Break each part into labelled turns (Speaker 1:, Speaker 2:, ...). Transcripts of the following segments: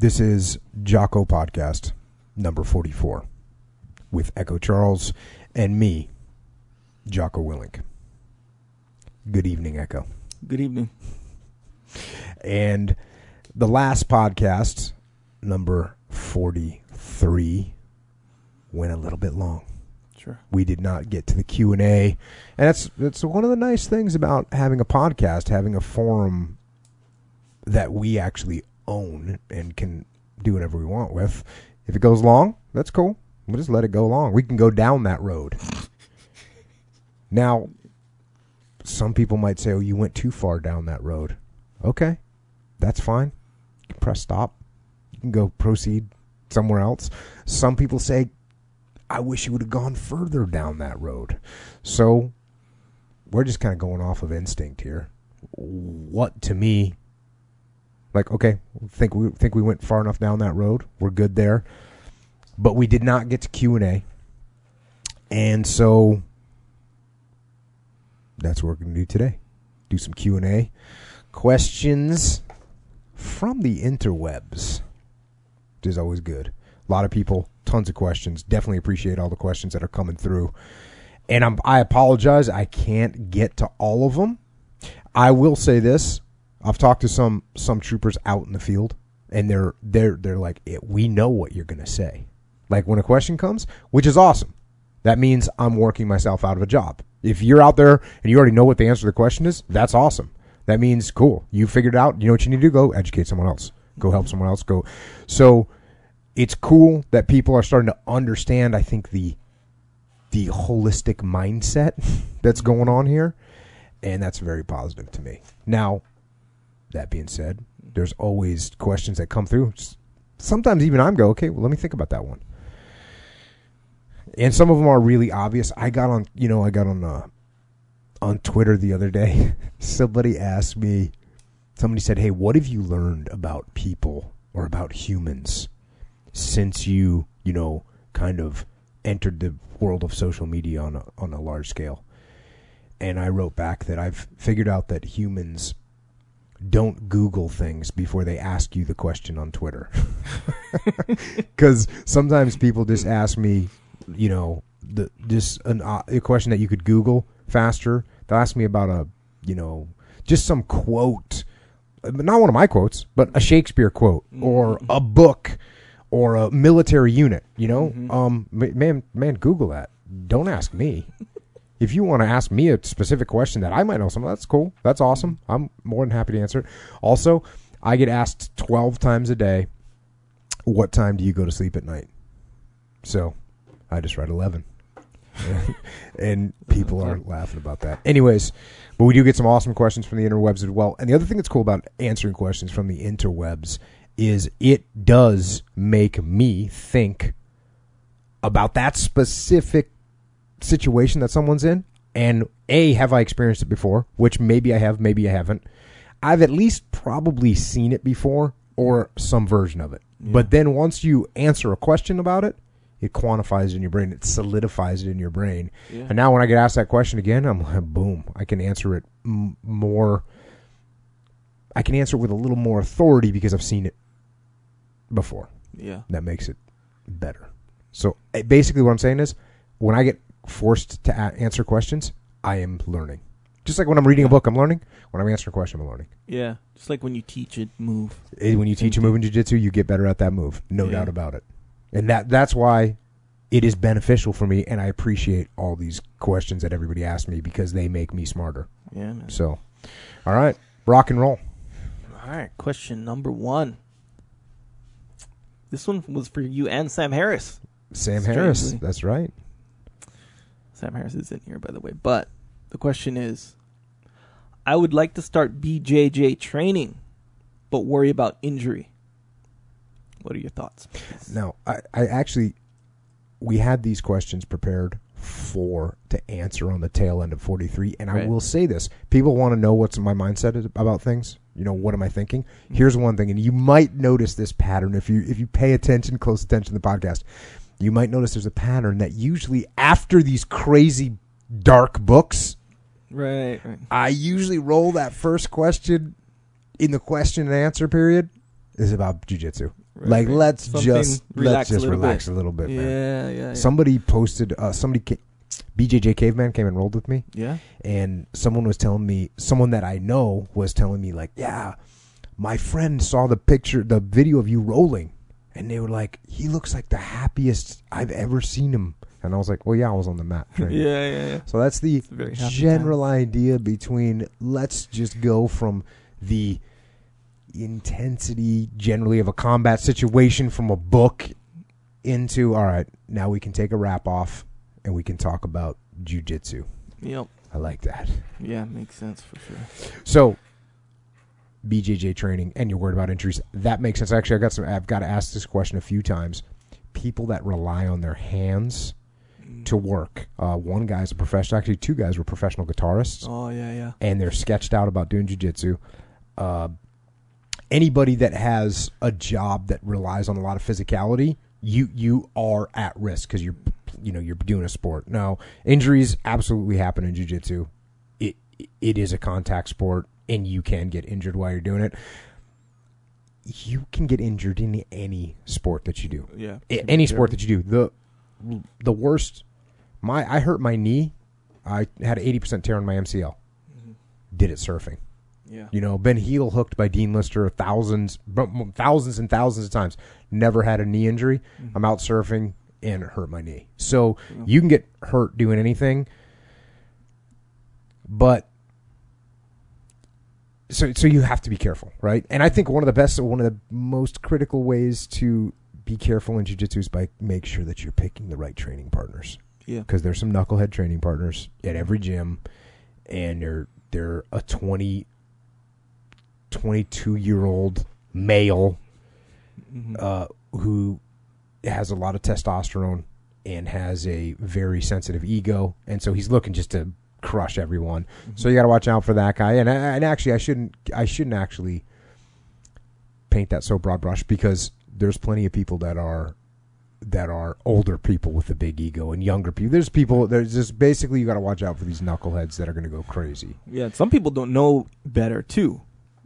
Speaker 1: This is Jocko Podcast number 44 with Echo Charles and me, Jocko Willink. Good evening, Echo.
Speaker 2: Good evening.
Speaker 1: And the last podcast, number 43, went a little bit long.
Speaker 2: Sure.
Speaker 1: We did not get to the Q&A. And that's that's one of the nice things about having a podcast, having a forum that we actually own and can do whatever we want with. If it goes long, that's cool. We'll just let it go long. We can go down that road. Now, some people might say, "Oh, you went too far down that road." Okay, that's fine. You can press stop. You can go proceed somewhere else. Some people say, "I wish you would have gone further down that road." So, we're just kind of going off of instinct here. What to me, like, okay, think we think we went far enough down that road. We're good there, but we did not get to Q and A, and so that's what we're going to do today. Do some Q and A, questions from the interwebs, which is always good. A lot of people, tons of questions. Definitely appreciate all the questions that are coming through. And I'm, I apologize, I can't get to all of them. I will say this: I've talked to some some troopers out in the field, and they're they're they're like, "Eh, we know what you're to say. Like when a question comes, which is awesome. That means I'm working myself out of a job. If you're out there and you already know what the answer to the question is, that's awesome. That means cool. You figured it out. You know what you need to do. Go educate someone else. Go help someone else. Go. So it's cool that people are starting to understand. I think the the holistic mindset that's going on here, and that's very positive to me. Now, that being said, there's always questions that come through. Sometimes even I'm go, okay, well, let me think about that one. And some of them are really obvious. I got on, you know, I got on uh, on Twitter the other day. Somebody asked me. Somebody said, "Hey, what have you learned about people or about humans since you, you know, kind of entered the world of social media on a, on a large scale?" And I wrote back that I've figured out that humans don't Google things before they ask you the question on Twitter. Because sometimes people just ask me, you know, the just an, uh, a question that you could Google faster. They'll ask me about a, you know, just some quote, not one of my quotes, but a Shakespeare quote or a book or a military unit. You know, um, man, man, Google that. Don't ask me. If you want to ask me a specific question that I might know some, that's cool. That's awesome. I'm more than happy to answer it. Also, I get asked 12 times a day, what time do you go to sleep at night? So I just write 11. and people are laughing about that. Anyways, but we do get some awesome questions from the interwebs as well. And the other thing that's cool about answering questions from the interwebs is it does make me think about that specific situation that someone's in and a have i experienced it before which maybe i have maybe i haven't i've at least probably seen it before or some version of it but then once you answer a question about it it quantifies it in your brain it solidifies it in your brain
Speaker 2: Yeah.
Speaker 1: and now when i get asked that question again i'm like boom i can answer it m- more i can answer it with a little more authority because i've seen it before
Speaker 2: Yeah.
Speaker 1: that makes it better. So eh, basically, what I'm saying is, when I get forced to a- answer questions, I am learning. Just like when I'm reading a book, I'm learning. When I'm answering a question, I'm learning.
Speaker 2: Yeah. Just like when you teach it, move.
Speaker 1: Eh, When you teach a move in jiu-jitsu, you get better at that move, no
Speaker 2: Yeah.
Speaker 1: doubt about it. And that that's why it is beneficial for me, and I appreciate all these questions that everybody asks me because they make me smarter.
Speaker 2: Yeah, man.
Speaker 1: So, all right, rock and roll.
Speaker 2: All right. Question number one. This one was for you and Sam Harris.
Speaker 1: Sam Harris,
Speaker 2: Strangely.
Speaker 1: that's right.
Speaker 2: Sam Harris is in here, by the way. But the question is I would like to start BJJ training, but worry about injury. What are your thoughts?
Speaker 1: Now, I, I actually, we had these questions prepared for to answer on the tail end of 43. And I will say this people want to know what's in my mindset about things. You know, what am I thinking? Mm-hmm. Here's one thing, and you might notice this pattern if you if you pay attention, close attention to the podcast. You might notice there's a pattern that usually after these crazy dark books,
Speaker 2: Right, right.
Speaker 1: I usually roll that first question in the question and answer period. is about jujitsu.
Speaker 2: Right,
Speaker 1: like
Speaker 2: right.
Speaker 1: let's
Speaker 2: Something-
Speaker 1: just
Speaker 2: relax
Speaker 1: let's
Speaker 2: a
Speaker 1: just
Speaker 2: little
Speaker 1: relax
Speaker 2: bit.
Speaker 1: a little bit, man.
Speaker 2: Yeah, yeah, yeah.
Speaker 1: Somebody posted. Uh, somebody, ca- BJJ Caveman came and rolled with me,
Speaker 2: yeah.
Speaker 1: and someone was telling me, someone that I know was telling me, like, yeah, my friend saw the picture, the video of you rolling, and they were like, he looks like the happiest I've ever seen him. And I was like, well, yeah, I was on the mat.
Speaker 2: yeah, yeah, yeah.
Speaker 1: So that's the
Speaker 2: a very happy
Speaker 1: general idea between let's just go from the intensity generally of a combat situation from a book into all right, now we can take a wrap off and we can talk about jujitsu.
Speaker 2: Yep.
Speaker 1: I like that.
Speaker 2: Yeah, makes sense for sure.
Speaker 1: So BJJ training and you're worried about injuries. That makes sense. Actually, I got some I've got to ask this question a few times. People that rely on their hands to work. Uh, one guy's a professional. Actually, two guys were professional guitarists.
Speaker 2: Oh yeah, yeah.
Speaker 1: and they're sketched out about doing jujitsu. Uh, anybody that has a job that relies on a lot of physicality, you you are at risk because you're you know you're doing a sport. Now injuries absolutely happen in jujitsu. It it is a contact sport, and you can get injured while you're doing it. You can get injured in any sport that you do
Speaker 2: Yeah.
Speaker 1: any sport that you do. The the worst my I hurt my knee. I had an eighty percent tear on my MCL. Did it surfing.
Speaker 2: Yeah.
Speaker 1: You know, been heel hooked by Dean Lister thousands, thousands and thousands of times. Never had a knee injury. I'm out surfing and it hurt my knee. So you can get hurt doing anything, but so so you have to be careful, right? And I think one of the best, one of the most critical ways to be careful in jujitsu is by make sure that you're picking the right training partners
Speaker 2: Yeah.
Speaker 1: because there's some knucklehead training partners at every gym, and they're they're a 20, 22 year old male
Speaker 2: Mhm.
Speaker 1: uh, who has a lot of testosterone and has a very sensitive ego, and so he's looking just to crush everyone. So mm-hmm. you got to watch out for that guy. And uh, and actually, I shouldn't I shouldn't actually paint that so broad brush because there's plenty of people that are that are older people with a big ego and younger people. There's people. There's just basically you got to watch out for these knuckleheads that are going to go crazy.
Speaker 2: Yeah. Some people don't know better too.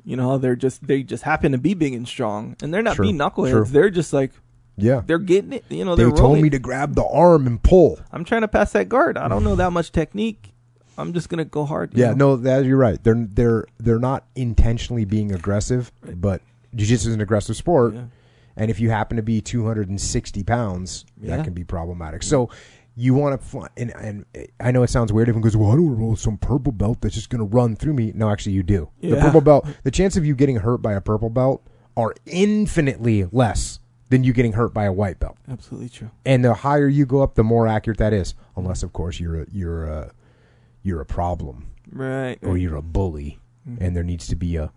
Speaker 2: You know, they're just they just happen to be big and strong, and they're not
Speaker 1: True,
Speaker 2: being knuckleheads.
Speaker 1: true.
Speaker 2: They're just like
Speaker 1: Yeah,
Speaker 2: they're getting it. You know,
Speaker 1: they
Speaker 2: they're
Speaker 1: told
Speaker 2: rolling.
Speaker 1: me to grab the arm and pull.
Speaker 2: I'm trying to pass that guard. I don't know that much technique. I'm just gonna go hard.
Speaker 1: Yeah,
Speaker 2: know?
Speaker 1: no, that you're right. They're they're they're not intentionally being aggressive,
Speaker 2: Right.
Speaker 1: but jiu-jitsu is an aggressive sport,
Speaker 2: Yeah.
Speaker 1: and if you happen to be 260 pounds,
Speaker 2: Yeah.
Speaker 1: that can be problematic. So you want to find, and, and I know it sounds weird. Everyone goes, "Well, I don't roll some purple belt that's just going to run through me." No, actually, you do. The purple belt, the chance of you getting hurt by a purple belt are infinitely less than you getting hurt by a white belt.
Speaker 2: Absolutely true.
Speaker 1: And the higher you go up, the more accurate that is. Unless, of course, you're a, you're a, you're a problem
Speaker 2: Right.
Speaker 1: or you're a bully,
Speaker 2: Mhm.
Speaker 1: and there needs to be a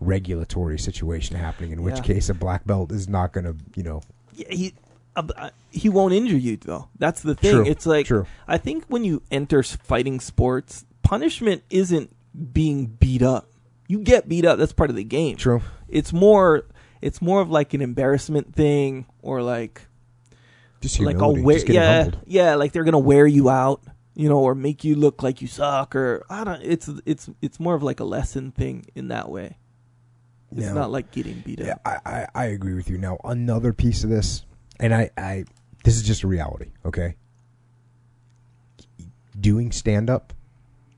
Speaker 1: regulatory situation happening. In which
Speaker 2: Yeah.
Speaker 1: case, a black belt is not going to, you know,
Speaker 2: Yeah, he uh, uh, he won't injure you though. That's the thing.
Speaker 1: True,
Speaker 2: It's like
Speaker 1: true.
Speaker 2: I think when you enter fighting sports, punishment isn't being beat up. You get beat up. That's part of the game.
Speaker 1: true.
Speaker 2: It's more. It's more of like an embarrassment thing, or like
Speaker 1: Just
Speaker 2: like I'll wear. Yeah,
Speaker 1: humbled.
Speaker 2: yeah. Like they're gonna wear you out, you know, or make you look like you suck, or I don't. It's it's it's more of like a lesson thing in that way. It's not like getting beat
Speaker 1: Yeah,
Speaker 2: up.
Speaker 1: I, I, I agree with you. Now, another piece of this, and I, I, this is just a reality. Okay, doing stand up,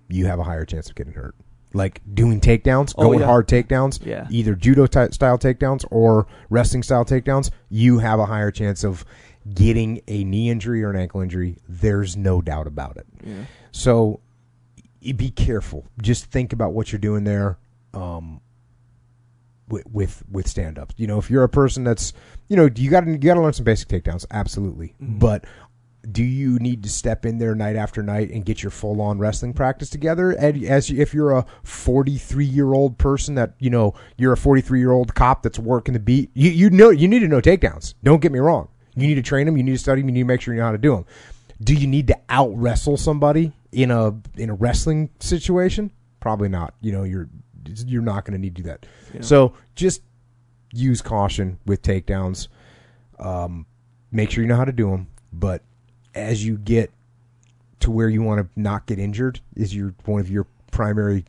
Speaker 1: you have a higher chance of getting hurt. Like doing takedowns,
Speaker 2: Oh,
Speaker 1: going
Speaker 2: yeah.
Speaker 1: hard takedowns,
Speaker 2: Yeah.
Speaker 1: either judo ty- style takedowns or wrestling style takedowns, you have a higher chance of getting a knee injury or an ankle injury. There's no doubt about it.
Speaker 2: Yeah.
Speaker 1: So be careful. Just think about what you're doing there. Um, with with, with stand ups, you know, if you're a person that's, you know, you got to you got to learn some basic takedowns, absolutely.
Speaker 2: Mhm.
Speaker 1: But do you need to step in there night after night and get your full on wrestling practice together? And as if you're a 43 year old person that you know you're a 43 year old cop that's working the beat, you you know you need to know takedowns. Don't get me wrong. You need to train them. You need to study them. You need to make sure you know how to do them. Do you need to out wrestle somebody in a in a wrestling situation? Probably not. You know you're you're not going to need to do that.
Speaker 2: Yeah.
Speaker 1: So just use caution with takedowns. Um, make sure you know how to do them. But as you get to where you want to not get injured, is your one of your primary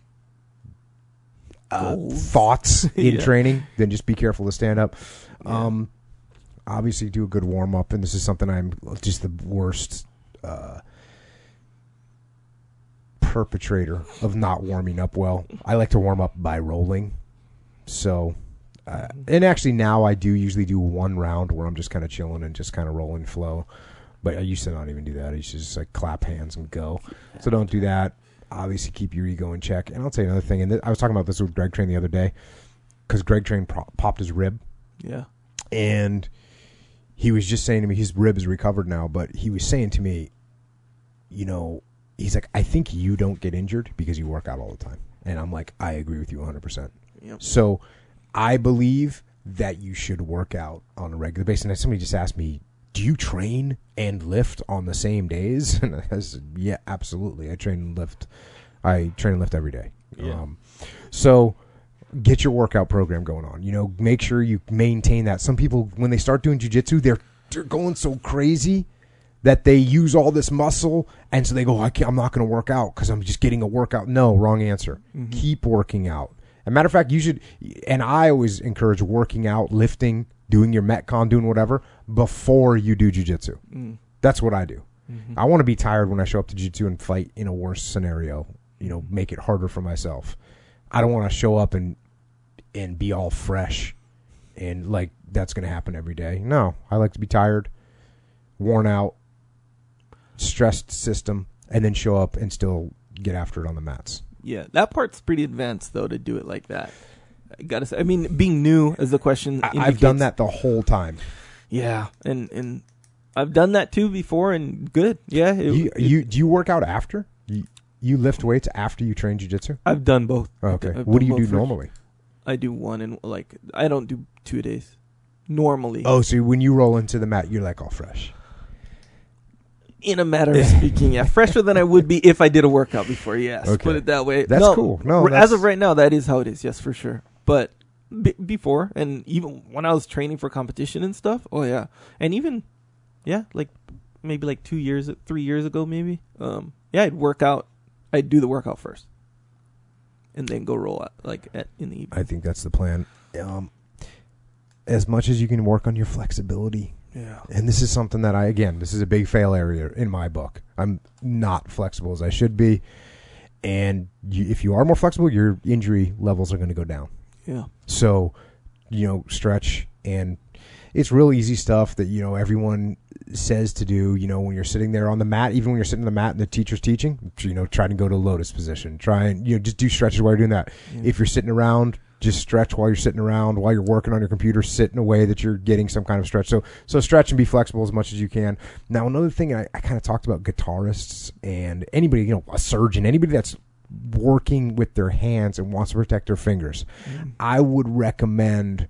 Speaker 1: uh, thoughts in
Speaker 2: Yeah.
Speaker 1: training, then just be careful to stand up. Um, obviously, do a good warm up, and this is something I'm just the worst uh, perpetrator of not warming up well. I like to warm up by rolling, so. Uh, and actually, now I do usually do one round where I'm just kind of chilling and just kind of rolling flow. But I used to not even do that. I used to just like clap hands and go. So don't do that. Obviously, keep your ego in check. And I'll tell you another thing. And th- I was talking about this with Greg Train the other day because Greg Train pro- popped his rib,
Speaker 2: Yeah.
Speaker 1: and he was just saying to me, his rib is recovered now. But he was saying to me, you know, he's like, I think you don't get injured because you work out all the time. And I'm like, I agree with you 100. percent
Speaker 2: Yep.
Speaker 1: so I believe that you should work out on a regular basis. And somebody just asked me, do you train and lift on the same days? And I said, yeah, absolutely. I train and lift. I train and lift every day.
Speaker 2: Yeah.
Speaker 1: Um, so get your workout program going on. You know, make sure you maintain that. Some people, when they start doing jujitsu, they're they're going so crazy that they use all this muscle, and so they go, I can't, I'm not going to work out because I'm just getting a workout. No, wrong answer. Keep working out. As a matter of fact, you should, and I always encourage working out, lifting, doing your metcon, doing whatever before you do jujitsu.
Speaker 2: Mm.
Speaker 1: That's what I do.
Speaker 2: Mm-hmm.
Speaker 1: I want to be tired when I show up to jiu-jitsu and fight in a worse scenario. You know, make it harder for myself. I don't want to show up and and be all fresh and like that's going to happen every day. No, I like to be tired, worn out, stressed system, and then show up and still get after it on the mats.
Speaker 2: Yeah, that part's pretty advanced though to do it like that. I gotta say, I mean, being new is the question.
Speaker 1: I, I've done that the whole time.
Speaker 2: Yeah, and and I've done that too before, and good. Yeah, it-
Speaker 1: You,
Speaker 2: it-
Speaker 1: you do you work out after? You, lift weights after you train jujitsu?
Speaker 2: I've done both.
Speaker 1: Oh, okay.
Speaker 2: I've
Speaker 1: What do you do normally?
Speaker 2: I do one and like I don't do two days normally.
Speaker 1: Oh, so when you roll into the mat, you're like all fresh.
Speaker 2: in a matter of speaking, yeah, fresher than I would be if I did a workout before. Yes,
Speaker 1: Okay.
Speaker 2: put it that way.
Speaker 1: That's
Speaker 2: No,
Speaker 1: cool. No,
Speaker 2: r- as of right now, that is how it is. Yes, for sure. But b- before and even when I was training for competition and stuff, oh yeah, and even yeah, like maybe like two years, three years ago, maybe. Um, yeah, I'd work out. I'd do the workout first, and then go roll out like at in the evening.
Speaker 1: I think that's the plan. Um, as much as you can work on your flexibility,
Speaker 2: Yeah,
Speaker 1: and this is something that I again, this is a big fail area in my book. I'm not flexible as I should be, and you, if you are more flexible, your injury levels are going to go down.
Speaker 2: yeah,
Speaker 1: So, you know, stretch and it's real easy stuff that you know everyone says to do. You know, when you're sitting there on the mat, even when you're sitting on the mat and the teacher's teaching, you know, try to go to lotus position. Try and you know just do stretches while you're doing that.
Speaker 2: Yeah.
Speaker 1: If you're sitting around, just stretch while you're sitting around. While you're working on your computer, sit in a way that you're getting some kind of stretch. So, so stretch and be flexible as much as you can. Now, another thing I, I kind of talked about guitarists and anybody, you know, a surgeon, anybody that's working with their hands and wants to protect their fingers.
Speaker 2: Mm.
Speaker 1: I would recommend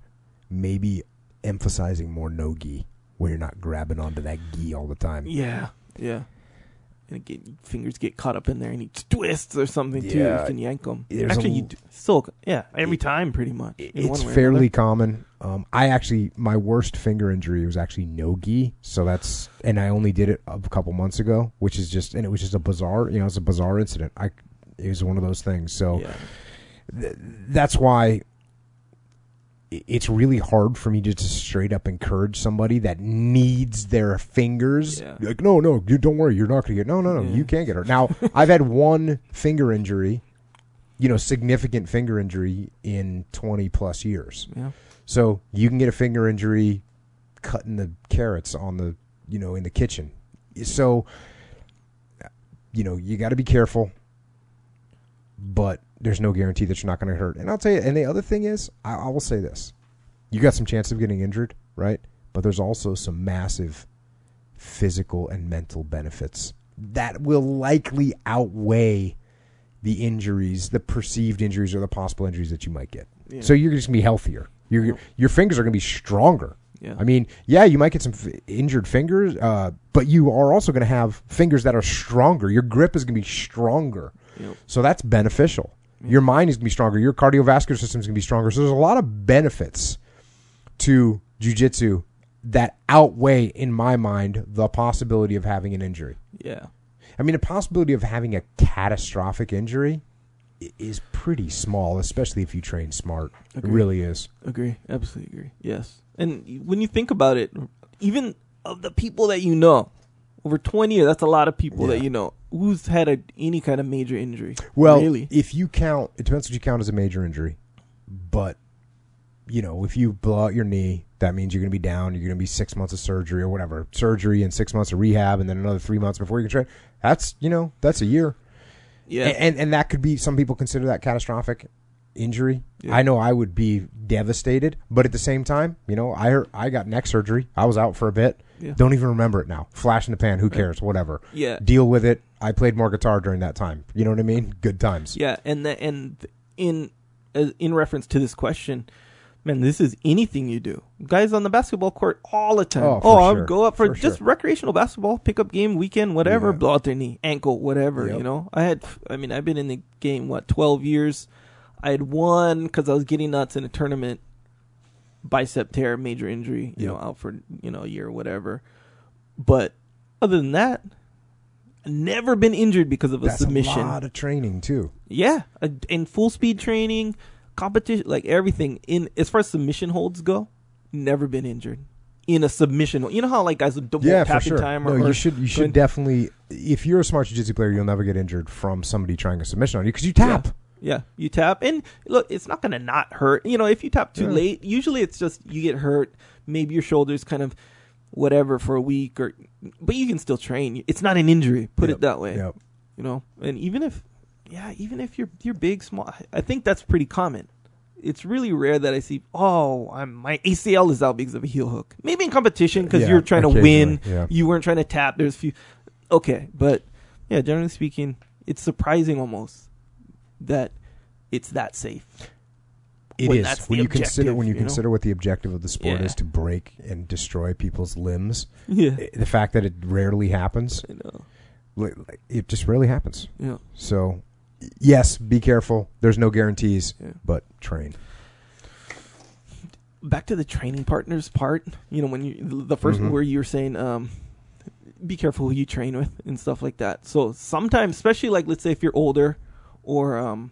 Speaker 1: maybe emphasizing more no gi where you're not grabbing onto that gi all the time.
Speaker 2: yeah, yeah. And get, fingers get caught up in there, and he twists or something too.
Speaker 1: Yeah.
Speaker 2: You can yank them.
Speaker 1: There's
Speaker 2: Actually,
Speaker 1: a-
Speaker 2: you do, still, yeah, every
Speaker 1: It-
Speaker 2: time, pretty much. in
Speaker 1: It's
Speaker 2: way or
Speaker 1: fairly common. Um, I actually, my worst finger injury was actually no gi. So that's, and I only did it a couple months ago, which is just, and it was just a bizarre, you know, it's a bizarre incident. I, it was one of those things. So
Speaker 2: Yeah.
Speaker 1: that's why it's really hard for me to just straight up encourage somebody that needs their fingers.
Speaker 2: Yeah.
Speaker 1: Like, no, no, you don't worry, you're not going to get. No, no, no,
Speaker 2: Yeah.
Speaker 1: you can't get hurt. Now, I've had one finger injury, you know, significant finger injury in 20 plus years.
Speaker 2: Yeah.
Speaker 1: So you can get a finger injury cutting the carrots on the, you know, in the kitchen. So, you know, you got to be careful, but there's no guarantee that you're not going to hurt. And I'll tell you, and the other thing is, I, I will say this: you got some chance of getting injured, right? But there's also some massive physical and mental benefits that will likely outweigh the injuries, the perceived injuries, or the possible injuries that you might get.
Speaker 2: Yeah.
Speaker 1: So you're just gonna be healthier. Your
Speaker 2: Yeah.
Speaker 1: your fingers are gonna be stronger.
Speaker 2: Yeah.
Speaker 1: I mean, yeah, you might get some f- injured fingers, uh, but you are also going to have fingers that are stronger. Your grip is going to be stronger,
Speaker 2: Yep.
Speaker 1: so that's beneficial. Your mind is going to be stronger. Your cardiovascular system is going to be stronger. So there's a lot of benefits to jujitsu that outweigh, in my mind, the possibility of having an injury.
Speaker 2: Yeah.
Speaker 1: I mean, the possibility of having a catastrophic injury is pretty small, especially if you train smart.
Speaker 2: Agreed.
Speaker 1: It really is.
Speaker 2: Agree. Absolutely agree. Yes. And when you think about it, even of the people that you know, over 20 years, that's a lot of people that you know. Who's had a, any kind of major injury?
Speaker 1: Well,
Speaker 2: really?
Speaker 1: if you count, it depends what you count as a major injury. But you know, if you blow out your knee, that means you're going to be down. You're going to be six months of surgery or whatever, surgery and six months of rehab, and then another three months before you can train. That's you know, that's a year.
Speaker 2: Yeah.
Speaker 1: and and that could be some people consider that catastrophic injury.
Speaker 2: Yeah.
Speaker 1: I know I would be devastated, but at the same time, you know, I I got neck surgery. I was out for a bit.
Speaker 2: Yeah.
Speaker 1: Don't even remember it now. Flash in the pan. Who cares? Whatever.
Speaker 2: yeah.
Speaker 1: Deal with it. I played more guitar during that time. You know what I mean? Good times.
Speaker 2: Yeah, and the, and in uh, in reference to this question, man, this is anything you do. Guys on the basketball court all the time.
Speaker 1: Oh,
Speaker 2: I'll
Speaker 1: sure.
Speaker 2: go up for,
Speaker 1: For
Speaker 2: just
Speaker 1: sure.
Speaker 2: recreational basketball, pickup game, weekend, whatever,
Speaker 1: Yeah.
Speaker 2: blow out their knee, ankle, whatever.
Speaker 1: Yep.
Speaker 2: You know, I had, I mean, I've been in the game what twelve years. I had one because I was getting nuts in a tournament, bicep tear, major injury. You
Speaker 1: Yep.
Speaker 2: know, out for you know a year or whatever. But other than that. Never been injured because of a
Speaker 1: That's
Speaker 2: submission.
Speaker 1: a lot of training too.
Speaker 2: Yeah, in full speed training, competition, like everything. In as far as submission holds go, never been injured in a submission. You know how like guys double
Speaker 1: Yeah,
Speaker 2: tapping
Speaker 1: sure.
Speaker 2: time
Speaker 1: no,
Speaker 2: or,
Speaker 1: you should you should definitely. If you're a smart jiu-jitsu player, you'll never get injured from somebody trying a submission on you because you tap.
Speaker 2: Yeah, you tap and look, it's not gonna not hurt. You know, if you tap too
Speaker 1: Yeah.
Speaker 2: late, usually it's just you get hurt. Maybe your shoulders kind of whatever for a week or, but you can still train. It's not an injury. Put
Speaker 1: Yep.
Speaker 2: it that way.
Speaker 1: Yep.
Speaker 2: you know and even if yeah even if you're you're big small i think that's pretty common it's really rare that i see oh i'm my acl is out because of a heel hook maybe in competition because
Speaker 1: Yeah,
Speaker 2: you're trying to win
Speaker 1: yeah.
Speaker 2: you weren't trying to tap there's a few okay but yeah generally speaking it's surprising almost that it's that safe
Speaker 1: It
Speaker 2: when
Speaker 1: is when you consider when you,
Speaker 2: you know?
Speaker 1: consider what the objective of the sport
Speaker 2: Yeah.
Speaker 1: is to break and destroy people's limbs.
Speaker 2: yeah
Speaker 1: i- The fact that it rarely happens,
Speaker 2: i know
Speaker 1: it just rarely happens.
Speaker 2: yeah
Speaker 1: So, yes, be careful. There's no guarantees,
Speaker 2: Yeah.
Speaker 1: but train.
Speaker 2: back to the training partners part you know when you the 1st
Speaker 1: Mhm.
Speaker 2: where you were saying um be careful who you train with and stuff like that so sometimes especially like let's say if you're older or um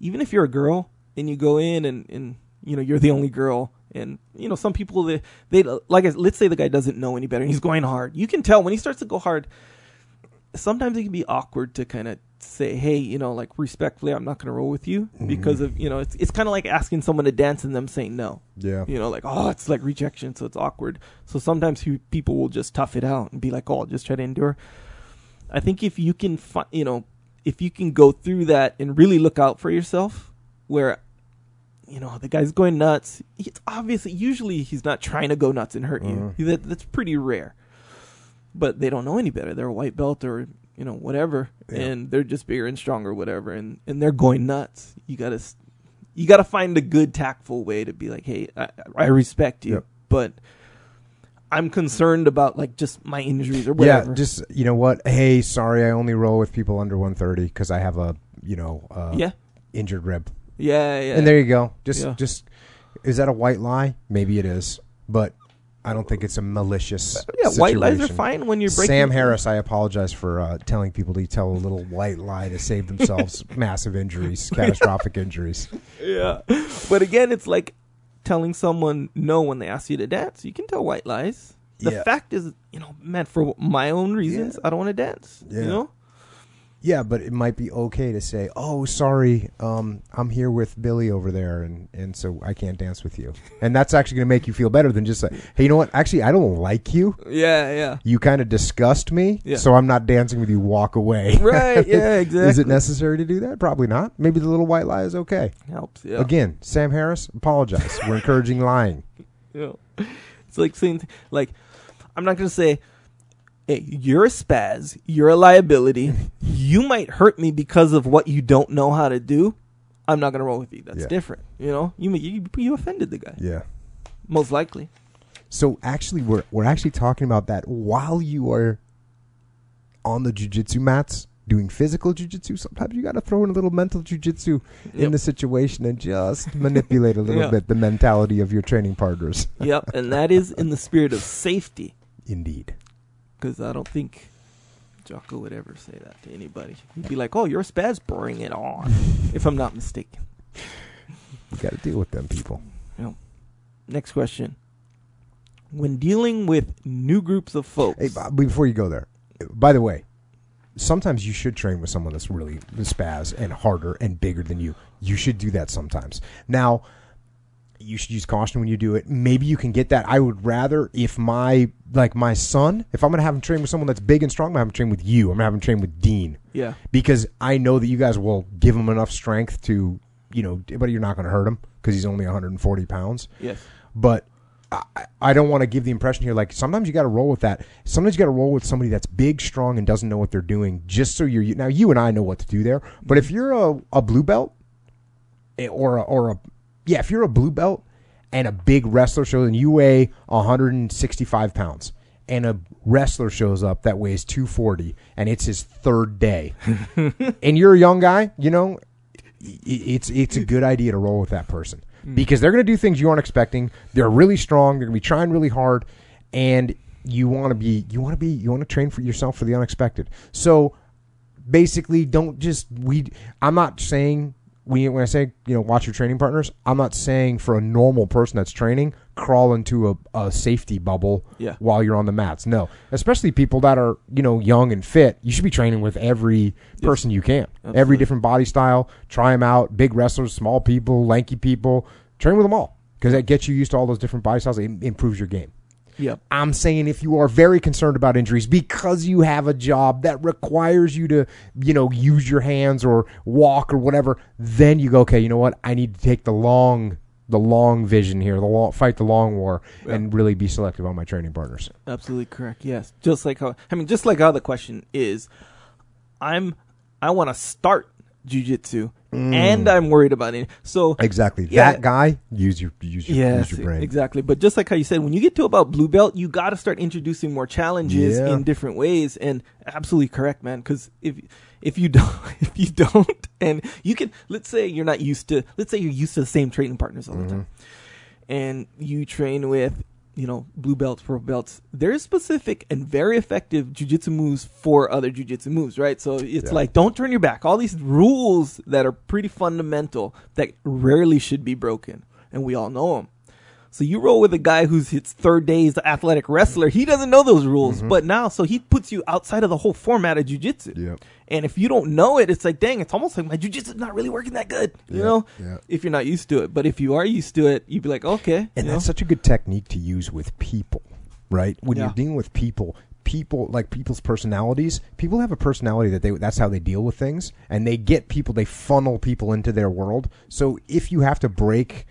Speaker 2: even if you're a girl and you go in and and you know you're the only girl and you know some people they they like I- let's say the guy doesn't know any better and he's going hard you can tell when he starts to go hard sometimes it can be awkward to kind of say hey you know like respectfully i'm not going to roll with you because of you know it's it's kind of like asking someone to dance and them saying no
Speaker 1: Yeah.
Speaker 2: you know, like oh, it's like rejection, so it's awkward. So sometimes you, people will just tough it out and be like, oh, I'll just try to endure. I think if you can, fi- you know, if you can go through that and really look out for yourself, where, you know, the guy's going nuts. It's obviously usually he's not trying to go nuts and hurt you. Mm-hmm. That that's pretty rare. But they don't know any better. They're a white belt or you know whatever,
Speaker 1: Yeah.
Speaker 2: and they're just bigger and stronger, whatever, and and they're going nuts. You gotta you got to find a good tactful way to be like, hey, I, I respect you, but I'm concerned about like just my injuries or whatever.
Speaker 1: Yeah, just you know what? Hey, sorry, I only roll with people under 130 because I have a you know uh,
Speaker 2: yeah,
Speaker 1: injured rib.
Speaker 2: yeah, yeah.
Speaker 1: And there you go. Just
Speaker 2: Yeah.
Speaker 1: just is that a white lie? Maybe it is, but I don't think it's a malicious.
Speaker 2: yeah, white lies are fine when you're breaking.
Speaker 1: Sam Harris, I apologize for uh, telling people to tell a little white lie to save themselves massive injuries, catastrophic injuries.
Speaker 2: Yeah, but again, it's like telling someone no when they ask you to dance. You can tell white lies. The
Speaker 1: Yeah.
Speaker 2: fact is, you know, man, for my own reasons, I don't want to dance.
Speaker 1: Yeah.
Speaker 2: You know,
Speaker 1: Yeah, but it might be okay to say, "Oh, sorry, um, I'm here with Billy over there, and and so I can't dance with you." And that's actually going to make you feel better than just say, "Hey, you know what? Actually, I don't like you.
Speaker 2: yeah, yeah.
Speaker 1: You kind of disgust me,
Speaker 2: Yeah.
Speaker 1: so I'm not dancing with you. Walk away."
Speaker 2: Right, yeah, exactly.
Speaker 1: Is it necessary to do that? Probably not. Maybe the little white lie is okay.
Speaker 2: Helps, yeah.
Speaker 1: Again, Sam Harris, apologize. We're encouraging lying.
Speaker 2: Know, it's like saying, like, I'm not gonna say, "Hey, you're a spaz. You're a liability. you might hurt me because of what you don't know how to do." I'm not gonna roll with you. That's
Speaker 1: Yeah.
Speaker 2: different. You know, you you you offended the guy,
Speaker 1: Yeah.
Speaker 2: most likely.
Speaker 1: So actually, we're we're actually talking about that while you are on the jujitsu mats doing physical jujitsu. Sometimes you got to throw in a little mental jujitsu in the situation and just manipulate a little
Speaker 2: Yeah.
Speaker 1: bit the mentality of your training partners.
Speaker 2: yep, and that is in the spirit of safety,
Speaker 1: Indeed.
Speaker 2: Because I don't think Jocko would ever say that to anybody. He'd be like, "Oh, you're spaz. Bring it on." if I'm not mistaken.
Speaker 1: You got to deal with them people.
Speaker 2: Next question. When dealing with new groups of folks,
Speaker 1: Hey, Bob, before you go there, by the way, sometimes you should train with someone that's really spaz and harder and bigger than you. You should do that sometimes. Now, you should use caution when you do it. Maybe you can get that. I would rather if my like my son, if I'm going to have him train with someone that's big and strong, I'm going to have him train with you. I'm to have him train with Dean
Speaker 2: yeah,
Speaker 1: because I know that you guys will give him enough strength to, you know, but you're not going to hurt him because he's only 140 pounds
Speaker 2: yes,
Speaker 1: but I, I don't want to give the impression here like sometimes you got to roll with that. Sometimes you got to roll with somebody that's big, strong, and doesn't know what they're doing. Just so you're now you and I know what to do there. But if you're a, a blue belt eh, or a, or a yeah, if you're a blue belt and a big wrestler shows and you weigh 165 pounds and a wrestler shows up that weighs 240 and it's his third day and you're a young guy, you know, it's it's a good idea to roll with that person hmm. because they're going to do things you aren't expecting. They're really strong. They're going to be trying really hard, and you want to be you want to be you want to train for yourself for the unexpected. So basically, don't just we. I'm not saying we when I say you know watch your training partners. I'm not saying for a normal person that's training crawl into a, a safety bubble
Speaker 2: Yeah.
Speaker 1: while you're on the mats. No, especially people that are you know young and fit. You should be training with every person you can, every different body style. Try them out. Big wrestlers, small people, lanky people. Train with them all because that gets you used to all those different body styles. It improves your game.
Speaker 2: Yep,
Speaker 1: I'm saying if you are very concerned about injuries because you have a job that requires you to, you know, use your hands or walk or whatever, then you go, okay, you know what? I need to take the long, the long vision here, the long, fight the long war, and really be selective on my training partners.
Speaker 2: absolutely correct. Yes, just like how I mean, just like how the question is, I'm I want to start jujitsu, mm. and I'm worried about it. So
Speaker 1: Exactly.
Speaker 2: Yeah.
Speaker 1: That guy, use your use your,
Speaker 2: Yes,
Speaker 1: use your brain.
Speaker 2: exactly. But just like how you said, when you get to about blue belt, you got to start introducing more challenges
Speaker 1: Yeah.
Speaker 2: in different ways. And absolutely correct, man. Because if if you don't, if you don't, and you can, let's say you're not used to, let's say you're used to the same training partners all the mm-hmm. time, and you train with. You know, blue belts, purple belts. There's specific and very effective jujitsu moves for other jujitsu moves, right? So it's
Speaker 1: Yeah.
Speaker 2: like, don't turn your back. All these rules that are pretty fundamental that rarely should be broken, and we all know them. So you roll with a guy who's his third day's the athletic wrestler. He doesn't know those rules, mm-hmm. but now so he puts you outside of the whole format of jujitsu.
Speaker 1: Yep.
Speaker 2: And if you don't know it, it's like, dang, it's almost like my jujitsu's not really working that good. You
Speaker 1: Yeah,
Speaker 2: know,
Speaker 1: yeah.
Speaker 2: if you're not used to it. But if you are used to it, you'd be like, okay.
Speaker 1: And that's
Speaker 2: know?
Speaker 1: such a good technique to use with people, right? When
Speaker 2: Yeah.
Speaker 1: you're dealing with people, people like people's personalities. People have a personality that they that's how they deal with things, and they get people, they funnel people into their world. So if you have to break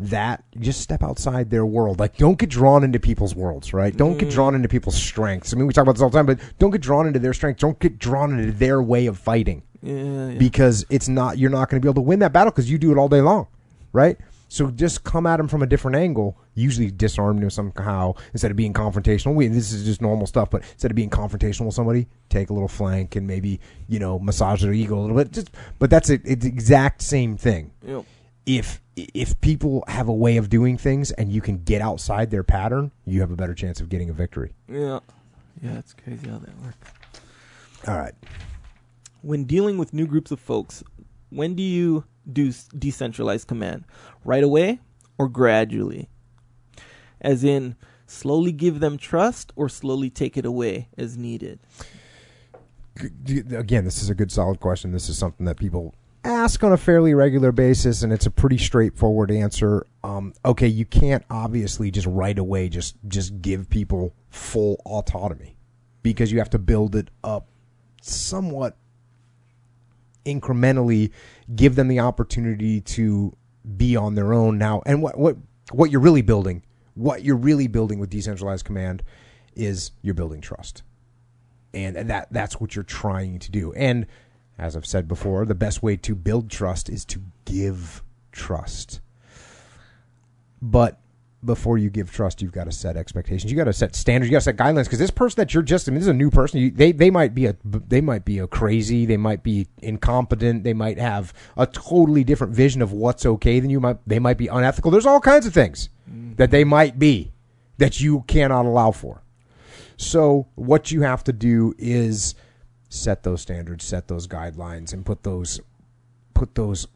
Speaker 1: that, just step outside their world. Like don't get drawn into people's worlds, right? Don't get drawn mm. into people's strengths. I mean, we talk about this all the time, but don't get drawn into their strengths. Don't get drawn into their way of fighting
Speaker 2: yeah, yeah.
Speaker 1: because it's not you're not going to be able to win that battle because you do it all day long, right? So just come at them from a different angle. Usually disarm them somehow instead of being confrontational. We, this is just normal stuff, but instead of being confrontational with somebody, take a little flank and maybe you know massage their ego a little bit. Just, but that's it. It's the exact same thing.
Speaker 2: Yep.
Speaker 1: If if people have a way of doing things and you can get outside their pattern, you have a better chance of getting a victory.
Speaker 2: Yeah. Yeah, it's crazy how that works.
Speaker 1: All right.
Speaker 2: when dealing with new groups of folks, when do you do decentralized command? Right away or gradually? As in, slowly give them trust or slowly take it away as needed?
Speaker 1: Again, this is a good, solid question. This is something that people ask on a fairly regular basis, and it's a pretty straightforward answer. Um, okay, you can't obviously just right away just just give people full autonomy because you have to build it up somewhat incrementally, give them the opportunity to be on their own now. And what what what you're really building, what you're really building with decentralized command, is you're building trust and that that's what you're trying to do. And as I've said before, the best way to build trust is to give trust. But before you give trust, you've got to set expectations. You got to set standards. You got to set guidelines because this person that you're just I mean, this is a new person. You, they they might be a they might be a crazy. They might be incompetent. They might have a totally different vision of what's okay than you. Might they might be unethical. There's all kinds of things mm-hmm. that they might be that you cannot allow for. So what you have to do is set those standards, set those guidelines, and put those put those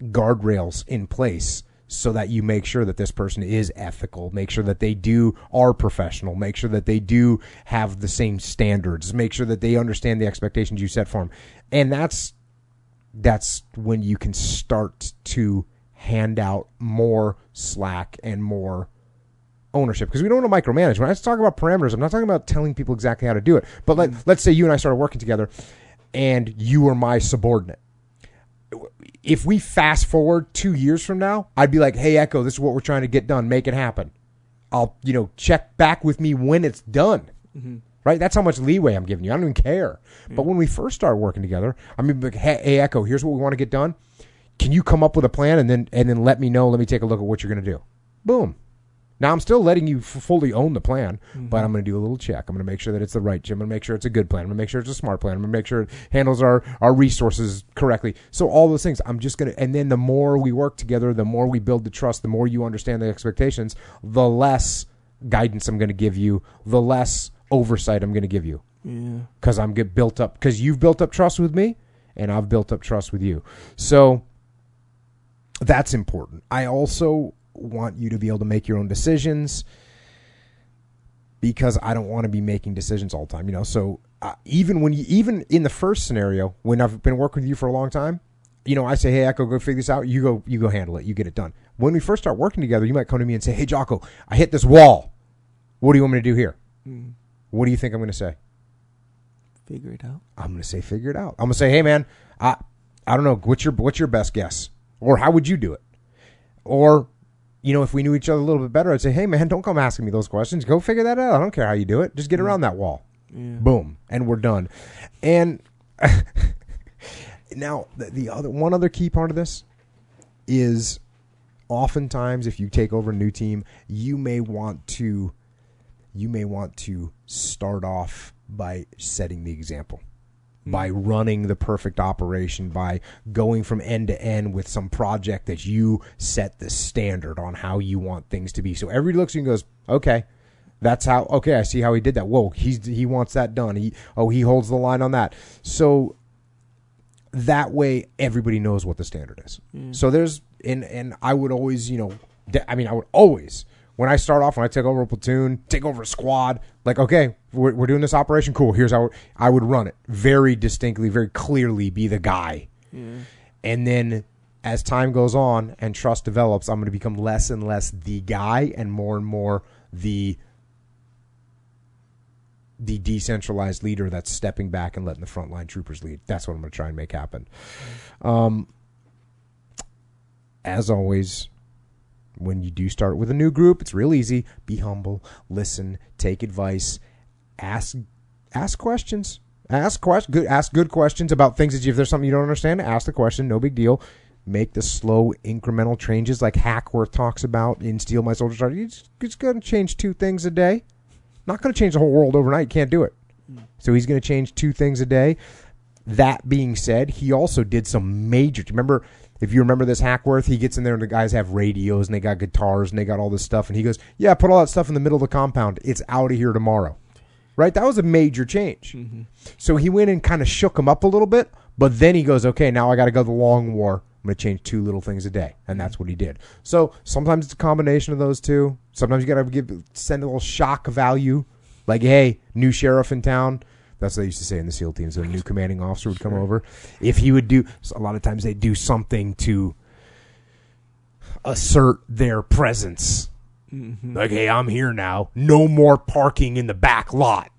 Speaker 1: guardrails in place so that you make sure that this person is ethical, make sure that they do are professional, make sure that they do have the same standards, make sure that they understand the expectations you set for them. And that's that's when you can start to hand out more slack and more ownership because we don't want to micromanage. When I talk about parameters, I'm not talking about telling people exactly how to do it. But let, mm-hmm. let's say you and I started working together and you were my subordinate. If we fast forward two years from now, I'd be like, hey, Echo, this is what we're trying to get done. Make it happen. I'll, you know, check back with me when it's done. Mm-hmm. Right? That's how much leeway I'm giving you. I don't even care. But when we first started working together, I mean, like, hey, hey, Echo, here's what we want to get done. Can you come up with a plan and then and then let me know? Let me take a look at what you're going to do. Boom. Now I'm still letting you f- fully own the plan, but mm-hmm. I'm going to do a little check. I'm going to make sure that it's the right. I'm going to make sure it's a good plan. I'm going to make sure it's a smart plan. I'm going to make sure it handles our our resources correctly. So all those things, I'm just going to. And then the more we work together, the more we build the trust, the more you understand the expectations, the less guidance I'm going to give you, the less oversight I'm going to give you
Speaker 2: Yeah.
Speaker 1: because I'm get built up because you've built up trust with me, and I've built up trust with you. So that's important. I also want you to be able to make your own decisions because I don't want to be making decisions all the time. You know, so uh, even when you even in the first scenario when I've been working with you for a long time. You know, I say, "Hey, Echo, go figure this out." You go, you go handle it. You get it done. When we first start working together, you might come to me and say, "Hey, Jocko, I hit this wall. What do you want me to do here?"
Speaker 2: Mm.
Speaker 1: What do you think I'm going to say?
Speaker 2: Figure it out.
Speaker 1: I'm gonna say figure it out. I'm gonna say, hey man, I I don't know what's your what's your best guess, or how would you do it, or you know if we knew each other a little bit better, I'd say, hey man, don't come asking me those questions. Go figure that out. I don't care how you do it. Just get around that wall.
Speaker 2: Yeah.
Speaker 1: Boom, and we're done. And now the, the other one other key part of this is oftentimes if you take over a new team, you may want to you may want to start off by setting the example by running the perfect operation by going from end to end with some project that you set the standard on how you want things to be. So everybody looks at you and goes okay that's how okay i see how he did that. Whoa he's he wants that done. He oh he holds the line on that. So that way everybody knows what the standard is. Mm. So there's and and i would always you know i mean i would always when i start off when i take over a platoon take over a squad like okay we're, we're doing this operation. Cool. Here's how i would run it. Very distinctly very clearly be the guy.
Speaker 2: Yeah.
Speaker 1: and then as time goes on and trust develops i'm going to become less and less the guy and more and more the the decentralized leader that's stepping back and letting the frontline troopers lead. That's what i'm going to try and make happen. Um, as always when you do start with a new group it's real easy. Be humble. Listen. Take advice ask ask questions ask quest- good ask good questions about things that you, if there's something you don't understand ask the question no big deal make the slow incremental changes like hackworth talks about in Steel My Soldiers' Hearts he's, he's going to change two things a day not going to change the whole world overnight you can't do it mm. so he's going to change two things a day that being said, he also did some major. Do you remember? If you remember this Hackworth, he gets in there and the guys have radios and they got guitars and they got all this stuff, and he goes, "Yeah, put all that stuff in the middle of the compound. It's out of here tomorrow." Right? That was a major change. Mm-hmm. So he went and kind of shook him up a little bit, but then he goes, "Okay, now I got to go the long war. I'm going to change two little things a day," and that's what he did. So sometimes it's a combination of those two. Sometimes you got to give send a little shock value, like, "Hey, new sheriff in town." That's what they used to say in the SEAL teams. So a new commanding officer would come over. If he would do, a lot of times they do something to assert their presence. Mm-hmm. Like, hey, I'm here now. No more parking in the back lot.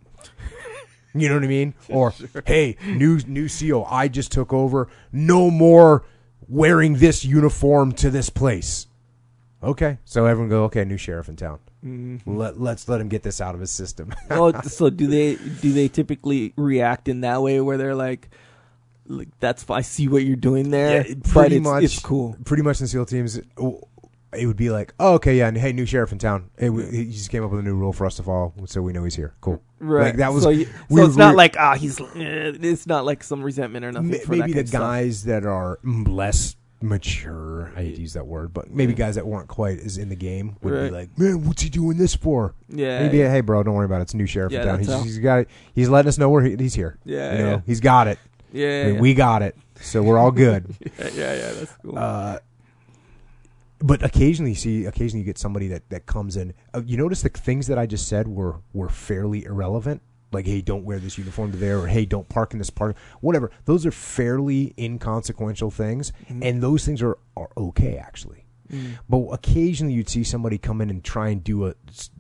Speaker 1: You know what I mean? Or, hey, new new SEAL, I just took over. No more wearing this uniform to this place. Okay, so everyone go. Okay, new sheriff in town. Mm-hmm. Let let's let him get this out of his system.
Speaker 2: oh, so do they do they typically react in that way where they're like, like that's I see what you're doing there,
Speaker 1: Yeah,
Speaker 2: but
Speaker 1: pretty
Speaker 2: it's,
Speaker 1: much.
Speaker 2: it's cool.
Speaker 1: Pretty much in SEAL teams, it would be like, oh, okay, yeah, and hey, new sheriff in town. Hey, we, he just came up with a new rule for us to follow, so we know he's here. Cool.
Speaker 2: Right.
Speaker 1: Like, that was.
Speaker 2: so, you-
Speaker 1: we
Speaker 2: so it's
Speaker 1: were-
Speaker 2: not like ah he's eh, it's not like some resentment or nothing. For
Speaker 1: maybe
Speaker 2: that
Speaker 1: the guys that are less mature. I hate to use that word, but maybe guys that weren't quite as in the game would
Speaker 2: Right.
Speaker 1: be like, "Man, what's he doing this for?"
Speaker 2: Yeah.
Speaker 1: Maybe, hey, bro, don't worry about it. It's a new sheriff
Speaker 2: Yeah,
Speaker 1: in town. He's, he's got it. He's letting us know where he, he's here.
Speaker 2: Yeah,
Speaker 1: you know,
Speaker 2: yeah.
Speaker 1: he's got it.
Speaker 2: yeah,
Speaker 1: I mean,
Speaker 2: yeah.
Speaker 1: we got it, so we're all good.
Speaker 2: yeah, yeah, yeah, that's cool.
Speaker 1: uh, but occasionally, you see, occasionally you get somebody that that comes in. Uh, you notice the things that I just said were were fairly irrelevant. Like, hey, don't wear this uniform to there, or hey, don't park in this park. Whatever. Those are fairly inconsequential things,
Speaker 2: Mhm.
Speaker 1: and those things are are okay actually.
Speaker 2: Mm.
Speaker 1: But occasionally you'd see somebody come in and try and do a,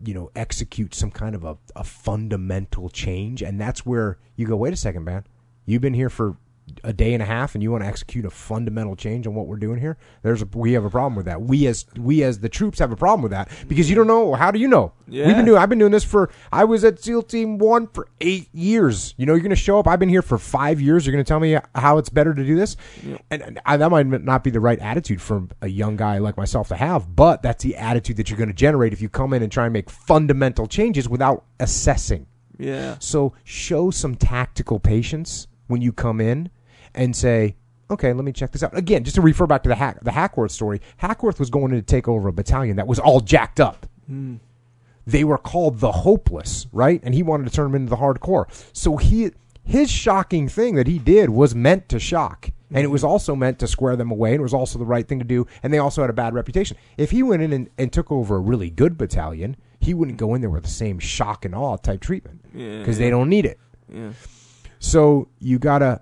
Speaker 1: you know, execute some kind of a, a fundamental change. And that's where you go, wait a second, man. You've been here for a day and a half and you want to execute a fundamental change on what we're doing here. There's a, we have a problem with that. We as, we as the troops have a problem with that because you don't know. How do you know? We've
Speaker 2: Yeah.
Speaker 1: been doing, I've been doing this for, I was at SEAL team one for eight years. You know, you're going to show up. I've been here for five years. You're going to tell me how it's better to do this. And, and I, that might not be the right attitude for a young guy like myself to have, but that's the attitude that you're going to generate if you come in and try and make fundamental changes without assessing.
Speaker 2: Yeah.
Speaker 1: So show some tactical patience when you come in and say, okay, let me check this out. Again, just to refer back to the hack the Hackworth story, Hackworth was going in to take over a battalion that was all jacked up.
Speaker 2: Mm.
Speaker 1: They were called the hopeless, right? And he wanted to turn them into the hardcore. So he his shocking thing that he did was meant to shock. And it was also meant to square them away, and it was also the right thing to do. And they also had a bad reputation. If he went in and, and took over a really good battalion, he wouldn't go in there with the same shock and awe type treatment
Speaker 2: Yeah.
Speaker 1: because they don't need it.
Speaker 2: Yeah.
Speaker 1: So you gotta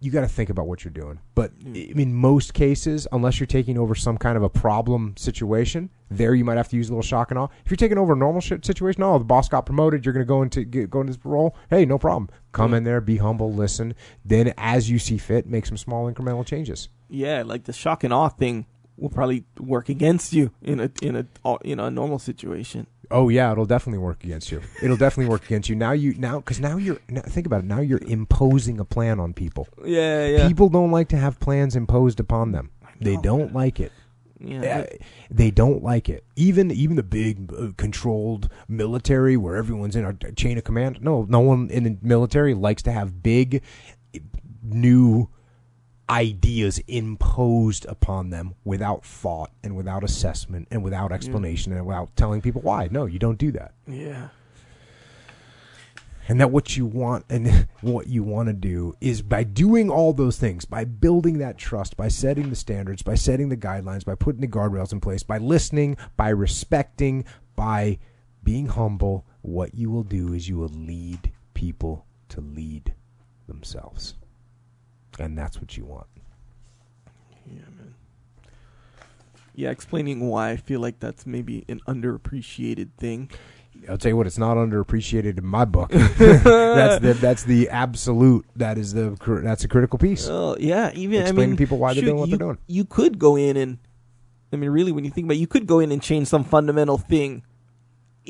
Speaker 1: you gotta think about what you're doing. But I mean, most cases, unless you're taking over some kind of a problem situation, there you might have to use a little shock and awe. If you're taking over a normal shit situation, oh, the boss got promoted, you're gonna go into get, go into this role. Hey, no problem. Come in there, be humble, listen. Then, as you see fit, make some small incremental changes.
Speaker 2: Yeah, like the shock and awe thing will probably work against you in a in a you know a normal situation.
Speaker 1: Oh yeah, it'll definitely work against you. It'll definitely work against you. Now you now because now you're now, think about it. Now you're imposing a plan on people.
Speaker 2: Yeah, yeah,
Speaker 1: People don't like to have plans imposed upon them. They don't like it.
Speaker 2: yeah.
Speaker 1: Uh, they don't like it. Even even the big uh, controlled military where everyone's in a chain of command. No, no one in the military likes to have big new ideas imposed upon them without thought and without assessment and without explanation and without telling people why. No, you don't do that.
Speaker 2: yeah.
Speaker 1: And that what you want and what you want to do is by doing all those things, by building that trust, by setting the standards, by setting the guidelines, by putting the guardrails in place, by listening, by respecting, by being humble, what you will do is you will lead people to lead themselves. And that's what you want.
Speaker 2: Yeah, man. Yeah, explaining why I feel like that's maybe an underappreciated thing.
Speaker 1: I'll tell you what, it's not underappreciated in my book. that's the that's the absolute. That is the that's a critical piece.
Speaker 2: Oh, yeah, even I mean,
Speaker 1: to people why they're doing what
Speaker 2: you,
Speaker 1: they're doing.
Speaker 2: You could go in and, I mean, really, when you think about, it, you could go in and change some fundamental thing,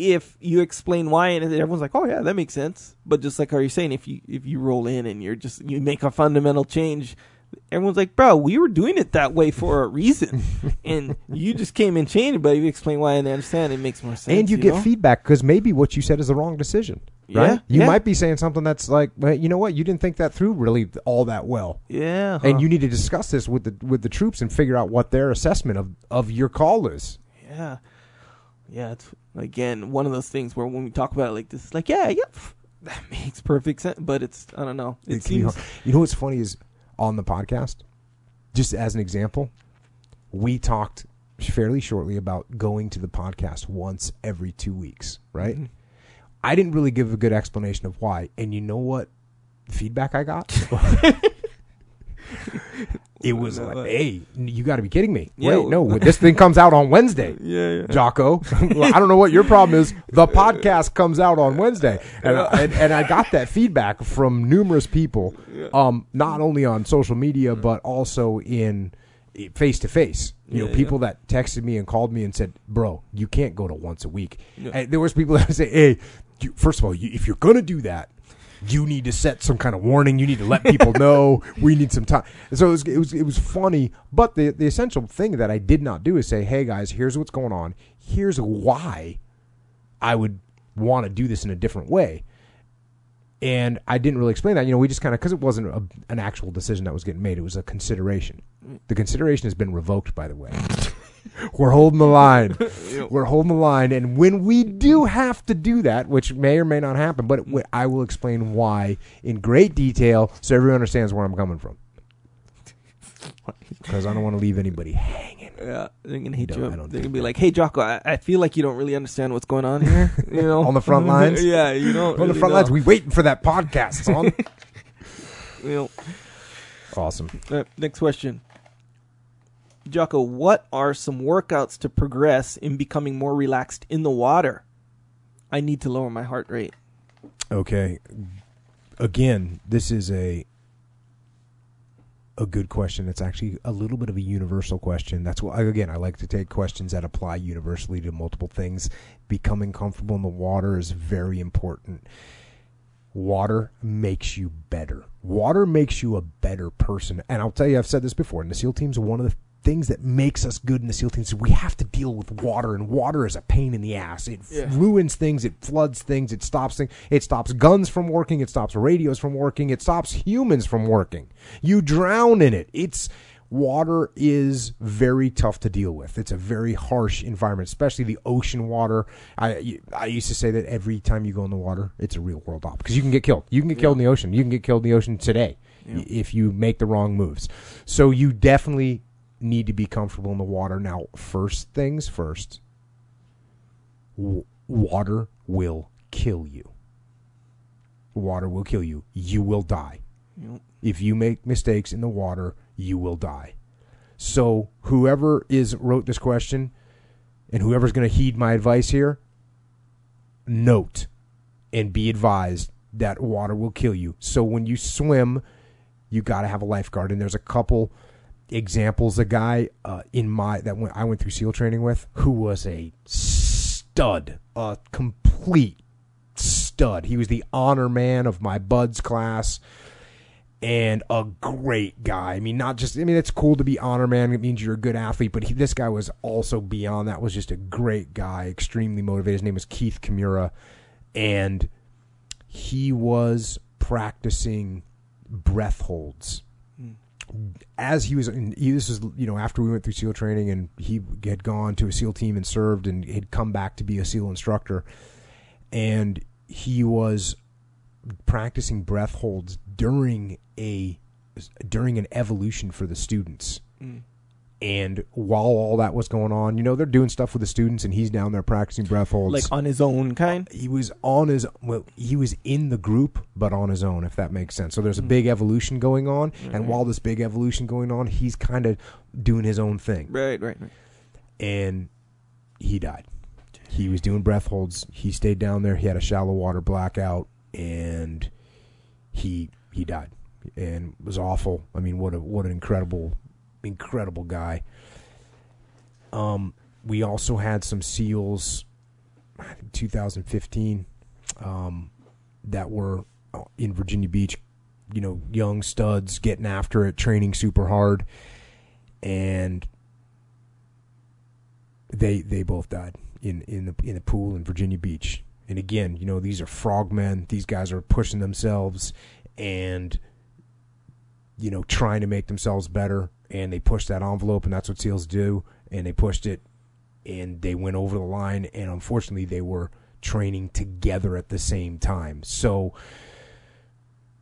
Speaker 2: if you explain why, and everyone's like, "Oh yeah, that makes sense." But just like how you're saying, if you if you roll in and you're just you make a fundamental change, everyone's like, "Bro, we were doing it that way for a reason, and you just came and changed." But you explain why and they understand, it makes more sense.
Speaker 1: and you, get
Speaker 2: know?
Speaker 1: feedback because maybe what you said is the wrong decision.
Speaker 2: Yeah,
Speaker 1: Right? You
Speaker 2: yeah.
Speaker 1: might be saying something that's like, well, you know what? You didn't think that through really all that well,
Speaker 2: Yeah, huh.
Speaker 1: and you need to discuss this with the with the troops and figure out what their assessment of of your call is.
Speaker 2: Yeah. Yeah, it's again one of those things where when we talk about it like this, it's like, yeah, yeah, that makes perfect sense. But it's I don't know. It
Speaker 1: It
Speaker 2: seems.
Speaker 1: You know what's funny is on the podcast, just as an example, we talked fairly shortly about going to the podcast once every two weeks, right?
Speaker 2: Mhm.
Speaker 1: I didn't really give a good explanation of why. And you know what feedback I got? it was
Speaker 2: What?
Speaker 1: like, hey, you got to be kidding me.
Speaker 2: Yeah,
Speaker 1: Wait, no, this thing comes out on Wednesday.
Speaker 2: Yeah, yeah.
Speaker 1: Jocko. I don't know what your problem is. The podcast comes out on Wednesday, and I, and, and I got that feedback from numerous people, um, not only on social media but also in face to face. You know, people that texted me and called me and said, "Bro, you can't go to once a week." There was people that would say, "Hey, you, first of all, you, if you're gonna do that." You need to set some kind of warning. You need to let people know. We need some time. So it was, it was it was funny, but the the essential thing that I did not do is say, "Hey guys, here's what's going on. Here's why I would want to do this in a different way." And I didn't really explain that. You know, we just kind of because it wasn't a, an actual decision that was getting made. It was a consideration. The consideration has been revoked, by the way. We're holding the line. We're holding the line, and when we do have to do that, which may or may not happen, but it, I will explain why in great detail, so everyone understands where I'm coming from. Because I don't want to leave anybody hanging.
Speaker 2: Yeah, they're gonna hate you. They're gonna be
Speaker 1: that.
Speaker 2: like, "Hey, Jocko, I, I feel like you don't really understand what's going on here." You know,
Speaker 1: On the front lines?
Speaker 2: yeah, you don't.
Speaker 1: On the front
Speaker 2: know.
Speaker 1: lines, we waiting for that podcast, son.
Speaker 2: You know.
Speaker 1: awesome.
Speaker 2: Uh, next question. Jocko, what are some workouts to progress in becoming more relaxed in the water? I need to lower my heart rate.
Speaker 1: Okay. Again, this is a a good question. It's actually a little bit of a universal question. That's why again I like to take questions that apply universally to multiple things. Becoming comfortable in the water is very important. Water makes you better. Water makes you a better person. And I'll tell you, I've said this before. and the SEAL teams, one of the things that makes us good in the SEAL teams is we have to deal with water, and water is a pain in the ass. It
Speaker 2: Yeah.
Speaker 1: ruins things, it floods things, it stops things. It stops guns from working, it stops radios from working, it stops humans from working. You drown in it. It's water is very tough to deal with. It's a very harsh environment, especially the ocean water. I I used to say that every time you go in the water, it's a real world op because you can get killed. You can get killed in the ocean. You can get killed in the ocean today y- if you make the wrong moves. So you definitely need to be comfortable in the water. Now, first things first. W- water will kill you. Water will kill you. You will die
Speaker 2: You
Speaker 1: if you make mistakes in the water, you will die. So whoever is wrote this question and whoever's going to heed my advice here, note and be advised that water will kill you. So when you swim, you got to have a lifeguard. And there's a couple examples. A guy uh, in my that went, I went through SEAL training with who was a stud, a complete stud. He was the honor man of my BUD/S class and a great guy. I mean, not just, I mean, it's cool to be honor man. It means you're a good athlete, but he, this guy was also beyond that, was just a great guy, extremely motivated. His name was Keith Kimura, and he was practicing breath holds. As he was, in, he, this is you know after we went through SEAL training and he had gone to a SEAL team and served and had come back to be a SEAL instructor, and he was practicing breath holds during a during an evolution for the students.
Speaker 2: Mm.
Speaker 1: And while all that was going on, you know, they're doing stuff with the students, and he's down there practicing breath holds.
Speaker 2: like on his own kind.
Speaker 1: he was on his well, he was in the group, but on his own, if that makes sense. So there's a
Speaker 2: Mm.
Speaker 1: big evolution going on, and
Speaker 2: Right.
Speaker 1: while this big evolution going on, he's kind of doing his own thing
Speaker 2: Right, right, right.
Speaker 1: and he died. He was doing breath holds. He stayed down there. He had a shallow water blackout, and he he died, and it was awful. I mean, what a what an incredible, incredible guy. Um, we also had some seals, I think 2015, um, that were uh, in Virginia Beach. You know, young studs getting after it, training super hard, and they they both died in in the in the pool in Virginia Beach. And again, you know, these are frogmen. These guys are pushing themselves and you know trying to make themselves better. And they pushed that envelope, and that's what SEALs do. And they pushed it, and they went over the line. And unfortunately, they were training together at the same time. So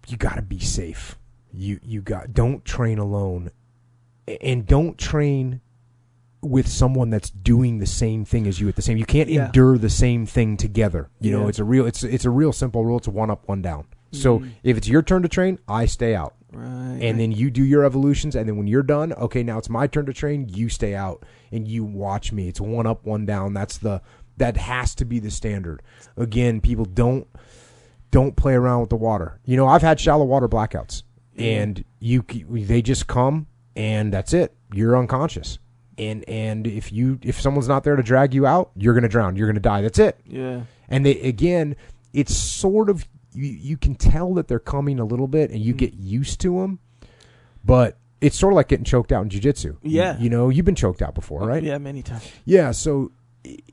Speaker 1: you got to be safe. You you got don't train alone, and don't train with someone that's doing the same thing as you at the same. You can't
Speaker 2: Yeah.
Speaker 1: endure the same thing together. You know, it's a real it's it's a real simple rule. It's one up, one down. So
Speaker 2: Mhm.
Speaker 1: if it's your turn to train, I stay out,
Speaker 2: Right.
Speaker 1: and then you do your evolutions, and then when you're done, okay, now it's my turn to train. You stay out, and you watch me. It's one up, one down. That's the that has to be the standard. Again, people don't don't play around with the water. You know, I've had shallow water blackouts, and you they just come, and that's it. You're unconscious, and and if you if someone's not there to drag you out, you're gonna drown. You're gonna die. That's it.
Speaker 2: yeah.
Speaker 1: And they again, it's sort of you, you can tell that they're coming a little bit, and you
Speaker 2: Mm.
Speaker 1: get used to them, but. It's sort of like getting choked out in jujitsu.
Speaker 2: Yeah.
Speaker 1: You, you know, you've been choked out before, right?
Speaker 2: Yeah, many times.
Speaker 1: Yeah, so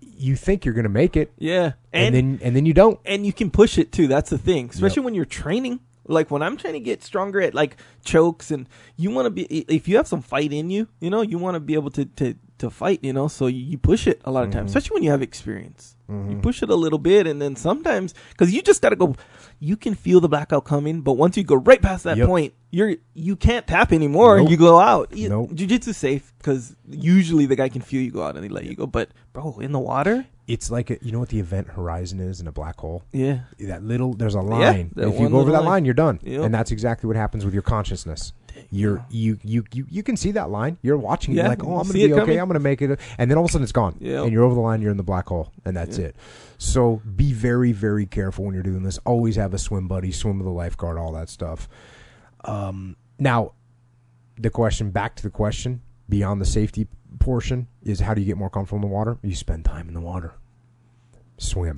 Speaker 1: you think you're going to make it,
Speaker 2: Yeah,
Speaker 1: and, then and then you don't.
Speaker 2: and you can push it too. That's the thing, especially when you're training. Like when I'm trying to get stronger at like chokes, and you want to be if you have some fight in you, you know, you want to be able to to to fight, you know. So you, you push it a lot of times,
Speaker 1: Mhm.
Speaker 2: especially when you have experience. You
Speaker 1: Mhm.
Speaker 2: push it a little bit, and then sometimes because you just got to go. You can feel the blackout coming, but once you go right past that
Speaker 1: Yep.
Speaker 2: point, you're you can't tap anymore.
Speaker 1: Nope.
Speaker 2: You go out. You,
Speaker 1: Nope.
Speaker 2: Jiu-jitsu safe because usually the guy can feel you go out and they let you go. But bro, in the water,
Speaker 1: It's like a, you know what the event horizon is in a black hole.
Speaker 2: yeah,
Speaker 1: That little there's a line.
Speaker 2: that
Speaker 1: if you go over that
Speaker 2: line.
Speaker 1: line, you're done.
Speaker 2: Yep.
Speaker 1: And that's exactly what happens with your consciousness. You're you you you you can see that line. You're watching. it,
Speaker 2: Yeah,
Speaker 1: You're like, oh, I'm gonna be okay.
Speaker 2: coming.
Speaker 1: I'm gonna make it. And then all of a sudden it's gone.
Speaker 2: Yep.
Speaker 1: And you're over the line. You're in the black hole, and that's
Speaker 2: Yeah.
Speaker 1: it. So be very very careful when you're doing this. Always have a swim buddy, swim with a lifeguard, all that stuff. Um, now, the question back to the question beyond the safety portion is how do you get more comfortable in the water? You spend time in the water. Swim,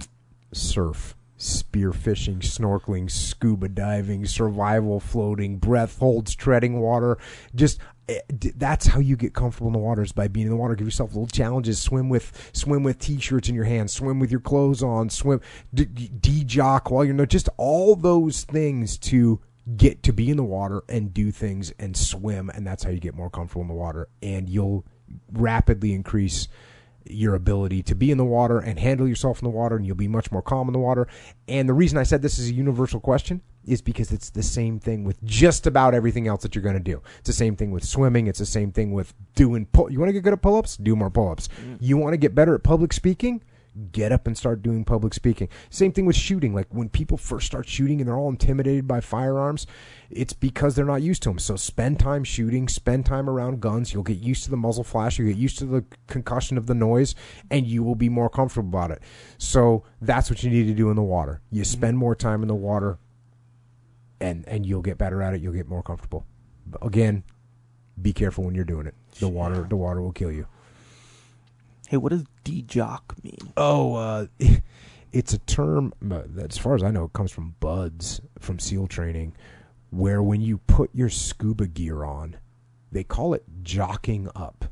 Speaker 1: surf, spear fishing, snorkeling, scuba diving, survival floating, breath holds, treading water. Just eh, that's how you get comfortable in the water is by being in the water. Give yourself little challenges. Swim with swim with t-shirts in your hands. Swim with your clothes on. Swim d- d- jock while you're just all those things to get to be in the water and do things and swim and that's how you get more comfortable in the water and you'll rapidly increase your ability to be in the water and handle yourself in the water and you'll be much more calm in the water. And the reason i said this is a universal question is because it's the same thing with just about everything else that you're going to do. It's the same thing with swimming. It's the same thing with doing pull you want to get good at pull-ups? Do more pull-ups. Mm. You want to get better at public speaking get up and start doing public speaking. Same thing with shooting. Like when people first start shooting and they're all intimidated by firearms, it's because they're not used to them. So spend time shooting, spend time around guns. You'll get used to the muzzle flash, you'll get used to the concussion of the noise, and you will be more comfortable about it. So that's what you need to do in the water. You mm-hmm. spend more time in the water and and you'll get better at it, you'll get more comfortable. But again, be careful when you're doing it. The water the water will kill you.
Speaker 2: Hey, what does D-Jock mean?
Speaker 1: Oh, uh, it's a term, uh, that, as far as I know, it comes from BUD/S from SEAL training, where when you put your scuba gear on, they call it jocking up.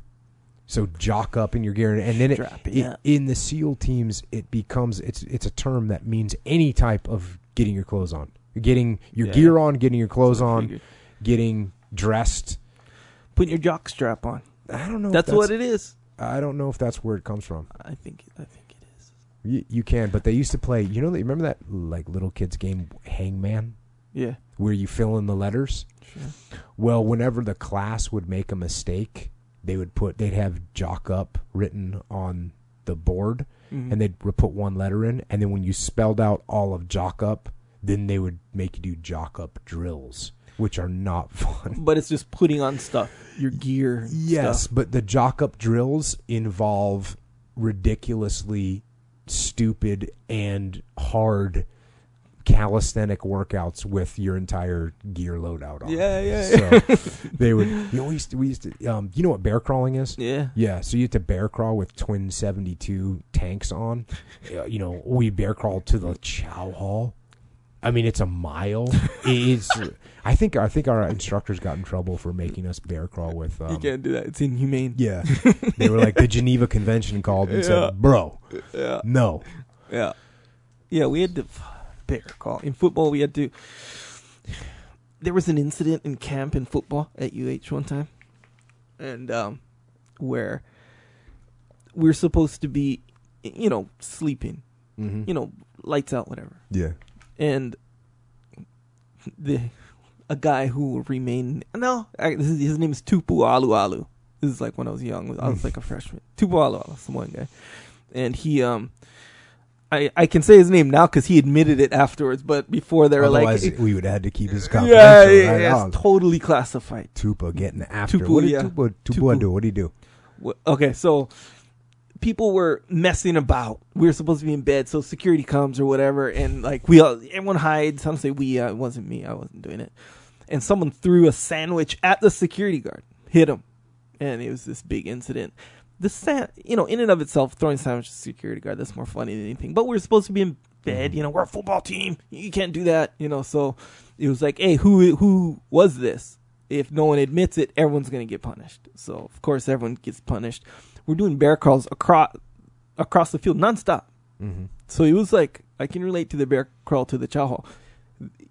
Speaker 1: So jock up in your gear, and then it,
Speaker 2: Strapping
Speaker 1: it in the SEAL teams, it becomes it's it's a term that means any type of getting your clothes on, getting your
Speaker 2: Yeah.
Speaker 1: gear on, getting your clothes on,
Speaker 2: figured.
Speaker 1: getting dressed.
Speaker 2: Putting your jock strap on.
Speaker 1: I don't know. if
Speaker 2: That's, what it is.
Speaker 1: I don't know if that's where it comes from.
Speaker 2: I think. I think it is.
Speaker 1: You, you can, but they used to play. You know, remember that like little kids game, Hangman,
Speaker 2: Yeah.
Speaker 1: where you fill in the letters.
Speaker 2: Sure.
Speaker 1: Well, whenever the class would make a mistake, they would put they'd have jock up written on the board,
Speaker 2: Mhm.
Speaker 1: and they'd put one letter in, and then when you spelled out all of jock up, then they would make you do jock up drills, which are not fun.
Speaker 2: But it's just putting on stuff, your gear.
Speaker 1: Yes,
Speaker 2: stuff.
Speaker 1: but the jock up drills involve ridiculously stupid and hard calisthenic workouts with your entire gear loadout on.
Speaker 2: Yeah, yeah, yeah.
Speaker 1: So they would. You know, we used to. We used to um, you know what bear crawling is?
Speaker 2: Yeah.
Speaker 1: Yeah, so you had to bear crawl with twin seventy two tanks on. Uh, you know, we bear crawled to the Chow Hall. I mean, it's a mile. It's. I think I think our instructors got in trouble for making us bear crawl with. Um,
Speaker 2: you can't do that. It's inhumane.
Speaker 1: yeah, they were like the Geneva Convention called and
Speaker 2: Yeah.
Speaker 1: said, "Bro,
Speaker 2: Yeah.
Speaker 1: no."
Speaker 2: Yeah. Yeah, we had to bear crawl In football we had to there was an incident in camp in football at UH one time. And um where we're supposed to be you know, sleeping.
Speaker 1: Mm-hmm.
Speaker 2: You know, lights out, whatever.
Speaker 1: Yeah.
Speaker 2: And the a guy who remained no, I, this is, his name is Tupu Alu Alu. This is like when I was young. I was like a freshman. Tupu Alu Alu, some one guy, and he um, I I can say his name now because he admitted it afterwards. But before they were
Speaker 1: Otherwise,
Speaker 2: like,
Speaker 1: we would have had to keep his
Speaker 2: yeah,
Speaker 1: confidential.
Speaker 2: yeah,
Speaker 1: right?
Speaker 2: yeah,
Speaker 1: Oh,
Speaker 2: it's totally classified.
Speaker 1: Tupa getting after.
Speaker 2: Tupu,
Speaker 1: what did
Speaker 2: yeah.
Speaker 1: Tupa, Tupa
Speaker 2: Tupu.
Speaker 1: do? What did he do?
Speaker 2: Okay, so people were messing about. We were supposed to be in bed, so security comes or whatever, and like we all, everyone hides. Some say we. Uh, it wasn't me. I wasn't doing it. And someone threw a sandwich at the security guard, hit him, and it was this big incident. The sa- you know, in and of itself, throwing sandwich at the security guard that's more funny than anything. But we are supposed to be in bed. You know, we're a football team. You can't do that. You know, so it was like, hey, who who was this? If no one admits it, everyone's gonna get punished. So of course, everyone gets punished. We're doing bear crawls across across the field nonstop.
Speaker 1: Mm-hmm.
Speaker 2: So it was like I can relate to the bear crawl to the chow hall.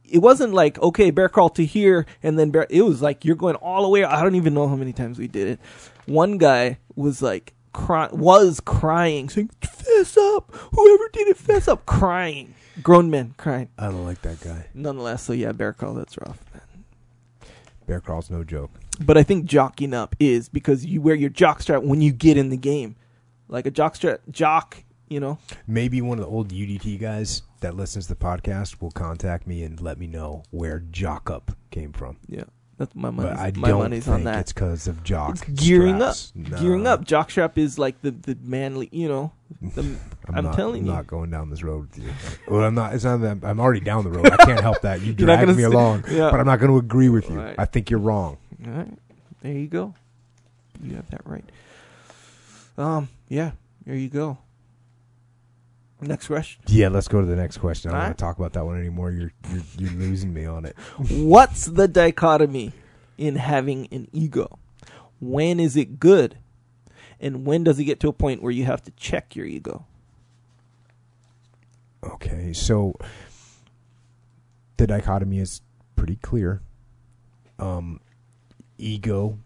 Speaker 2: It wasn't like okay, bear crawl to here and then bear. It was like you're going all the way. I don't even know how many times we did it. One guy was like cry, was crying, saying "Fess up!" Whoever did it, fess up, crying. Grown men crying.
Speaker 1: I don't like that guy.
Speaker 2: Nonetheless, so yeah, bear crawl. That's rough.
Speaker 1: Bear crawl's no joke.
Speaker 2: But I think jocking up is because you wear your jock strap when you get in the game, like a jock strap. Jock, you know.
Speaker 1: Maybe one of the old UDT guys that listens to the podcast will contact me and let me know where jock up came from.
Speaker 2: Yeah, that's my
Speaker 1: But I
Speaker 2: my
Speaker 1: don't
Speaker 2: money's
Speaker 1: think
Speaker 2: on that.
Speaker 1: it's because of jock
Speaker 2: It's gearing
Speaker 1: straps.
Speaker 2: up.
Speaker 1: No.
Speaker 2: Gearing up. Jockstrap is like the the manly. You know, the, I'm
Speaker 1: not,
Speaker 2: telling
Speaker 1: I'm
Speaker 2: you.
Speaker 1: not going down this road with you. Well, I'm not. It's not that I'm already down the road. I can't help that. You
Speaker 2: You're
Speaker 1: drag me along,
Speaker 2: yeah.
Speaker 1: but I'm not going to agree with you.
Speaker 2: Right.
Speaker 1: I think you're wrong.
Speaker 2: All right, there you go. You have that right. Um, yeah, there you go. Next question.
Speaker 1: Yeah, let's go to the next question. I don't
Speaker 2: All
Speaker 1: want to talk about that one anymore. You're you're, you're losing me on it.
Speaker 2: What's the dichotomy in having an ego? When is it good? And when does it get to a point where you have to check your ego?
Speaker 1: Okay, so the dichotomy is pretty clear. Um, ego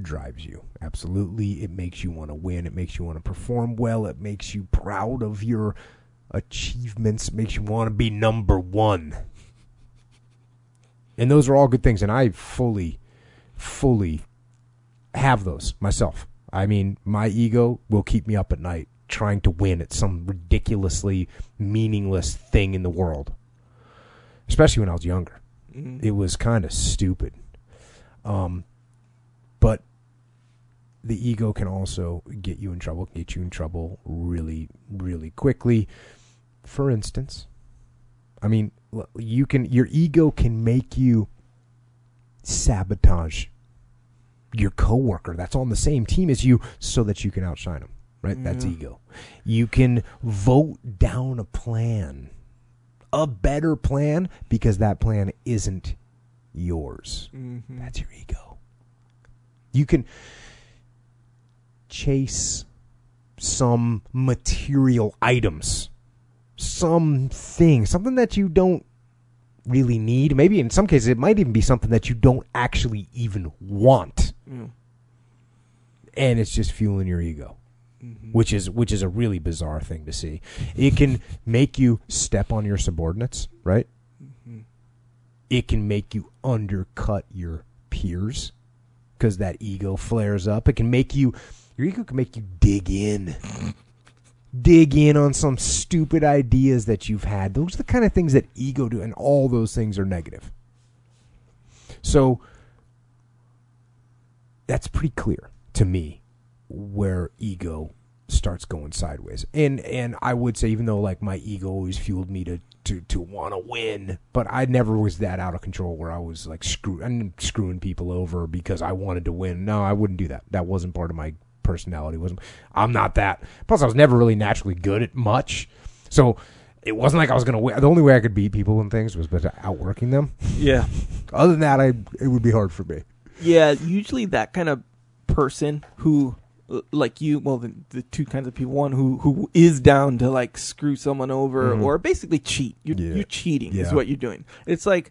Speaker 1: drives you. Absolutely. It makes you want to win. It makes you want to perform well. It makes you proud of your achievements. It makes you want to be number one. And those are all good things. And I fully, fully have those myself. I mean, my ego will keep me up at night trying to win at some ridiculously meaningless thing in the world. Especially when I was younger
Speaker 2: Mm.
Speaker 1: it was kind of stupid. Um, but the ego can also get you in trouble, get you in trouble really, really quickly. For instance, I mean, you can your ego can make you sabotage your coworker that's on the same team as you so that you can outshine them. Right? That's ego. You can vote down a plan a better plan because that plan isn't yours.
Speaker 2: Mhm.
Speaker 1: That's your ego. You can chase some material items, something, something that you don't really need. Maybe in some cases, it might even be something that you don't actually even want,
Speaker 2: Yeah.
Speaker 1: and it's just fueling your ego
Speaker 2: Mhm.
Speaker 1: which is which is a really bizarre thing to see. It can make you step on your subordinates, right? It can make you undercut your peers because that ego flares up. It can make you your ego can make you dig in. Dig in on some stupid ideas that you've had. Those are the kind of things that ego do, and all those things are negative. So that's pretty clear to me where ego starts going sideways. And and I would say even though like my ego always fueled me to to to want to win, but I never was that out of control where I was like screw I'm screwing people over because I wanted to win. No, I wouldn't do that. That wasn't part of my personality. wasn't I'm not that. Plus I was never really naturally good at much. So it wasn't like I was going to win. The only way I could beat people and things was by outworking them.
Speaker 2: Yeah.
Speaker 1: Other than that, I it would be hard for me.
Speaker 2: Yeah, usually that kind of person who like you well the, the two kinds of people. One who who is down to like screw someone over
Speaker 1: Mhm.
Speaker 2: or basically cheat. You're,
Speaker 1: Yeah.
Speaker 2: you're cheating is what you're doing. It's like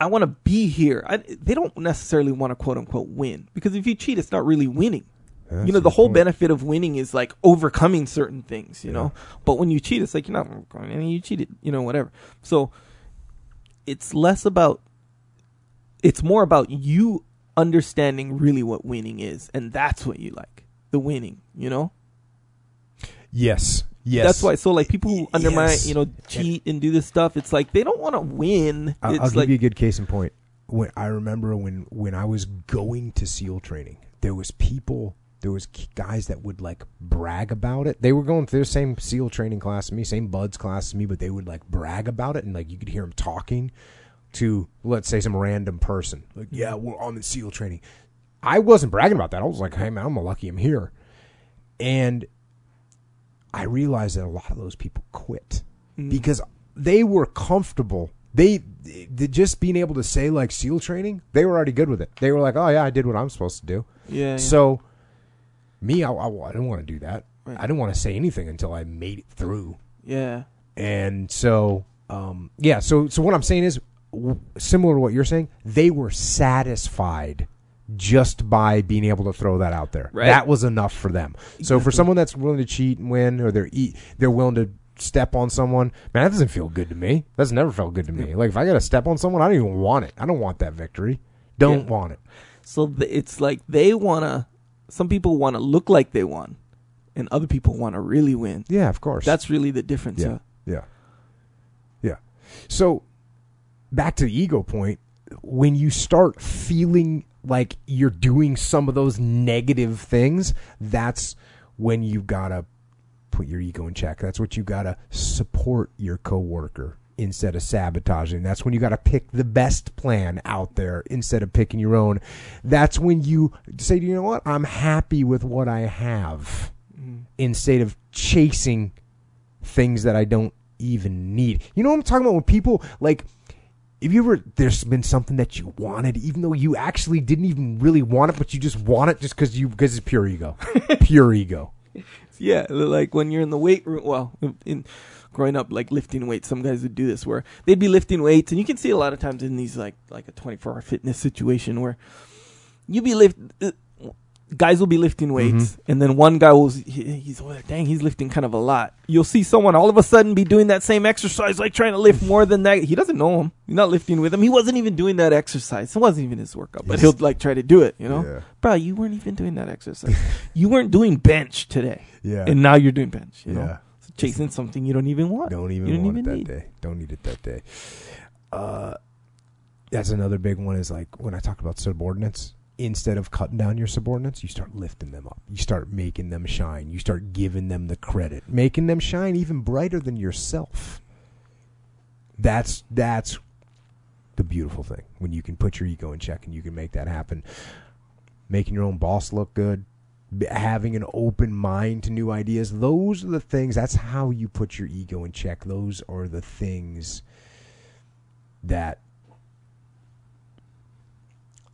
Speaker 2: i want to be here. I, they don't necessarily want to quote unquote win. Because if you cheat it's not really winning.
Speaker 1: That's
Speaker 2: you know the whole
Speaker 1: point.
Speaker 2: benefit of winning is like overcoming certain things you
Speaker 1: Yeah.
Speaker 2: know? But when you cheat it's like you're not overcoming any you cheated you know whatever. So it's less about it's more about you understanding really what winning is and that's what you like the winning you know
Speaker 1: Yes. Yes.
Speaker 2: that's why so like people who undermine
Speaker 1: yes.
Speaker 2: you know cheat and do this stuff it's like they don't want to win
Speaker 1: I'll,
Speaker 2: it's
Speaker 1: I'll give
Speaker 2: like
Speaker 1: you a good case in point. When I remember when when I was going to SEAL training, there was people, there was guys that would like brag about it. They were going through the same SEAL training class as me, same BUD/S class as me, but they would like brag about it, and like you could hear them talking to let's say some random person, like yeah, we're on the SEAL training. I wasn't bragging about that. I was like, hey man, I'm lucky I'm here, and I realized that a lot of those people quit
Speaker 2: Mm.
Speaker 1: because they were comfortable. They, they just being able to say like SEAL training, they were already good with it. They were like, "Oh yeah, I did what I'm supposed to do."
Speaker 2: yeah, yeah.
Speaker 1: So Me, I, I, I didn't want to do that.
Speaker 2: Right.
Speaker 1: I didn't want to say anything until I made it through.
Speaker 2: Yeah.
Speaker 1: And so, um, yeah. So, so what I'm saying is, similar to what you're saying, they were satisfied just by being able to throw that out there.
Speaker 2: Right.
Speaker 1: That was enough for them. So, for someone that's willing to cheat and win, or they're eat, they're willing to step on someone. Man, that doesn't feel good to me. That's never felt good to me. Like if I got to step on someone, I don't even want it. I don't want that victory. Don't
Speaker 2: Yeah.
Speaker 1: want it.
Speaker 2: So th- it's like they wanna. Some people want to look like they won, and other people want to really win.
Speaker 1: Yeah, of course.
Speaker 2: That's really the difference.
Speaker 1: Yeah. Yeah. Yeah. So back to the ego point, when you start feeling like you're doing some of those negative things, that's when you gotta put your ego in check. That's what you gotta support your coworker instead of sabotaging. That's when you gotta pick the best plan out there instead of picking your own. That's when you say, you know what, I'm happy with what I have mm. instead of chasing things that I don't even need. You know what I'm talking about? When people like, if you ever there's been something that you wanted, even though you actually didn't even really want it, but you just want it just because you because it's pure ego, pure ego.
Speaker 2: Yeah, like when you're in the weight room. Well, in growing up, like lifting weights, some guys would do this where they'd be lifting weights, and you can see a lot of times in these like like a 24 hour fitness situation where you be lift. Uh, Guys will be lifting weights, and then one guy will. He, he's oh, dang, he's lifting kind of a lot. You'll see someone all of a sudden be doing that same exercise, like trying to lift more than that. He doesn't know him. He's not lifting with him. He wasn't even doing that exercise. It wasn't even his workout, but he'll like try to do it. You know,
Speaker 1: Yeah.
Speaker 2: bro, you weren't even doing that exercise. you weren't doing bench today
Speaker 1: Yeah.
Speaker 2: and now you're doing bench. You
Speaker 1: Yeah.
Speaker 2: know, so chasing something you don't even want.
Speaker 1: Don't even
Speaker 2: you don't
Speaker 1: want
Speaker 2: even
Speaker 1: it that
Speaker 2: need.
Speaker 1: day. Don't need it that day. Uh, that's another big one. Is like when I talk about subordinates. Instead of cutting down your subordinates, you start lifting them up. You start making them shine. You start giving them the credit, making them shine even brighter than yourself. That's that's the beautiful thing when you can put your ego in check and you can make that happen. Making your own boss look good, having an open mind to new ideas. Those are the things. That's how you put your ego in check. Those are the things that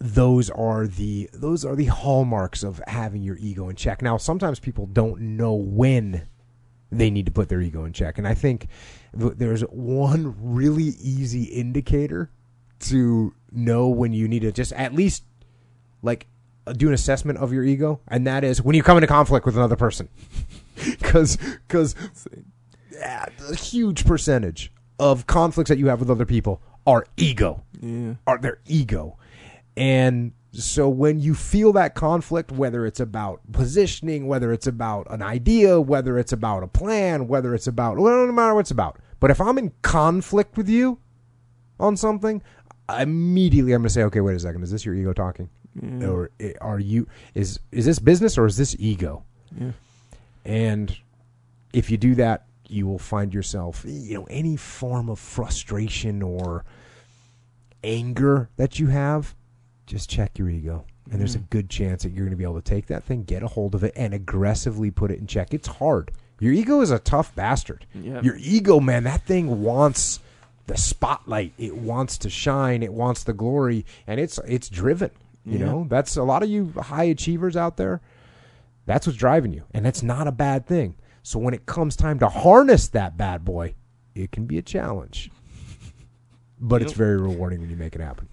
Speaker 1: those are the those are the hallmarks of having your ego in check. Now, sometimes people don't know when they need to put their ego in check, and I think there's one really easy indicator to know when you need to just at least like uh, do an assessment of your ego, and that is when you come into conflict with another person, because because yeah, a huge percentage of conflicts that you have with other people are ego
Speaker 2: Yeah.
Speaker 1: are their ego. And so when you feel that conflict, whether it's about positioning, whether it's about an idea, whether it's about a plan, whether it's about, well, no matter what it's about. But if I'm in conflict with you on something, immediately I'm going to say, okay, wait a second. Is this your ego talking?
Speaker 2: Yeah.
Speaker 1: Or eh, are you, is, is this business or is this ego?
Speaker 2: yeah.
Speaker 1: And if you do that, you will find yourself, you know, any form of frustration or anger that you have, just check your ego. And there's a
Speaker 2: Mhm.
Speaker 1: good chance that you're going to be able to take that thing, get a hold of it, and aggressively put it in check. It's hard. Your ego is a tough bastard.
Speaker 2: Yeah.
Speaker 1: Your ego, man, that thing wants the spotlight. It wants to shine. It wants the glory, and it's it's driven. You
Speaker 2: Yeah.
Speaker 1: know, that's a lot of you high achievers out there. That's what's driving you, and that's not a bad thing. So when it comes time to harness that bad boy, it can be a challenge, but it's very rewarding when you make it happen.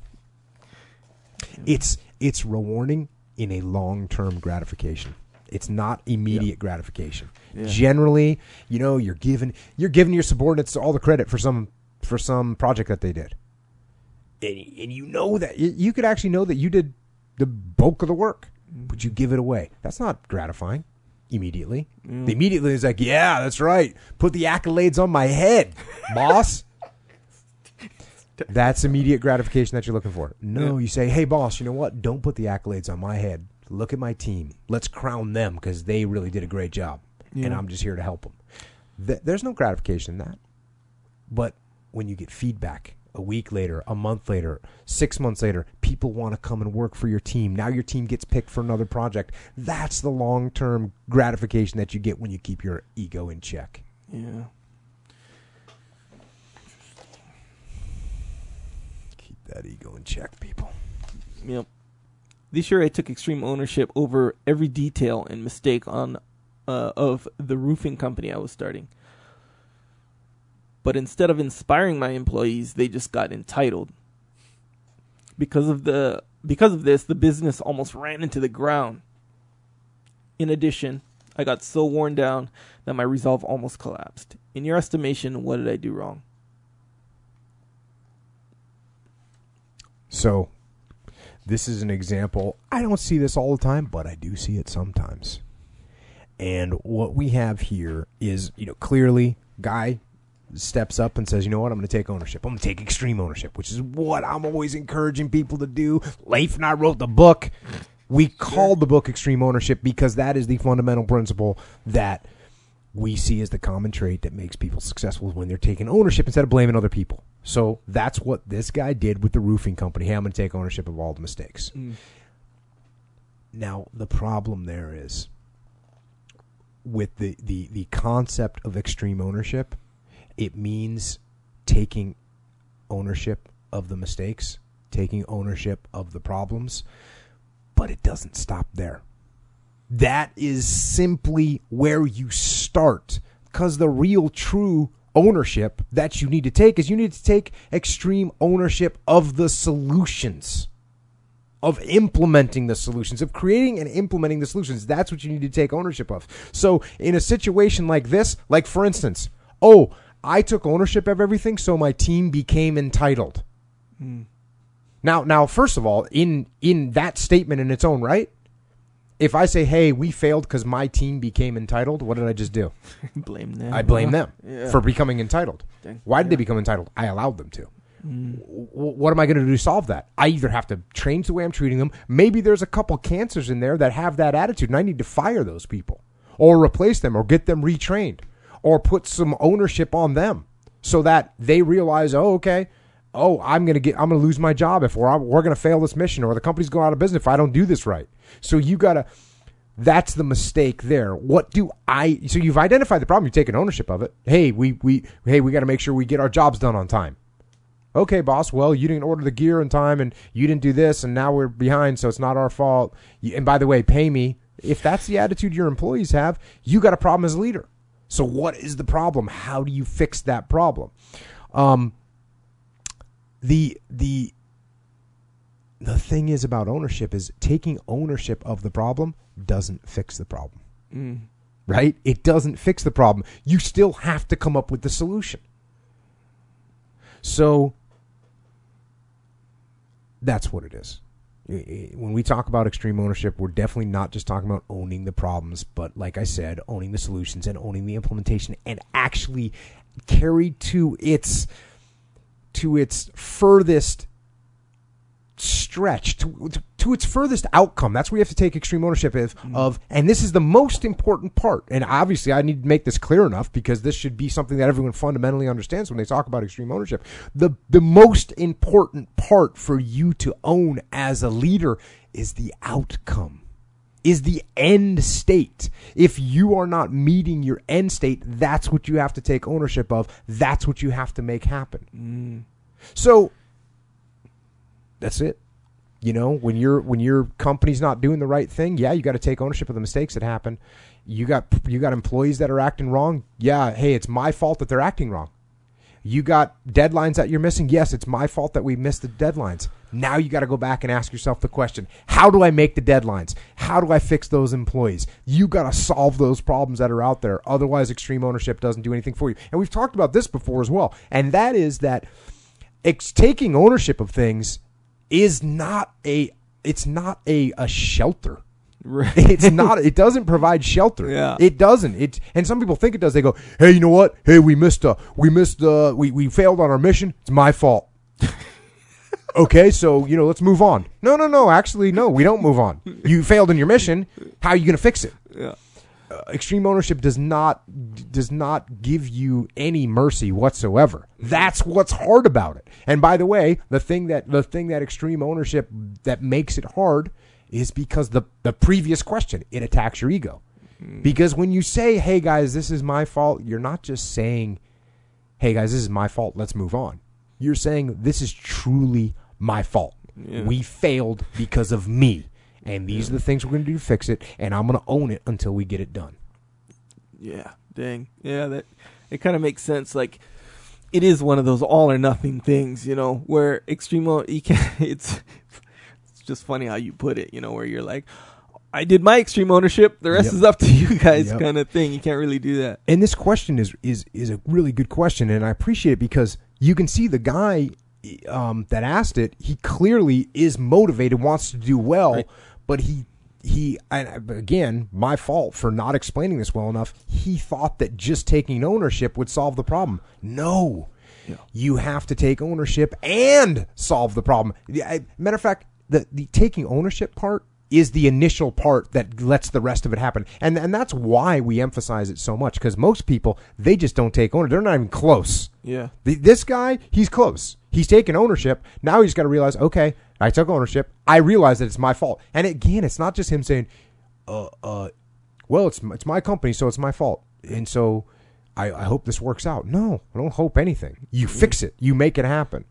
Speaker 1: It's it's rewarding in a long term gratification. It's not immediate gratification.
Speaker 2: Yeah.
Speaker 1: Generally, you know, you're giving you're giving your subordinates all the credit for some for some project that they did, and, and you know that you, you could actually know that you did the bulk of the work, but you give it away. That's not gratifying immediately.
Speaker 2: Mm.
Speaker 1: The immediately is like, yeah, that's right. Put the accolades on my head, boss. That's immediate gratification that you're looking for. No,
Speaker 2: Yeah.
Speaker 1: you say, hey, boss, you know what? Don't put the accolades on my head. Look at my team. Let's crown them because they really did a great job. And I'm just here to help them. Th- there's no gratification in that. But when you get feedback a week later, a month later, six months later, people want to come and work for your team. Now your team gets picked for another project. That's the long term gratification that you get when you keep your ego in check.
Speaker 2: Yeah.
Speaker 1: Keep that ego in check, people.
Speaker 2: Yep. This year, I took extreme ownership over every detail and mistake on uh, of the roofing company I was starting. But instead of inspiring my employees, they just got entitled. Because of the because of this, the business almost ran into the ground. In addition, I got so worn down that my resolve almost collapsed. In your estimation, what did I do wrong?
Speaker 1: So, this is an example. I don't see this all the time, but I do see it sometimes. And what we have here is, you know, clearly, guy steps up and says, you know what, I'm going to take ownership. I'm going to take extreme ownership, which is what I'm always encouraging people to do. Leif and I wrote the book. We called the book Extreme Ownership because that is the fundamental principle that we see as the common trait that makes people successful when they're taking ownership instead of blaming other people. So that's what this guy did with the roofing company. Hey, I'm going to take ownership of all the mistakes.
Speaker 2: Mm.
Speaker 1: Now, the problem there is with the, the, the concept of extreme ownership, it means taking ownership of the mistakes, taking ownership of the problems, but it doesn't stop there. That is simply where you start because the real true ownership that you need to take is you need to take extreme ownership of the solutions of implementing the solutions, of creating and implementing the solutions. That's what you need to take ownership of. So, in a situation like this, like for instance, oh, I took ownership of everything, so my team became entitled. Hmm. Now, now, first of all, in in that statement in its own right, if I say, "Hey, we failed because my team became entitled," what did I just do?
Speaker 2: blame them.
Speaker 1: I blame them
Speaker 2: Yeah.
Speaker 1: for becoming entitled.
Speaker 2: Dang.
Speaker 1: Why did they become entitled? I allowed them to.
Speaker 2: Mm.
Speaker 1: W- what am I going to do to solve that? I either have to change the way I'm treating them. Maybe there's a couple cancers in there that have that attitude, and I need to fire those people, or replace them, or get them retrained, or put some ownership on them, so that they realize, oh, okay, oh, I'm going to get, I'm going to lose my job if we're we're going to fail this mission, or the company's going out of business if I don't do this right. So you got to. That's the mistake there. What do I? So you've identified the problem. You've taken ownership of it. Hey, we we hey, we got to make sure we get our jobs done on time. Okay, boss. Well, you didn't order the gear in time, and you didn't do this, and now we're behind, so it's not our fault. And by the way, pay me. If that's the attitude your employees have, you got a problem as a leader. So, what is the problem? How do you fix that problem? Um, the the the thing is about ownership is taking ownership of the problem doesn't fix the problem
Speaker 2: Mm.
Speaker 1: right? It doesn't fix the problem. You still have to come up with the solution. So that's what it is. When we talk about extreme ownership, we're definitely not just talking about owning the problems, but like I said, owning the solutions and owning the implementation and actually carry to its to its furthest stretch to, to, to its furthest outcome. That's where you have to take extreme ownership of, mm. of, and this is the most important part. And obviously, I need to make this clear enough because this should be something that everyone fundamentally understands when they talk about extreme ownership. The the most important part for you to own as a leader is the outcome. Is the end state. If you are not meeting your end state, that's what you have to take ownership of. That's what you have to make happen.
Speaker 2: Mm.
Speaker 1: So that's it. You know, when your when your company's not doing the right thing, yeah, you got to take ownership of the mistakes that happen. You got you got employees that are acting wrong. Yeah, hey, it's my fault that they're acting wrong. You got deadlines that you're missing. Yes, it's my fault that we missed the deadlines. Now you got to go back and ask yourself the question: How do I make the deadlines? How do I fix those employees? You got to solve those problems that are out there. Otherwise, extreme ownership doesn't do anything for you. And we've talked about this before as well. And that is that ex- taking ownership of things is not a it's not a, a shelter
Speaker 2: Right.
Speaker 1: it's not it doesn't provide shelter
Speaker 2: Yeah.
Speaker 1: it doesn't it and some people think it does they go hey you know what hey we missed uh we missed uh we, we failed on our mission it's my fault okay so you know let's move on no no no actually no we don't move on you failed in your mission how are you gonna fix it
Speaker 2: Yeah.
Speaker 1: uh, extreme ownership does not does not give you any mercy whatsoever. That's what's hard about it. And by the way, the thing that the thing that extreme ownership that makes it hard is because the the previous question it attacks your ego. Because when you say, "Hey guys, this is my fault," you're not just saying, "Hey guys, this is my fault. Let's move on." You're saying this is truly my fault.
Speaker 2: Yeah.
Speaker 1: We failed because of me. and these are the things we're going to do to fix it, and I'm going to own it until we get it done.
Speaker 2: Yeah, dang. Yeah, that it kind of makes sense. Like, it is one of those all or nothing things, you know, where extreme. o- You can It's it's just funny how you put it, you know, where you're like, I did my extreme ownership. The rest
Speaker 1: Yep.
Speaker 2: is up to you guys,
Speaker 1: Yep.
Speaker 2: kind of thing. You can't really do that.
Speaker 1: And this question is is is a really good question, and I appreciate it because you can see the guy um, that asked it. He clearly is motivated, wants to do well,
Speaker 2: Right.
Speaker 1: but he he and again, my fault for not explaining this well enough. He thought that just taking ownership would solve the problem. No.
Speaker 2: Yeah.
Speaker 1: You have to take ownership and solve the problem. Matter of fact, the, the taking ownership part is the initial part that lets the rest of it happen. And and that's why we emphasize it so much because most people they just don't take ownership. They're not even close.
Speaker 2: Yeah.
Speaker 1: The, this guy, he's close. He's taken ownership. Now he's got to realize, okay, I took ownership. I realize that it's my fault. And again, it's not just him saying, uh, uh, well, it's it's my company, so it's my fault. And so I, I hope this works out. No, I don't hope anything. You fix it. You make it happen.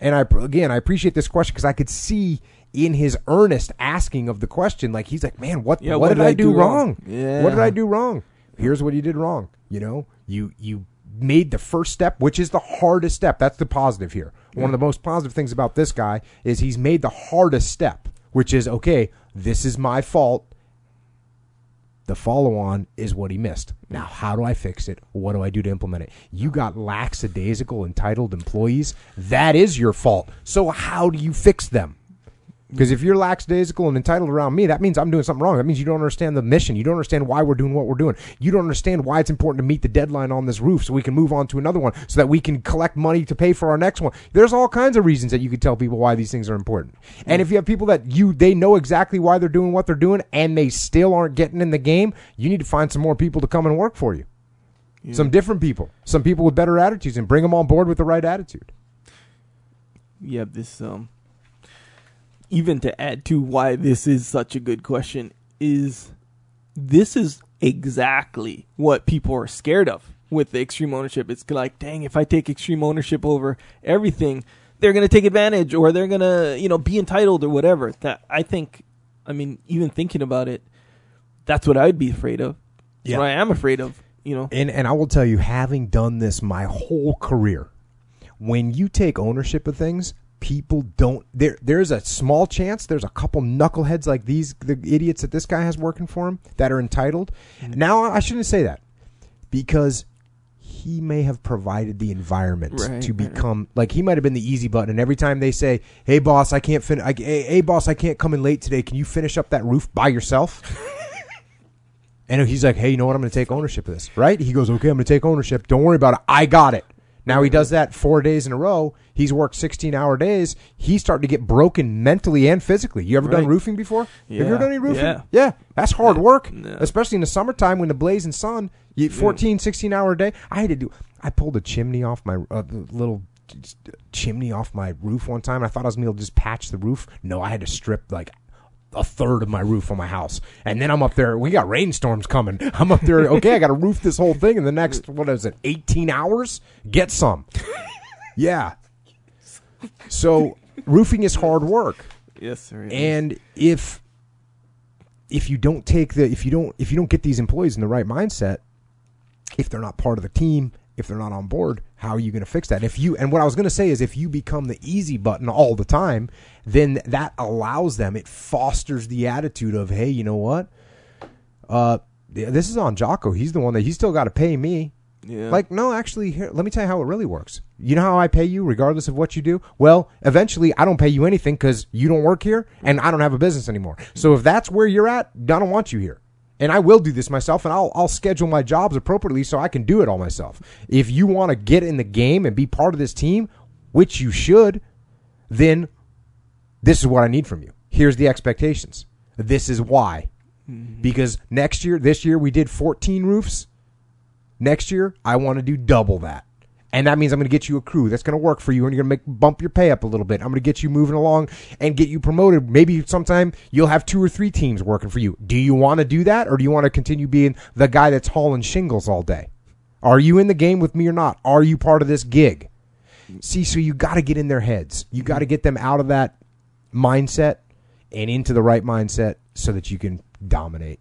Speaker 1: And I again, I appreciate this question because I could see in his earnest asking of the question, like he's like, man, what
Speaker 2: Yeah,
Speaker 1: what, did, I, do wrong?
Speaker 2: Yeah.
Speaker 1: What did I do wrong? Here's what you did wrong. You know, you you made the first step, which is the hardest step. That's the positive here. One of the most positive things about this guy is he's made the hardest step, which is okay. This is my fault. The follow on is what he missed. Now, how do I fix it? What do I do to implement it? You got lackadaisical, entitled employees. That is your fault. So, how do you fix them? Because if you're lackadaisical and entitled around me, that means I'm doing something wrong. That means you don't understand the mission. You don't understand why we're doing what we're doing. You don't understand why it's important to meet the deadline on this roof so we can move on to another one so that we can collect money to pay for our next one. There's all kinds of reasons that you could tell people why these things are important. And if you have people that you they know exactly why they're doing what they're doing and they still aren't getting in the game, you need to find some more people to come and work for you. Some different people, some people with better attitudes and bring them on board with the right attitude.
Speaker 2: yeah, this um even to add to why this is such a good question is this is exactly what people are scared of with the extreme ownership. It's like, dang, if I take extreme ownership over everything, they're going to take advantage or they're going to, you know, be entitled or whatever. That I think I mean, even thinking about it, that's what I'd be afraid of. That's
Speaker 1: Yeah.
Speaker 2: what I am afraid of, you know.
Speaker 1: And and I will tell you, having done this my whole career, when you take ownership of things, people don't. There there's a small chance. There's a couple knuckleheads like these, the idiots that this guy has working for him, that are entitled. Mm-hmm. Now I shouldn't say that because he may have provided the environment
Speaker 2: Right,
Speaker 1: to
Speaker 2: right, right.
Speaker 1: become like he might have been the easy button. And every time they say, "Hey boss, I can't finish," hey, hey boss, I can't come in late today. Can you finish up that roof by yourself? And he's like, hey, you know what? I'm going to take ownership of this, right? He goes, okay, I'm going to take ownership. Don't worry about it. I got it. Now he does that four days in a row. He's worked 16 hour days. He's starting to get broken mentally and physically. You ever done roofing before? Yeah. Have you ever
Speaker 2: Yeah.
Speaker 1: done any roofing?
Speaker 2: Yeah. yeah.
Speaker 1: That's hard work,
Speaker 2: Yeah.
Speaker 1: especially in the summertime when the blazing sun, you 14, 16 hour day. I had to do, I pulled a chimney off my, uh, little chimney off my roof one time. I thought I was going to be able to just patch the roof. No, I had to strip like a third of my roof on my house. And then I'm up there. We got rainstorms coming. I'm up there. Okay, I got to roof this whole thing in the next what is it? 18 hours. Get some. yeah. So roofing is hard work,
Speaker 2: Yes, sir.
Speaker 1: and if if you don't take the if you don't if you don't get these employees in the right mindset, if they're not part of the team, if they're not on board, how are you going to fix that? If you and what I was going to say is if you become the easy button all the time, then that allows them. It fosters the attitude of, hey, you know what? Uh, this is on Jocko. He's the one that he's still got to pay me.
Speaker 2: yeah.
Speaker 1: Like, no, actually, here, let me tell you how it really works. You know how I pay you, regardless of what you do? Well, eventually, I don't pay you anything because you don't work here and I don't have a business anymore. So if that's where you're at, I don't want you here. And I will do this myself, and I'll, I'll schedule my jobs appropriately so I can do it all myself. If you want to get in the game and be part of this team, which you should, then this is what I need from you. Here's the expectations. This is why. Mm-hmm. Because next year, this year, we did 14 roofs. Next year, I want to do double that. And that means I'm going to get you a crew that's going to work for you, and you're going to make bump your pay up a little bit. I'm going to get you moving along and get you promoted. Maybe sometime you'll have two or three teams working for you. Do you want to do that, or do you want to continue being the guy that's hauling shingles all day? Are you in the game with me or not? Are you part of this gig? See, so you got to get in their heads. You got to get them out of that mindset and into the right mindset so that you can dominate.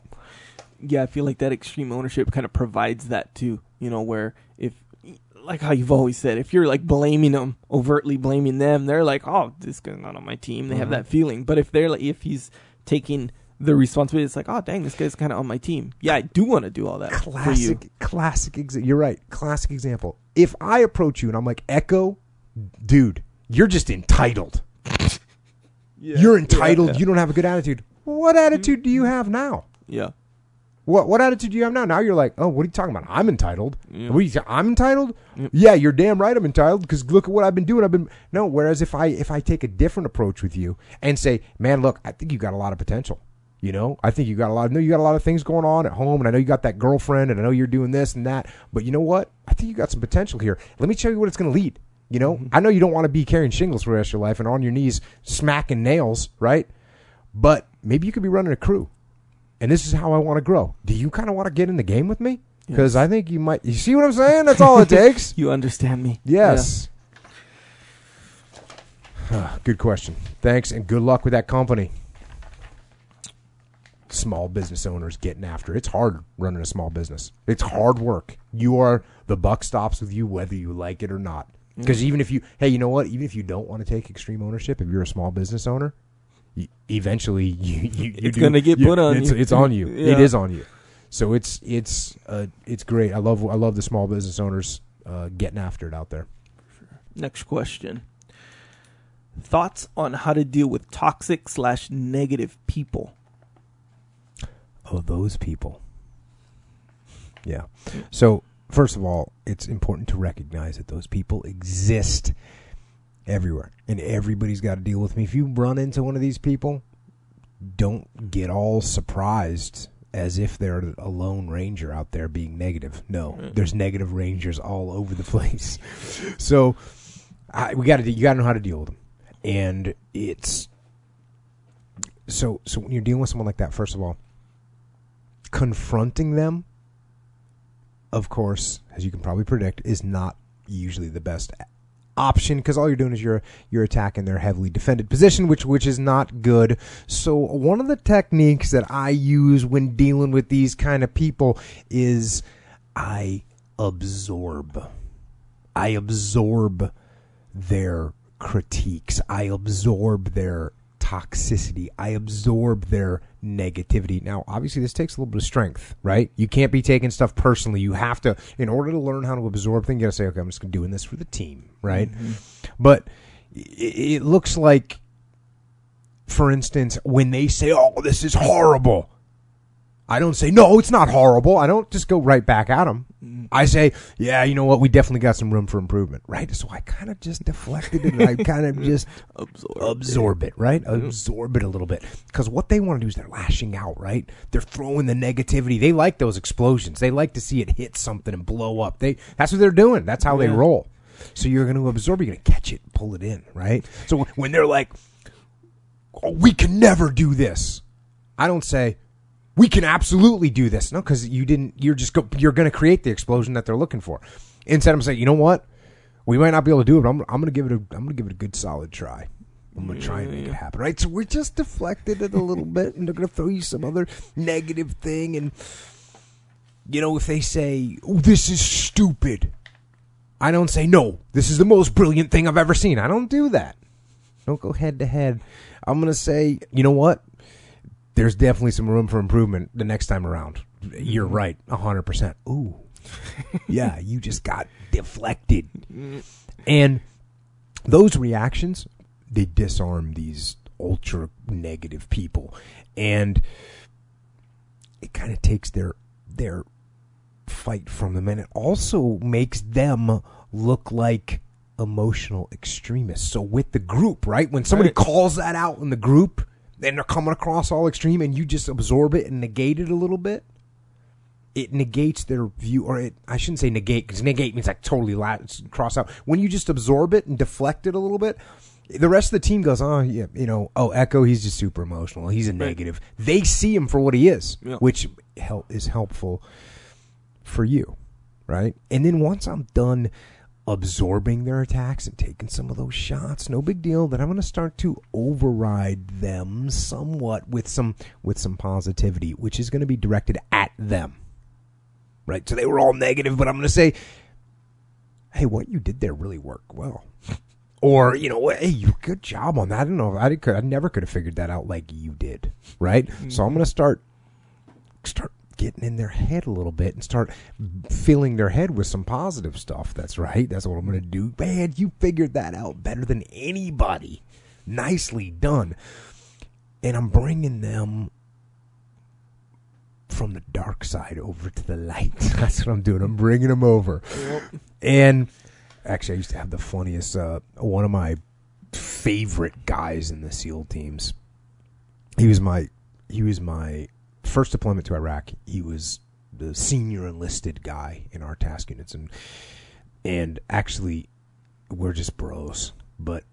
Speaker 2: yeah, I feel like that extreme ownership kind of provides that too. You know, where if, like how you've always said, if you're like blaming them, overtly blaming them, they're like, oh, this guy's not on my team. They have
Speaker 1: Mhm.
Speaker 2: that feeling. But if they're like, if he's taking the responsibility, it's like, oh, dang, this guy's kind of on my team. Yeah, I do want to do all that for you.
Speaker 1: Classic, classic. Exa- you're right. Classic example. If I approach you and I'm like, Echo, dude, you're just entitled.
Speaker 2: Yeah.
Speaker 1: You're entitled.
Speaker 2: Yeah.
Speaker 1: You don't have a good attitude. What attitude do you have now?
Speaker 2: yeah.
Speaker 1: What what attitude do you have now? Now you're like, oh, what are you talking about? I'm entitled.
Speaker 2: Yeah.
Speaker 1: What are you, I'm entitled.
Speaker 2: Yep.
Speaker 1: Yeah, you're damn right. I'm entitled because look at what I've been doing. I've been no. Whereas if I if I take a different approach with you and say, man, look, I think you got a lot of potential. You know, I think you got a lot. I know you got a lot of things going on at home, and I know you got that girlfriend, and I know you're doing this and that. But you know what? I think you got some potential here. Let me show you what it's going to lead. You know, mm-hmm. I know you don't want to be carrying shingles for the rest of your life and on your knees smacking nails, right? But maybe you could be running a crew and this is how I want to grow. Do you kind of want to get in the game with me? Because
Speaker 2: Yes.
Speaker 1: I think you might. You see what I'm saying? That's all it takes.
Speaker 2: You understand me.
Speaker 1: Yes. Ah, good question. Thanks, and good luck with that company. Small business owners getting after it's hard running a small business. It's hard work. You are the buck stops with you whether you like it or not. Mm. Because even if you, hey, you know what? Even if you don't want to take extreme ownership, if you're a small business owner, eventually you, you, you
Speaker 2: It's
Speaker 1: do-
Speaker 2: gonna get
Speaker 1: you-
Speaker 2: put on
Speaker 1: it's,
Speaker 2: you.
Speaker 1: It's on you. It
Speaker 2: Yeah.
Speaker 1: is on you. So it's it's uh, it's great. I love I love the small business owners uh, getting after it out there.
Speaker 2: Next question. Thoughts on how to deal with toxic slash negative people?
Speaker 1: Oh, those people. Yeah. So first of all, it's important to recognize that those people exist everywhere, and everybody's got to deal with me. If you run into one of these people, don't get all surprised as if they're a lone ranger out there being negative. No, there's negative rangers all over the place. So I, we got to you got to know how to deal with them, and it's so so when you're dealing with someone like that. First of all, confronting them, of course, as you can probably predict, is not usually the best option because all you're doing is you're you're attacking their heavily defended position which which is not good. So one of the techniques that i use when dealing with these kind of people is i absorb. I absorb their critiques. I absorb their toxicity. I absorb their negativity. Now obviously this takes a little bit of strength right? You can't be taking stuff personally. You have to in order to learn how to absorb things you gotta say okay i'm just doing this for the team right? Mm-hmm. But it, it looks like for instance when they say oh this is horrible I don't say no, it's not horrible. I don't just go right back at them. Mm-hmm. I say, yeah, you know what? We definitely got some room for improvement, right? So I kind of just deflected it. and I kind of just
Speaker 2: Absorb.
Speaker 1: absorb it, right? Absorb it a little bit because what they want to do is they're lashing out, right? They're throwing the negativity. They like those explosions. They like to see it hit something and blow up. They that's what they're doing. That's how they roll. So you're going to absorb. You're going to catch it, and pull it in, right? So when they're like, oh, "We can never do this," I don't say we can absolutely do this. No, because you didn't. You're just go, you're going to create the explosion that they're looking for. Instead, I'm saying, you know what? We might not be able to do it, but I'm, I'm going to give it a I'm going to give it a good solid try. I'm going to try and make it happen, right? So we're just deflected it a little bit, and they're going to throw you some other negative thing, and you know, if they say, oh, "This is stupid," I don't say, "No, this is the most brilliant thing I've ever seen." I don't do that. Don't go head to head. I'm going to say, you know what? There's definitely some room for improvement the next time around. You're mm-hmm. right, hundred percent. Ooh, yeah, you just got deflected, and those reactions they disarm these ultra negative people, and it kind of takes their their fight from them, and it also makes them look like emotional extremists. So with the group, right, when somebody
Speaker 2: Right.
Speaker 1: calls that out in the group and they're coming across all extreme and you just absorb it and negate it a little bit it negates their view or it i shouldn't say negate because negate means like totally la- cross out. When you just absorb it and deflect it a little bit the rest of the team goes oh yeah you know oh echo he's just super emotional. He's a negative. They see him for what he is
Speaker 2: Yeah.
Speaker 1: which help is helpful for you right? And then once i'm done absorbing their attacks and taking some of those shots. No big deal. Then I'm going to start to override them somewhat with some with some positivity, which is going to be directed at them. Right? So they were all negative, but I'm going to say, "Hey, what you did there really worked well." Or you know, hey, you good job on that. I don't know. I could. I never could have figured that out like you did, right? So I'm mm-hmm. going to start start getting in their head a little bit and start filling their head with some positive stuff. That's right. That's what I'm going to do. Man, you figured that out better than anybody. Nicely done. And I'm bringing them from the dark side over to the light. That's what I'm doing. I'm bringing them over. And actually, I used to have the funniest, uh, one of my favorite guys in the SEAL teams. He was my, he was my first deployment to Iraq. He was the senior enlisted guy in our task units, and and actually, we're just bros. But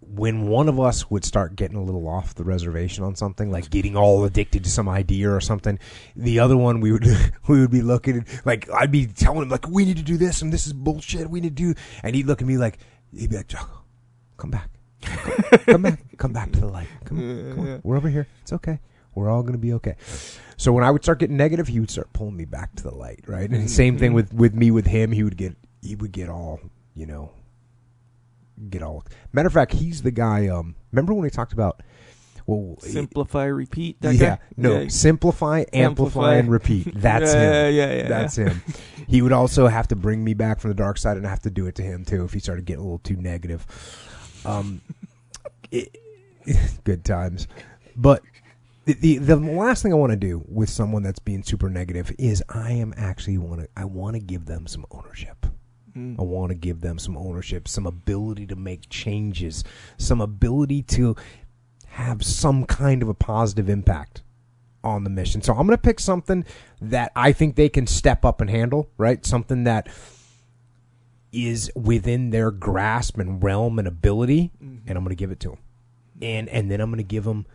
Speaker 1: when one of us would start getting a little off the reservation on something, like getting all addicted to some idea or something, the other one we would we would be looking like I'd be telling him like we need to do this and this is bullshit. We need to do, and he'd look at me like he'd be like, Jocko, come back, come back, come back to the light. Come, on, come on, we're over here. It's okay. We're all going to be okay. So when I would start getting negative, he would start pulling me back to the light, right? And same thing with with me with him. He would get he would get all you know get all. Matter of fact, he's the guy. Um, remember when we talked about well,
Speaker 2: Simplify, repeat. That
Speaker 1: yeah,
Speaker 2: guy?
Speaker 1: no,
Speaker 2: Yeah.
Speaker 1: simplify, amplify,
Speaker 2: Amplify.
Speaker 1: and repeat. That's
Speaker 2: Yeah,
Speaker 1: him.
Speaker 2: yeah, yeah, yeah.
Speaker 1: That's him. He would also have to bring me back from the dark side, and I have to do it to him too if he started getting a little too negative. Um, it, good times, but. The, the the last thing I want to do with someone that's being super negative is I am actually want to I want to give them some ownership.
Speaker 2: Mm.
Speaker 1: I want to give them some ownership, some ability to make changes, some ability to have some kind of a positive impact on the mission. So I'm going to pick something that I think they can step up and handle, right? Something that is within their grasp and realm and ability, and I'm going to give it to them. And and then I'm going to give them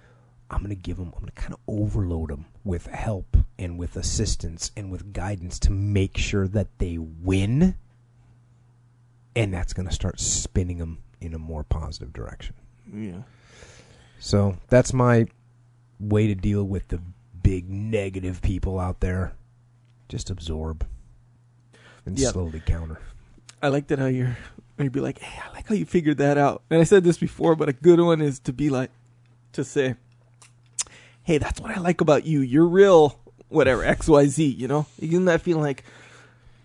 Speaker 1: I'm going to give them I'm going to kind of overload them with help and with assistance and with guidance to make sure that they win. And that's going to start spinning them in a more positive direction.
Speaker 2: Yeah.
Speaker 1: So that's my way to deal with the big negative people out there. Just absorb and
Speaker 2: Yep.
Speaker 1: slowly counter.
Speaker 2: I like that how you're you'd be like, Hey, I like how you figured that out. And I said this before, but a good one is to be like to say, Hey, that's what I like about you. You're real whatever, XYZ, you know? You get that feeling like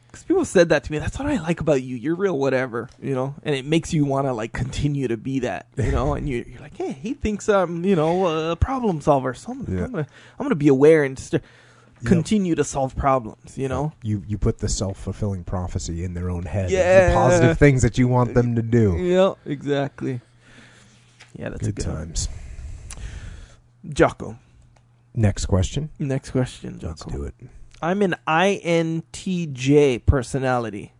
Speaker 2: because people said that to me. That's what I like about you. You're real, whatever, you know, and it makes you want to like continue to be that, you know. And you, you're like, hey, he thinks I'm, you know, a problem solver. So I'm,
Speaker 1: Yeah.
Speaker 2: I'm gonna, I'm gonna be aware and continue to solve problems, you know.
Speaker 1: You you put the self fulfilling prophecy in their own head.
Speaker 2: Yeah.
Speaker 1: The positive things that you want them to do.
Speaker 2: Yeah, exactly. Yeah, that's
Speaker 1: Good
Speaker 2: good one.
Speaker 1: times.
Speaker 2: Jocko.
Speaker 1: Next question.
Speaker 2: Next question, Jocko.
Speaker 1: Let's do it.
Speaker 2: I'm an INTJ personality.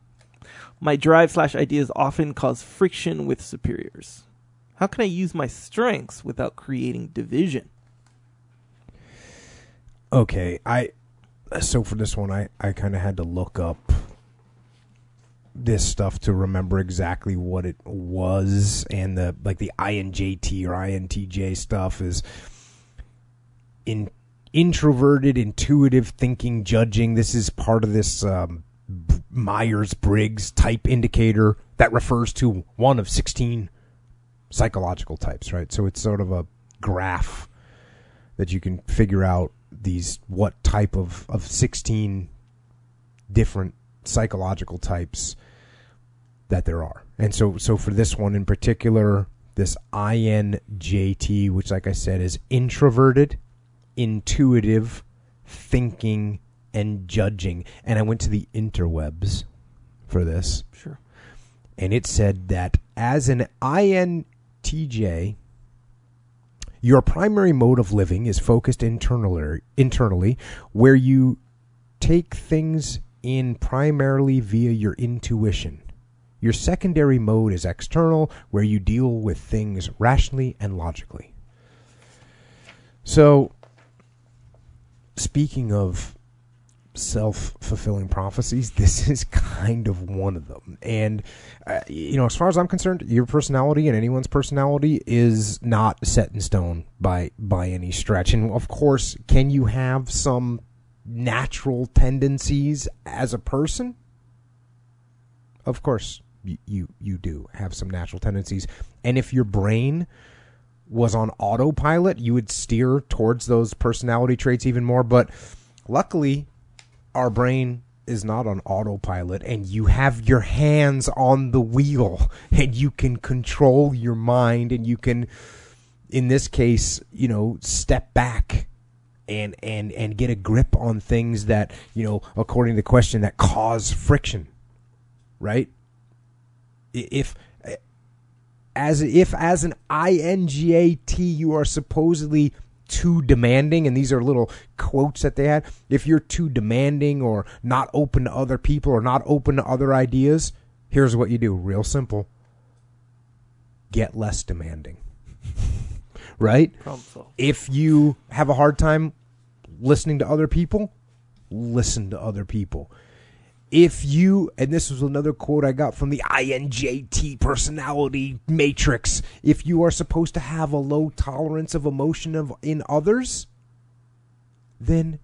Speaker 2: My drive slash ideas often cause friction with superiors. How can I use my strengths without creating division?
Speaker 1: Okay, I so for this one I I kind of had to look up this stuff to remember exactly what it was and the like the INJT or INTJ stuff is in introverted intuitive thinking judging this is part of this um, Myers-Briggs type indicator that refers to one of 16 psychological types right so it's sort of a graph that you can figure out these what type of of 16 different psychological types that there are. And so so for this one in particular, this INJT, which like I said is introverted, intuitive, thinking and judging. And I went to the interwebs for this
Speaker 2: Sure.
Speaker 1: and it said that as an INTJ, your primary mode of living is focused internally, internally, where you take things in primarily via your intuition. Your secondary mode is external, where you deal with things rationally and logically. So, speaking of self fulfilling prophecies. This is kind of one of them. And, uh, you know, as far as I'm concerned, your personality and anyone's personality is not set in stone by, by any stretch. And of course, can you have some natural tendencies as a person? Of course, you, you, you do have some natural tendencies. And if your brain was on autopilot, you would steer towards those personality traits even more. But luckily, our brain is not on autopilot and you have your hands on the wheel and you can control your mind and you can in this case you know step back and and and get a grip on things that you know according to the question that cause friction right if as if as an INTJ you are supposedly too demanding, and these are little quotes that they had. If you're too demanding or not open to other people or not open to other ideas, here's what you do. Real simple. Get less demanding. right? If you have a hard time listening to other people, listen to other people if you and this was another quote I got from the INJT personality matrix if you are supposed to have a low tolerance of emotion of in others then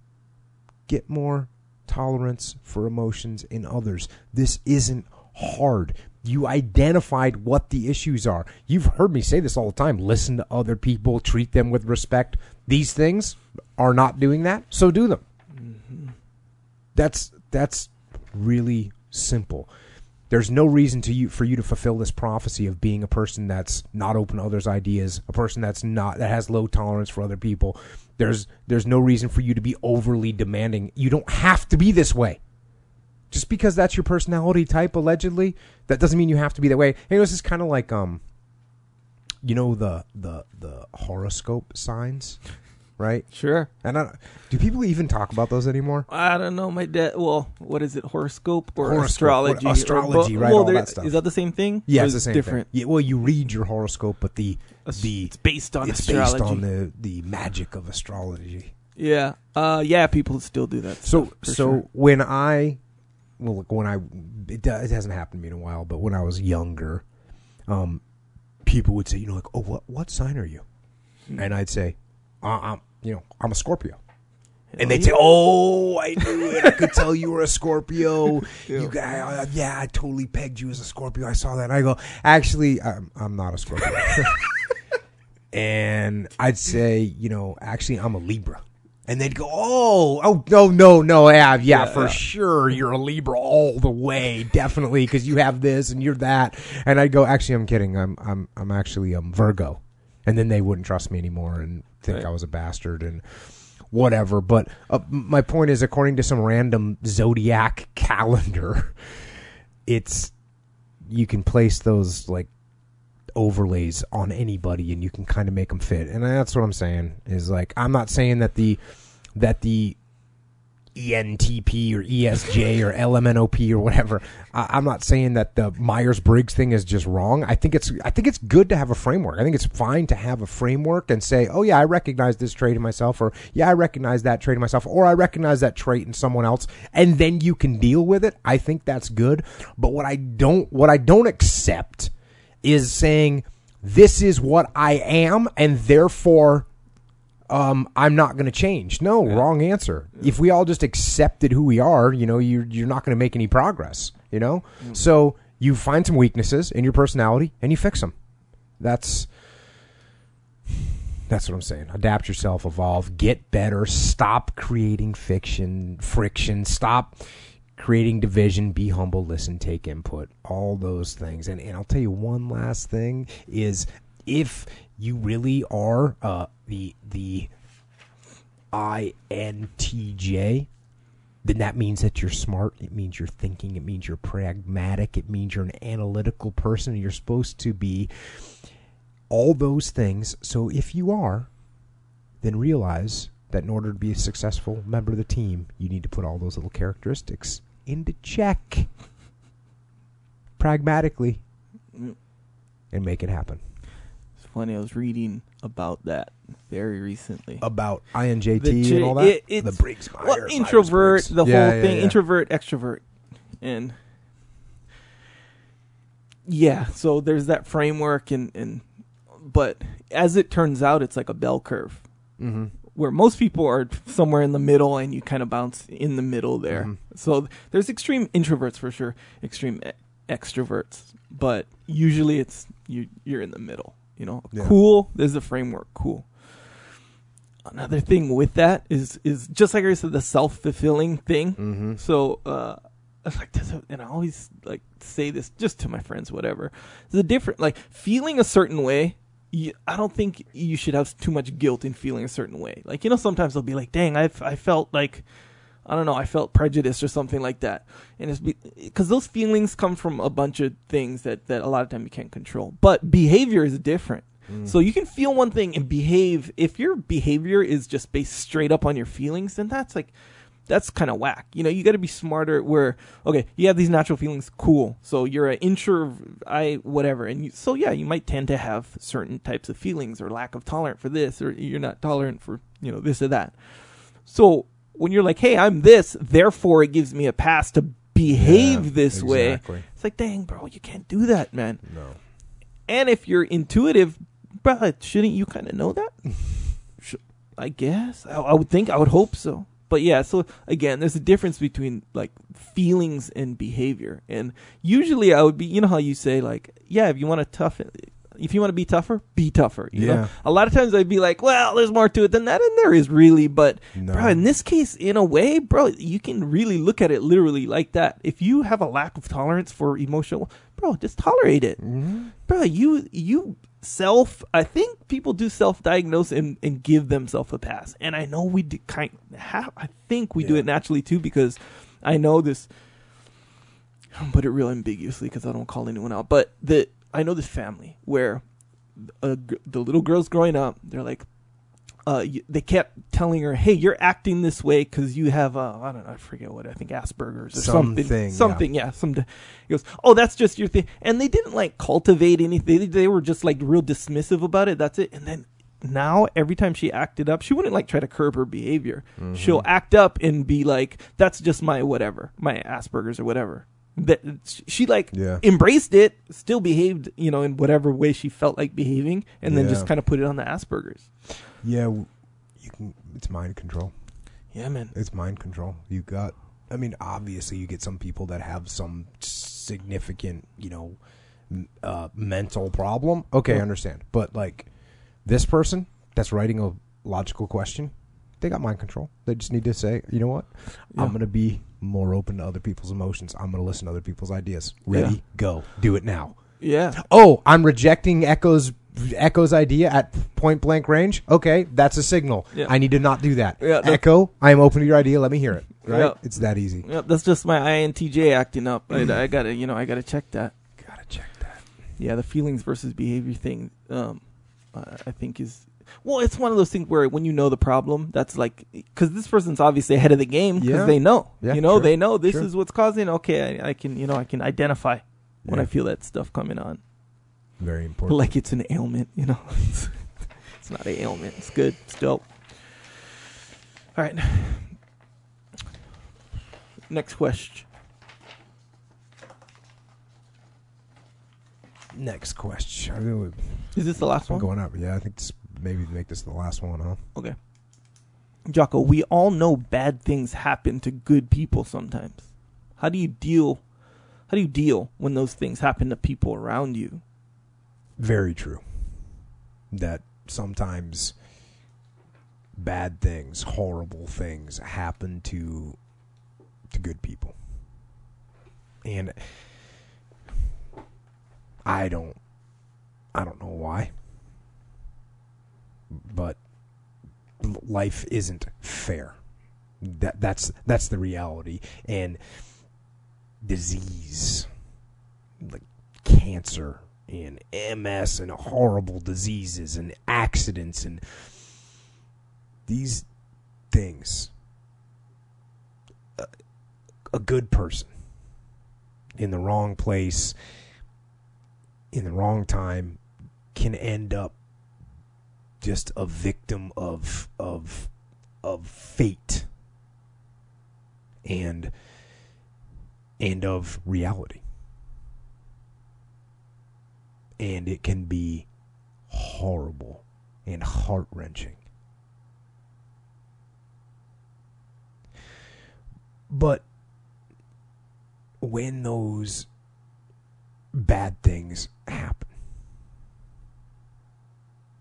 Speaker 1: get more tolerance for emotions in others. This isn't hard. You identified what the issues are. You've heard me say this all the time. Listen to other people treat them with respect. These things are not doing that so do them. Mm-hmm. that's that's really simple. There's no reason to you for you to fulfill this prophecy of being a person that's not open to others' ideas, a person that's not that has low tolerance for other people. There's there's no reason for you to be overly demanding. You don't have to be this way. Just because that's your personality type, allegedly, that doesn't mean you have to be that way. Hey, this is kind of like um, you know the the the horoscope signs right?
Speaker 2: Sure.
Speaker 1: And I, do people even talk about those anymore?
Speaker 2: I don't know. My dad. Well, what is it? Horoscope or
Speaker 1: horoscope,
Speaker 2: astrology?
Speaker 1: Astrology, or, right? Well, all that stuff.
Speaker 2: Is that the same thing?
Speaker 1: Yeah, it's the same different? Thing. Yeah. Well, you read your horoscope, but the the
Speaker 2: it's based on
Speaker 1: it's
Speaker 2: astrology.
Speaker 1: based on the the magic of astrology.
Speaker 2: Yeah. Uh. Yeah. People still do that.
Speaker 1: So
Speaker 2: so
Speaker 1: sure. when I well, look, when I it, it hasn't happened to me in a while, but when I was younger, um, people would say, you know, like, oh, what what sign are you? Hmm. And I'd say, uh, I'm you know, I'm a Scorpio. And they'd say, "Oh, I knew it. I could tell you were a Scorpio. yeah. You guy, uh, yeah, I totally pegged you as a Scorpio. I saw that." And I go, "Actually, I'm, I'm not a Scorpio." and I'd say, you know, actually, I'm a Libra. And they'd go, "Oh, oh, no, no, no, yeah, yeah, yeah for yeah. sure, you're a Libra all the way, definitely, because you have this and you're that." And I'd go, "Actually, I'm kidding. I'm, I'm, I'm actually um Virgo." And then they wouldn't trust me anymore, and think right. I was a bastard and whatever. But uh, my point is, according to some random zodiac calendar, it's you can place those like overlays on anybody and you can kind of make them fit. And that's what I'm saying is like I'm not saying that the that the ENTP or ESJ or LMNOP or whatever. I, am not saying that the Myers Briggs thing is just wrong. I think it's I think it's good to have a framework. I think it's fine to have a framework and say, oh yeah, I recognize this trait in myself, or yeah, I recognize that trait in myself, or I recognize that trait in someone else, and then you can deal with it. I think that's good. But what I don't what I don't accept is saying this is what I am, and therefore um, I'm not going to change. No, yeah. wrong answer. Yeah. If we all just accepted who we are, you know, you're you're not going to make any progress. You know, mm. so you find some weaknesses in your personality and you fix them. That's that's what I'm saying. Adapt yourself, evolve, get better, stop creating fiction, friction, stop creating division, be humble, listen, take input, all those things. And, and I'll tell you one last thing is if you really are uh, the the INTJ, then that means that you're smart. It means you're thinking. It means you're pragmatic. It means you're an analytical person. You're supposed to be all those things. So if you are, then realize that in order to be a successful member of the team, you need to put all those little characteristics into check pragmatically and make it happen.
Speaker 2: I was reading about that very recently.
Speaker 1: About INJT
Speaker 2: The
Speaker 1: and all that.
Speaker 2: it-
Speaker 1: the Briggs Myers.
Speaker 2: well, introvert, the
Speaker 1: Yeah,
Speaker 2: whole
Speaker 1: yeah,
Speaker 2: thing,
Speaker 1: yeah.
Speaker 2: introvert, extrovert, and yeah. So there's that framework, and and but as it turns out, it's like a bell curve
Speaker 1: Mm-hmm.
Speaker 2: where most people are somewhere in the middle, and you kind of bounce in the middle there.
Speaker 1: Mhm.
Speaker 2: So there's extreme introverts for sure, extreme extroverts, but usually it's you you're in the middle. You know,
Speaker 1: Yeah.
Speaker 2: cool. There's a framework. Cool. Another thing with that is is just like I said, the self fulfilling thing.
Speaker 1: Mm-hmm.
Speaker 2: So uh, like, this, and I always like say this just to my friends, whatever. The different, like feeling a certain way. You, I don't think you should have too much guilt in feeling a certain way. Like you know, sometimes they'll be like, "Dang, I I felt like." I don't know. I felt prejudiced or something like that, and it's because those feelings come from a bunch of things that that a lot of time you can't control. But behavior is different.
Speaker 1: Mm.
Speaker 2: So you can feel one thing and behave. If your behavior is just based straight up on your feelings, then that's like that's kind of whack. You know, you got to be smarter. Where okay, you have these natural feelings, cool. So you're an intro, I whatever, and you, so yeah, you might tend to have certain types of feelings or lack of tolerance for this, or you're not tolerant for you know this or that. So when you're like, hey, I'm this, therefore it gives me a pass to behave
Speaker 1: Yeah,
Speaker 2: this way. It's like, dang, bro, you can't do that, man.
Speaker 1: No.
Speaker 2: And if you're intuitive, bro, shouldn't you kind of know that? I guess. I, I would think. I would hope so. But yeah, so again, there's a difference between like feelings and behavior. And usually I would be, you know how you say like, yeah, if you want to tough if you want to be tougher, be tougher. You
Speaker 1: Yeah.
Speaker 2: know? A lot of times I'd be like, well, there's more to it than that, and there is really. But
Speaker 1: No.
Speaker 2: bro, in this case, in a way, bro, you can really look at it literally like that. If you have a lack of tolerance for emotional, bro, just tolerate it
Speaker 1: Mhm.
Speaker 2: bro, you you self. I think people do self diagnose and, and give themselves a pass, and I know we do kind. Have, I think we do it naturally too because I know this. I'll put it real ambiguously because I don't call anyone out, but the I know this family where g- the little girls growing up, they're like. Uh, they kept telling her, "Hey, you're acting this way because you have uh, I don't know, I forget what I think Asperger's or something,
Speaker 1: Something, yeah.
Speaker 2: something, yeah, some." He goes, "Oh, that's just your thing," and they didn't like cultivate anything. They, they were just like real dismissive about it. That's it. And then now, every time she acted up, she wouldn't like try to curb her behavior.
Speaker 1: Mm-hmm.
Speaker 2: She'll act up and be like, "That's just my whatever, my Asperger's or whatever." That she like
Speaker 1: Yeah.
Speaker 2: embraced it, still behaved, you know, in whatever way she felt like behaving, and then just kind of put it on the Asperger's.
Speaker 1: Yeah, you can. It's mind control.
Speaker 2: Yeah, man.
Speaker 1: It's mind control. You got. I mean, obviously, you get some people that have some significant, you know, uh, mental problem. Okay, I understand. But like this person that's writing a logical question, they got mind control. They just need to say, you know what?
Speaker 2: Yeah.
Speaker 1: I'm going to be more open to other people's emotions. I'm going to listen to other people's ideas. Ready?
Speaker 2: Yeah.
Speaker 1: Go. Do it now.
Speaker 2: Yeah,
Speaker 1: Oh, I'm rejecting Echo's Echo's idea at point blank range. Okay, that's a signal.
Speaker 2: Yeah.
Speaker 1: I need to not do that.
Speaker 2: Yeah,
Speaker 1: Echo, I am open to your idea. Let me hear it. Right?
Speaker 2: Yeah.
Speaker 1: It's that easy.
Speaker 2: Yep, that's just my INTJ acting up. I, I gotta, you know, I gotta check that.
Speaker 1: Gotta check that.
Speaker 2: Yeah, the feelings versus behavior thing, um, I think is well, it's one of those things where when you know the problem, that's like because this person's obviously ahead of the game because
Speaker 1: Yeah.
Speaker 2: they know,
Speaker 1: Yeah,
Speaker 2: you know,
Speaker 1: sure,
Speaker 2: they know this
Speaker 1: sure.
Speaker 2: is what's causing. Okay, I, I can, you know, I can identify when I feel that stuff coming on,
Speaker 1: Very important.
Speaker 2: like it's an ailment, you know. it's, it's not an ailment. It's good. It's dope. All right. Next question.
Speaker 1: Next question.
Speaker 2: Is this the last one?
Speaker 1: going up. Yeah, I think this, maybe make this the last one, huh?
Speaker 2: Okay. Jocko, we all know bad things happen to good people sometimes. How do you deal how do you deal when those things happen to people around you?
Speaker 1: Very true. That sometimes bad things, horrible things happen to to good people. And I don't I don't know why. But life isn't fair. That that's that's the reality and disease like cancer and MS and horrible diseases and accidents and these things a, a good person in the wrong place in the wrong time can end up just a victim of of of fate and and of reality. And it can be horrible and heart wrenching. But when those bad things happen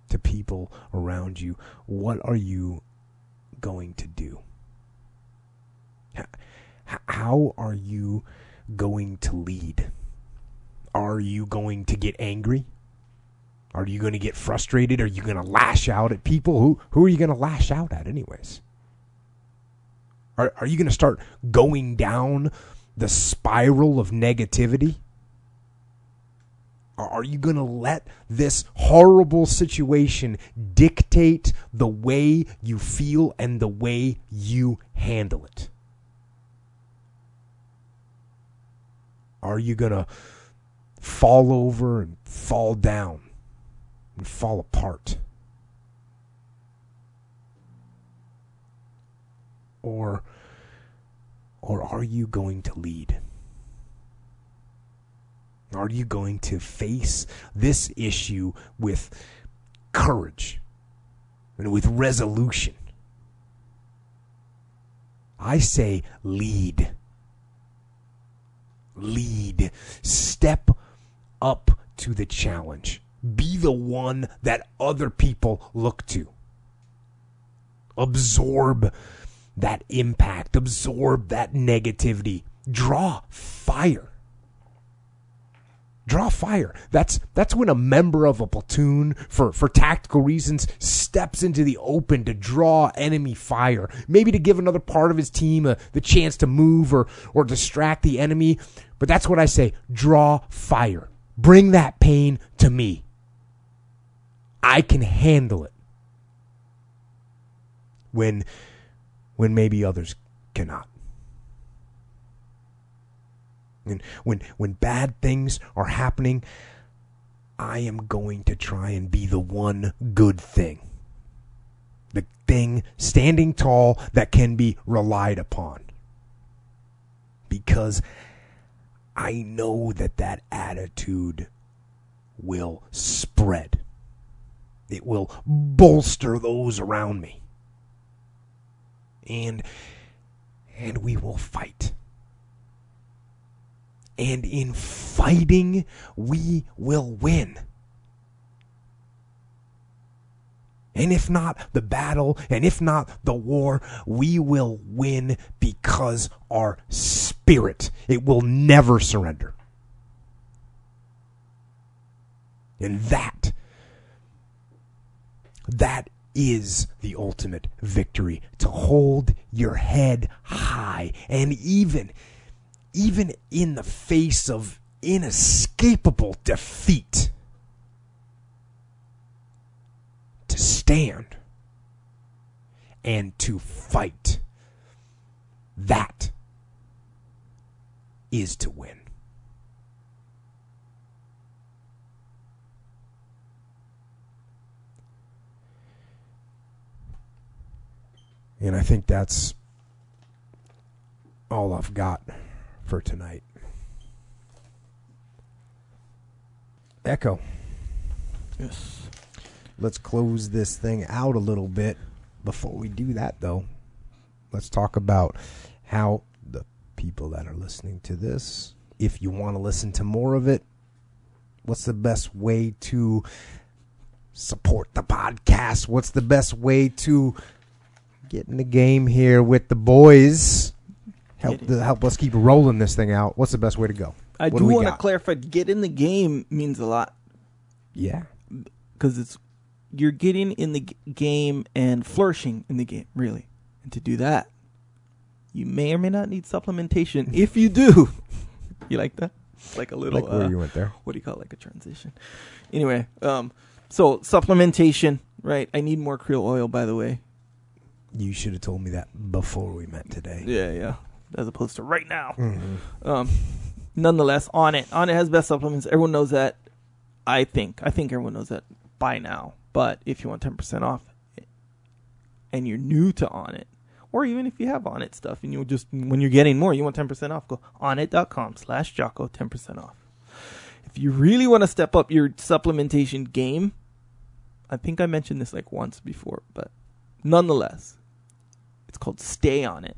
Speaker 1: to people around you, what are you going to do? How are you going to lead? Are you going to get angry? Are you going to get frustrated? Are you going to lash out at people? Who who are you going to lash out at anyways? Are are you going to start going down the spiral of negativity? Are you going to let this horrible situation dictate the way you feel and the way you handle it? Are you going to fall over and fall down and fall apart? Or or are you going to lead? Are you going to face this issue with courage and with resolution? I say lead. Lead. Step up to the challenge. Be the one that other people look to. Absorb that impact, absorb that negativity. Draw fire draw fire. That's that's when a member of a platoon for for tactical reasons steps into the open to draw enemy fire. Maybe to give another part of his team a, the chance to move or or distract the enemy. But that's what I say, draw fire. Bring that pain to me. I can handle it. When when maybe others cannot. And when when bad things are happening, I am going to try and be the one good thing. The thing standing tall that can be relied upon. Because I know that that attitude will spread. It will bolster those around me. And and we will fight. And in fighting, we will win. And if not the battle, and if not the war, we will win because our spirit, it will never surrender. And that, that is the ultimate victory. To hold your head high and even even in the face of inescapable defeat, to stand and to fight. That is to win. And I think that's all I've got for tonight. Echo.
Speaker 2: Yes.
Speaker 1: Let's close this thing out a little bit. Before we do that, though, let's talk about how the people that are listening to this, if you want to listen to more of it, what's the best way to support the podcast? What's the best way to get in the game here with the boys? Help the, help us keep rolling this thing out. What's the best way to go?
Speaker 2: I
Speaker 1: What
Speaker 2: do
Speaker 1: we
Speaker 2: want to clarify. Get in the game means a lot
Speaker 1: Yeah,
Speaker 2: because it's you're getting in the g- game and flourishing in the game, really. And to do that, you may or may not need supplementation. if you do, you like that? Like a little.
Speaker 1: like where
Speaker 2: uh,
Speaker 1: you went there.
Speaker 2: what do you call it? Like a transition. Anyway, um, so supplementation, right? I need more krill oil, by the way.
Speaker 1: You should have told me that before we met today.
Speaker 2: Yeah, yeah. As opposed to right now.
Speaker 1: Mhm.
Speaker 2: Um, nonetheless, Onnit, on it has best supplements. Everyone knows that. I think. I think everyone knows that by now. But if you want 10% off and you're new to Onnit, or even if you have Onnit stuff and you just, when you're getting more, you want 10% off, go on onnit.com slash Jocko, 10% off. If you really want to step up your supplementation game, I think I mentioned this like once before, but nonetheless, it's called Stay On It.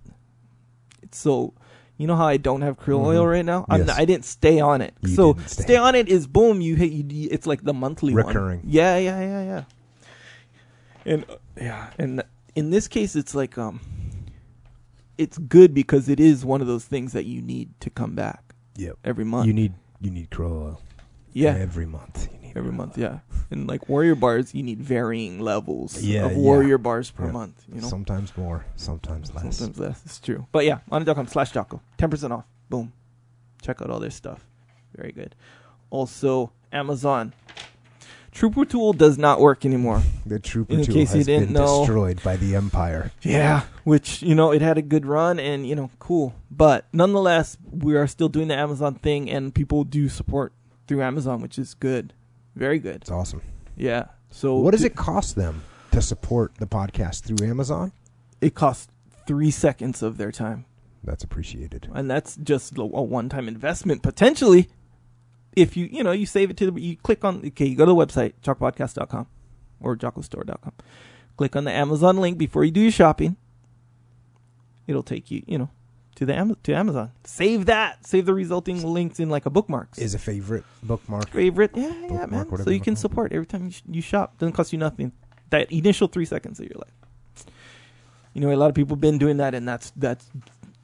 Speaker 2: So, you know how I don't have krill oil
Speaker 1: Mhm.
Speaker 2: right now? I'm
Speaker 1: Yes.
Speaker 2: not, I didn't stay on it.
Speaker 1: You
Speaker 2: so
Speaker 1: didn't
Speaker 2: stay.
Speaker 1: stay.
Speaker 2: on it is boom. You hit. You, it's like the monthly one.
Speaker 1: Recurring.
Speaker 2: Yeah, yeah, yeah, yeah. And uh, yeah, and in this case, it's like um, it's good because it is one of those things that you need to come back
Speaker 1: Yep.
Speaker 2: every month.
Speaker 1: You need you need krill oil.
Speaker 2: yeah,
Speaker 1: Every month. You
Speaker 2: every month. Yeah, and like warrior bars, you need varying levels
Speaker 1: Yeah,
Speaker 2: of
Speaker 1: yeah.
Speaker 2: warrior bars per
Speaker 1: Yeah.
Speaker 2: month. You know,
Speaker 1: Sometimes more, sometimes less.
Speaker 2: Sometimes less. It's true. But yeah, on.com slash Jocko. 10% off. Boom. Check out all their stuff. Very good. Also, Amazon. Trooper Tool does not work anymore.
Speaker 1: The trooper
Speaker 2: In
Speaker 1: tool
Speaker 2: case you
Speaker 1: has
Speaker 2: didn't
Speaker 1: been
Speaker 2: know-
Speaker 1: destroyed by the empire.
Speaker 2: Yeah. Which, you know, it had a good run and, you know, cool. But nonetheless, we are still doing the Amazon thing and people do support through Amazon, which is good. Very good.
Speaker 1: It's awesome.
Speaker 2: Yeah. So
Speaker 1: what does it cost them to support the podcast through Amazon?
Speaker 2: It costs three seconds of their time.
Speaker 1: That's appreciated.
Speaker 2: and that's just a one-time investment potentially if you you know you save it to the you click on okay you go to the website jockpodcast.com or jockostore.com click on the amazon link before you do your shopping it'll take you you know to the Am- to amazon. Save that. Save the resulting links in like a bookmarks.
Speaker 1: Is a favorite bookmark.
Speaker 2: favorite. Yeah yeah
Speaker 1: Bookmark,
Speaker 2: man. so
Speaker 1: you
Speaker 2: can
Speaker 1: wanna call it.
Speaker 2: support every time you, sh- you shop. Doesn't cost you nothing. That initial three seconds of your life. You know a lot of people have been doing that and that's that's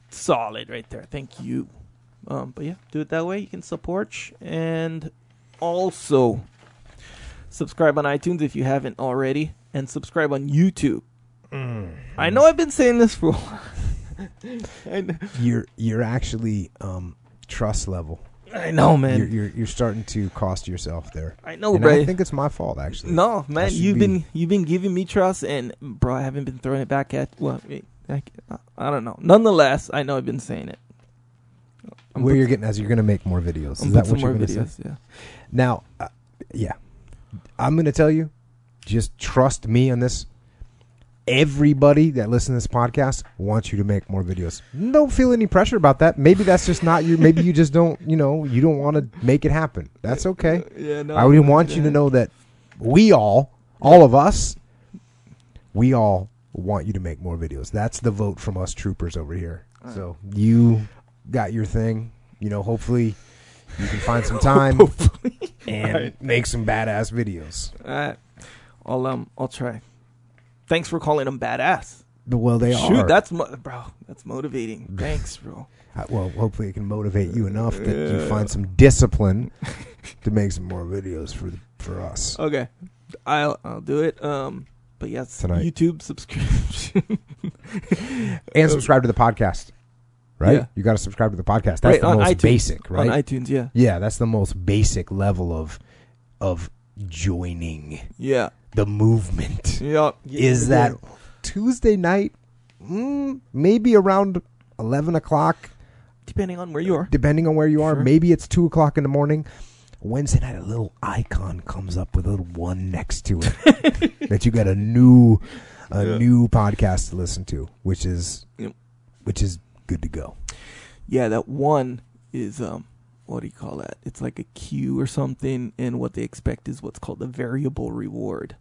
Speaker 2: solid right there. Thank you. Um, but yeah do it that way. You can support and also subscribe on itunes if you haven't already and subscribe on youtube. I know i've been saying this for a while
Speaker 1: You're you're actually um, trust level.
Speaker 2: I know man
Speaker 1: You're, you're you're starting to cost yourself there.
Speaker 2: i know
Speaker 1: and
Speaker 2: bro
Speaker 1: I think it's my fault actually.
Speaker 2: No, man, you've
Speaker 1: be-
Speaker 2: been you've been giving me trust, and bro, I haven't been throwing it back at. Well, I, I, I don't know. Nonetheless, I know I've been saying it. I'm
Speaker 1: Where you're getting as you're going to make more videos.
Speaker 2: I'm
Speaker 1: Is that what you're going to say?
Speaker 2: Yeah.
Speaker 1: Now, uh, yeah, I'm going to tell you, just trust me on this. Everybody that listens to this podcast wants you to make more videos. Don't feel any pressure about that. Maybe that's just not you. Maybe you just don't, you know, you don't want to make it happen. That's okay.
Speaker 2: Yeah. No,
Speaker 1: I would want you to know that we all, all of us, we all want you to make more videos. That's the vote from us troopers over here. So you got your thing. You know, hopefully you can find some time and
Speaker 2: Right.
Speaker 1: make some badass videos.
Speaker 2: All right. I'll um I'll try. Thanks for calling them badass.
Speaker 1: Well, they
Speaker 2: Shoot,
Speaker 1: are.
Speaker 2: that's mo- bro. That's motivating. Thanks, bro.
Speaker 1: Well, hopefully it can motivate you enough that you find some discipline to make some more videos for for us.
Speaker 2: Okay, I'll I'll do it. Um, but yes,
Speaker 1: Tonight.
Speaker 2: YouTube subscription.
Speaker 1: And subscribe to the podcast. Right?
Speaker 2: Yeah.
Speaker 1: You got to subscribe to the podcast. That's
Speaker 2: Right,
Speaker 1: the most
Speaker 2: iTunes.
Speaker 1: basic, right?
Speaker 2: on iTunes. Yeah,
Speaker 1: Yeah, that's the most basic level of of joining
Speaker 2: yeah,
Speaker 1: the movement.
Speaker 2: yeah.
Speaker 1: Is
Speaker 2: Yeah.
Speaker 1: that Tuesday night? Mm, maybe around eleven o'clock,
Speaker 2: depending on where you are?
Speaker 1: depending on where you are.
Speaker 2: Sure.
Speaker 1: Maybe it's two o'clock in the morning. Wednesday night, a little icon comes up with a little one next to it that you got a new a
Speaker 2: Yeah.
Speaker 1: new podcast to listen to, which is
Speaker 2: Yep.
Speaker 1: which is good to go.
Speaker 2: Yeah, that one is um what do you call that? It's like a queue or something, and what they expect is what's called a variable reward.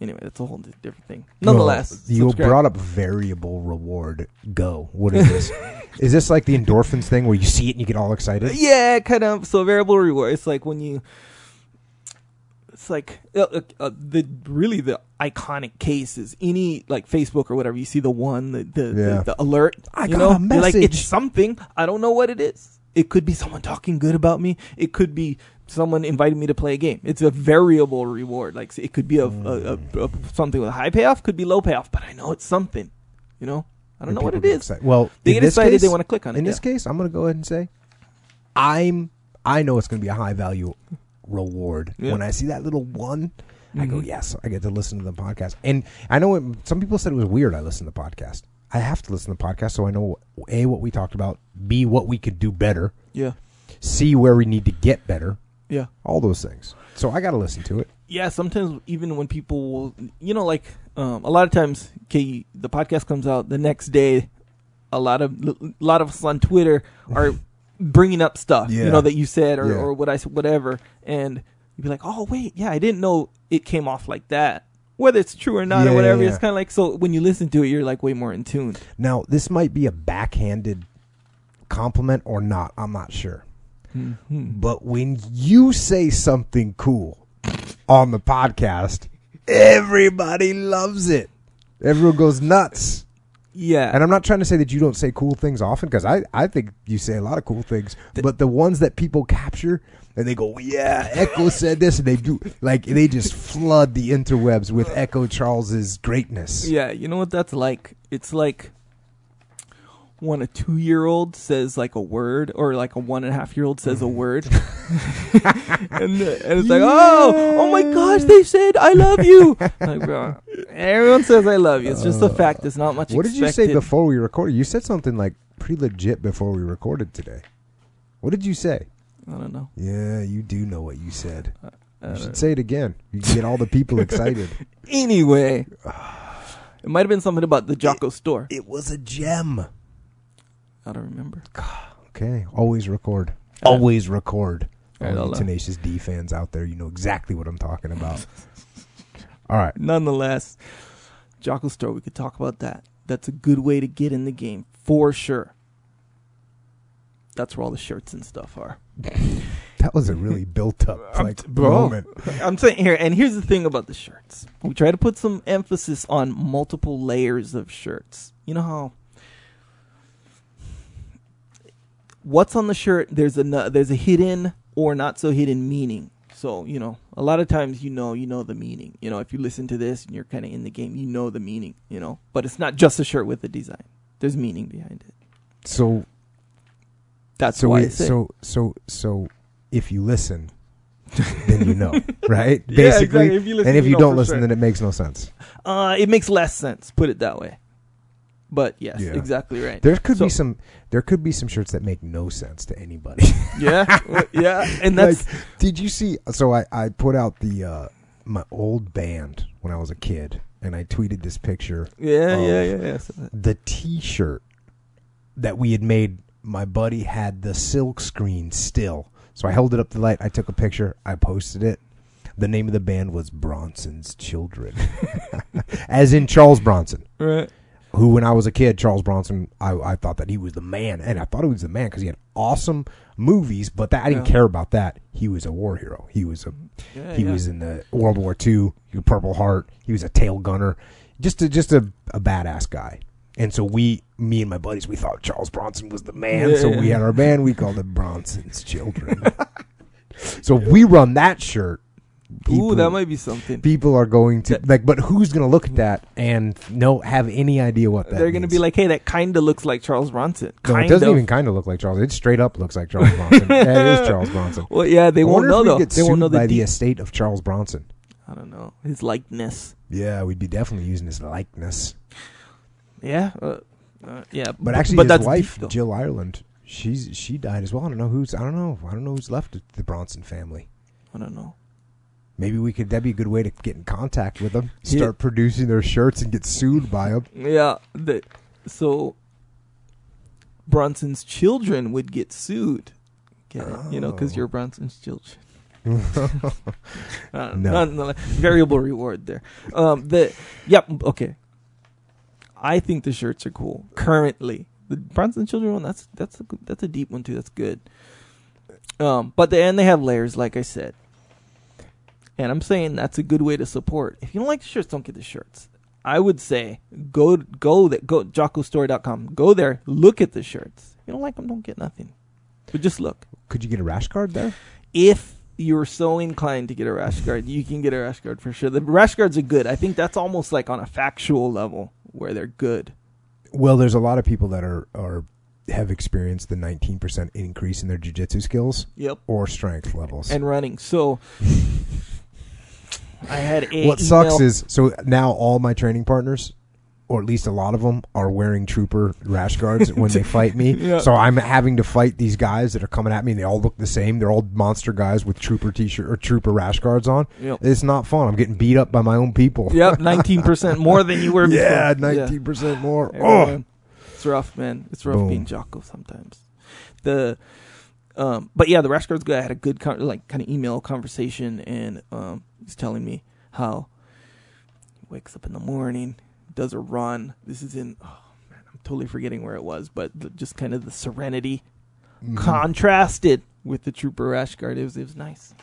Speaker 2: Anyway, that's a whole different thing. Nonetheless,
Speaker 1: Well, you
Speaker 2: subscribe.
Speaker 1: brought up variable reward. Go. What is this? is this like the endorphins thing where you see it and you get all excited?
Speaker 2: Yeah, kind of. So variable reward. It's like when you. It's like uh, uh, uh, the really the iconic case is any like Facebook or whatever. You see the one the the,
Speaker 1: Yeah.
Speaker 2: the, the alert.
Speaker 1: I
Speaker 2: you
Speaker 1: got
Speaker 2: know?
Speaker 1: a
Speaker 2: You're like it's something. I don't know what it is. It could be someone talking good about me. It could be someone inviting me to play a game. It's a variable reward. Like it could be a, a, a, a something with a high payoff. Could be low payoff. But I know it's something. You know. I don't know what it is.
Speaker 1: excited. Well,
Speaker 2: They get
Speaker 1: this
Speaker 2: excited.
Speaker 1: case-
Speaker 2: they want to click on it.
Speaker 1: In this case, I'm going to go ahead and say, I'm. I know it's going to be a high value reward
Speaker 2: Yeah.
Speaker 1: when I see that little one. I go,
Speaker 2: Mhm.
Speaker 1: yes, I get to listen to the podcast. And I know it, some people said it was weird. I listen to the podcast. I have to listen to the podcast so I know a what we talked about, b what we could do better,
Speaker 2: Yeah.
Speaker 1: c where we need to get better,
Speaker 2: Yeah.
Speaker 1: all those things. So I got to listen to it.
Speaker 2: yeah, sometimes even when people, will, you know, like um, a lot of times, okay, the podcast comes out the next day. A lot of a lot of us on Twitter are bringing up stuff, you know, that you said or,
Speaker 1: Yeah.
Speaker 2: or what I said, whatever, and you'd be like, oh wait, yeah, I didn't know it came off like that. Whether it's true or not
Speaker 1: Yeah,
Speaker 2: or whatever,
Speaker 1: yeah,
Speaker 2: it's
Speaker 1: yeah.
Speaker 2: kind of like so when you listen to it, you're like way more in tune.
Speaker 1: Now, this might be a backhanded compliment or not. I'm not sure.
Speaker 2: Mm-hmm.
Speaker 1: But when you say something cool on the podcast, everybody loves it. Everyone goes nuts.
Speaker 2: Yeah,
Speaker 1: And I'm not trying to say that you don't say cool things often because I, I think you say a lot of cool things. But the ones that people capture and they go, yeah, Echo said this, and they do like they just flood the interwebs with Echo Charles's greatness.
Speaker 2: Yeah, you know what that's like? It's like when a two year old says like a word, or like a one and a half year old says a word, and, uh, and it's like, oh, oh my gosh, they said I love you. like, bro, everyone says I love you. It's just a fact. it's not much.
Speaker 1: What did you say before we recorded? You said something like pretty legit before we recorded today. What did you say?
Speaker 2: I don't know.
Speaker 1: Yeah, you do know what you said.
Speaker 2: I
Speaker 1: You should
Speaker 2: know.
Speaker 1: say it again. You can get all the people excited.
Speaker 2: Anyway, it might have been something about the Jocko store.
Speaker 1: It was a gem.
Speaker 2: I don't remember.
Speaker 1: Okay, always record.
Speaker 2: Uh,
Speaker 1: Always record.
Speaker 2: All right,
Speaker 1: All
Speaker 2: I'll,
Speaker 1: you
Speaker 2: uh,
Speaker 1: Tenacious D fans out there, you know exactly what I'm talking about. all right.
Speaker 2: Nonetheless, Jocko store. We could talk about that. That's a good way to get in the game for sure. That's where all the shirts and stuff are.
Speaker 1: That was a really built up like
Speaker 2: bro.
Speaker 1: moment.
Speaker 2: I'm saying here, and here's the thing about the shirts. We try to put some emphasis on multiple layers of shirts. You know how what's on the shirt? There's a there's a hidden or not so hidden meaning. So you know, a lot of times you know you know the meaning. You know, if you listen to this and you're kind of in the game, you know the meaning. You know, but it's not just a shirt with a design. There's meaning behind it.
Speaker 1: So
Speaker 2: That's
Speaker 1: so
Speaker 2: why I
Speaker 1: we, so so so if you listen, then you know, right?
Speaker 2: Yeah,
Speaker 1: Basically,
Speaker 2: exactly. If listen,
Speaker 1: and if
Speaker 2: you
Speaker 1: you
Speaker 2: know
Speaker 1: don't listen,
Speaker 2: sure.
Speaker 1: then it makes no sense.
Speaker 2: uh, it makes less sense. Put it that way. But yes,
Speaker 1: Yeah.
Speaker 2: exactly right.
Speaker 1: There could
Speaker 2: So-
Speaker 1: be some. There could be some shirts that make no sense to anybody.
Speaker 2: yeah, yeah, and that's
Speaker 1: Like, did you see? So I I put out the uh, my old band when I was a kid, and I tweeted this picture.
Speaker 2: yeah, yeah, yeah, yeah.
Speaker 1: The T-shirt that we had made. My buddy had the silk screen still, so I held it up to the light. I took a picture. I posted it. The name of the band was Bronson's Children, as in Charles Bronson
Speaker 2: right.
Speaker 1: who when I was a kid, Charles Bronson, I, I thought that he was the man, and I thought he was the man because he had awesome movies. But that I didn't
Speaker 2: Yeah.
Speaker 1: care about that. He was a war hero. He was a
Speaker 2: Yeah,
Speaker 1: he
Speaker 2: yeah.
Speaker 1: was in the World War II. He was Purple Heart. He was a tail gunner. Just a just a, a badass guy. And so we, me and my buddies, we thought Charles Bronson was the man.
Speaker 2: Yeah,
Speaker 1: so we had our band. We called it Bronson's Children. so we run that shirt.
Speaker 2: Ooh, that might be something.
Speaker 1: People are going to
Speaker 2: That-
Speaker 1: like, but who's going to look at that and no have any idea what that?
Speaker 2: They're gonna be like, "Hey, that kind of looks like Charles Bronson."
Speaker 1: No,
Speaker 2: kind
Speaker 1: it doesn't
Speaker 2: of.
Speaker 1: even kind of look like Charles. It straight up looks like Charles Bronson. that is Charles Bronson.
Speaker 2: Well, yeah, they
Speaker 1: I
Speaker 2: won't know though. They won't know
Speaker 1: sued by
Speaker 2: the
Speaker 1: the estate of Charles Bronson.
Speaker 2: I don't know his likeness.
Speaker 1: Yeah, we'd be definitely using his likeness.
Speaker 2: Yeah, uh, uh, yeah.
Speaker 1: But actually,
Speaker 2: but
Speaker 1: his wife
Speaker 2: deep.
Speaker 1: Jill Ireland, she's she died as well. I don't know who's. I don't know. I don't know who's left the Bronson family.
Speaker 2: I don't know.
Speaker 1: Maybe we could. That'd be a good way to get in contact with them.
Speaker 2: Yeah.
Speaker 1: Start producing their shirts and get sued by them.
Speaker 2: Yeah, the, so Bronson's children would get sued. Get it? You know, because
Speaker 1: Oh.
Speaker 2: you're Bronson's children. Uh,
Speaker 1: No.
Speaker 2: variable reward there. Um, the yep. Okay, I think the shirts are cool. Currently, the Bronson children one that's that's a, that's a deep one too. That's good. Um, but the and they have layers, like I said. And I'm saying that's a good way to support. If you don't like the shirts, don't get the shirts. I would say go go that go jockostore.com. Go there, look at the shirts. If you don't like them, don't get nothing. But just look.
Speaker 1: Could you get a rash guard there?
Speaker 2: If you're so inclined to get a rash guard, you can get a rash guard for sure. The rash guards are good. I think that's almost like on a factual level where they're good.
Speaker 1: Well, there's a lot of people that are are have experienced the 19% increase in their jujitsu skills
Speaker 2: Yep.
Speaker 1: or strength levels.
Speaker 2: And running. So I had a
Speaker 1: what sucks is so now all my training partners or at least a lot of them, are wearing trooper rash guards when they fight me.
Speaker 2: Yeah.
Speaker 1: So I'm having to fight these guys that are coming at me, and they all look the same. They're all monster guys with trooper t-shirt or trooper rash guards on.
Speaker 2: Yep.
Speaker 1: It's not fun. I'm getting beat up by my own people.
Speaker 2: Yep, nineteen percent more than you were. Before.
Speaker 1: yeah, nineteen percent more. Oh.
Speaker 2: It's rough, man. It's rough
Speaker 1: Boom.
Speaker 2: being Jocko sometimes. The, um, but yeah, the rash guards guy I had a good con- like kind of email conversation, and um, he's telling me how he wakes up in the morning, does a run. This is in oh man, I'm totally forgetting where it was, but the, just kind of the serenity
Speaker 1: Mhm.
Speaker 2: contrasted with the trooper rash guard. It was it was nice.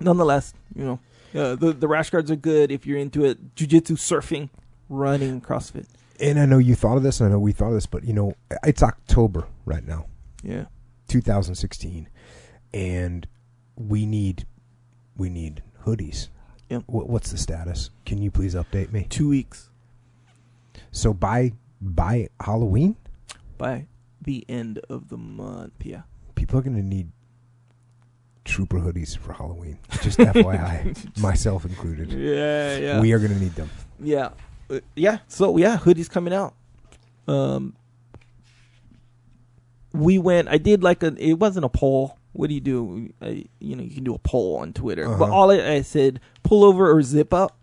Speaker 2: Nonetheless, you know, uh, the the rash guards are good if you're into it. Jiu-jitsu, surfing, running, CrossFit.
Speaker 1: And I know you thought of this, and I know we thought of this, but you know, it's October right now,
Speaker 2: Yeah.
Speaker 1: 2016, and we need we need hoodies.
Speaker 2: Yep.
Speaker 1: Wh- What's the status? Can you please update me?
Speaker 2: Two weeks
Speaker 1: So by by Halloween,
Speaker 2: by the end of the month. Yeah.
Speaker 1: people are going to need trooper hoodies for Halloween. Just FYI, myself included.
Speaker 2: Yeah, yeah.
Speaker 1: We are going to need them.
Speaker 2: yeah. Uh, yeah. So yeah, hoodies coming out. Um we went I did like a it wasn't a poll. What do you do? I, you know, you can do a poll on Twitter. But
Speaker 1: Uh-huh.
Speaker 2: all I, I said pull over or zip up.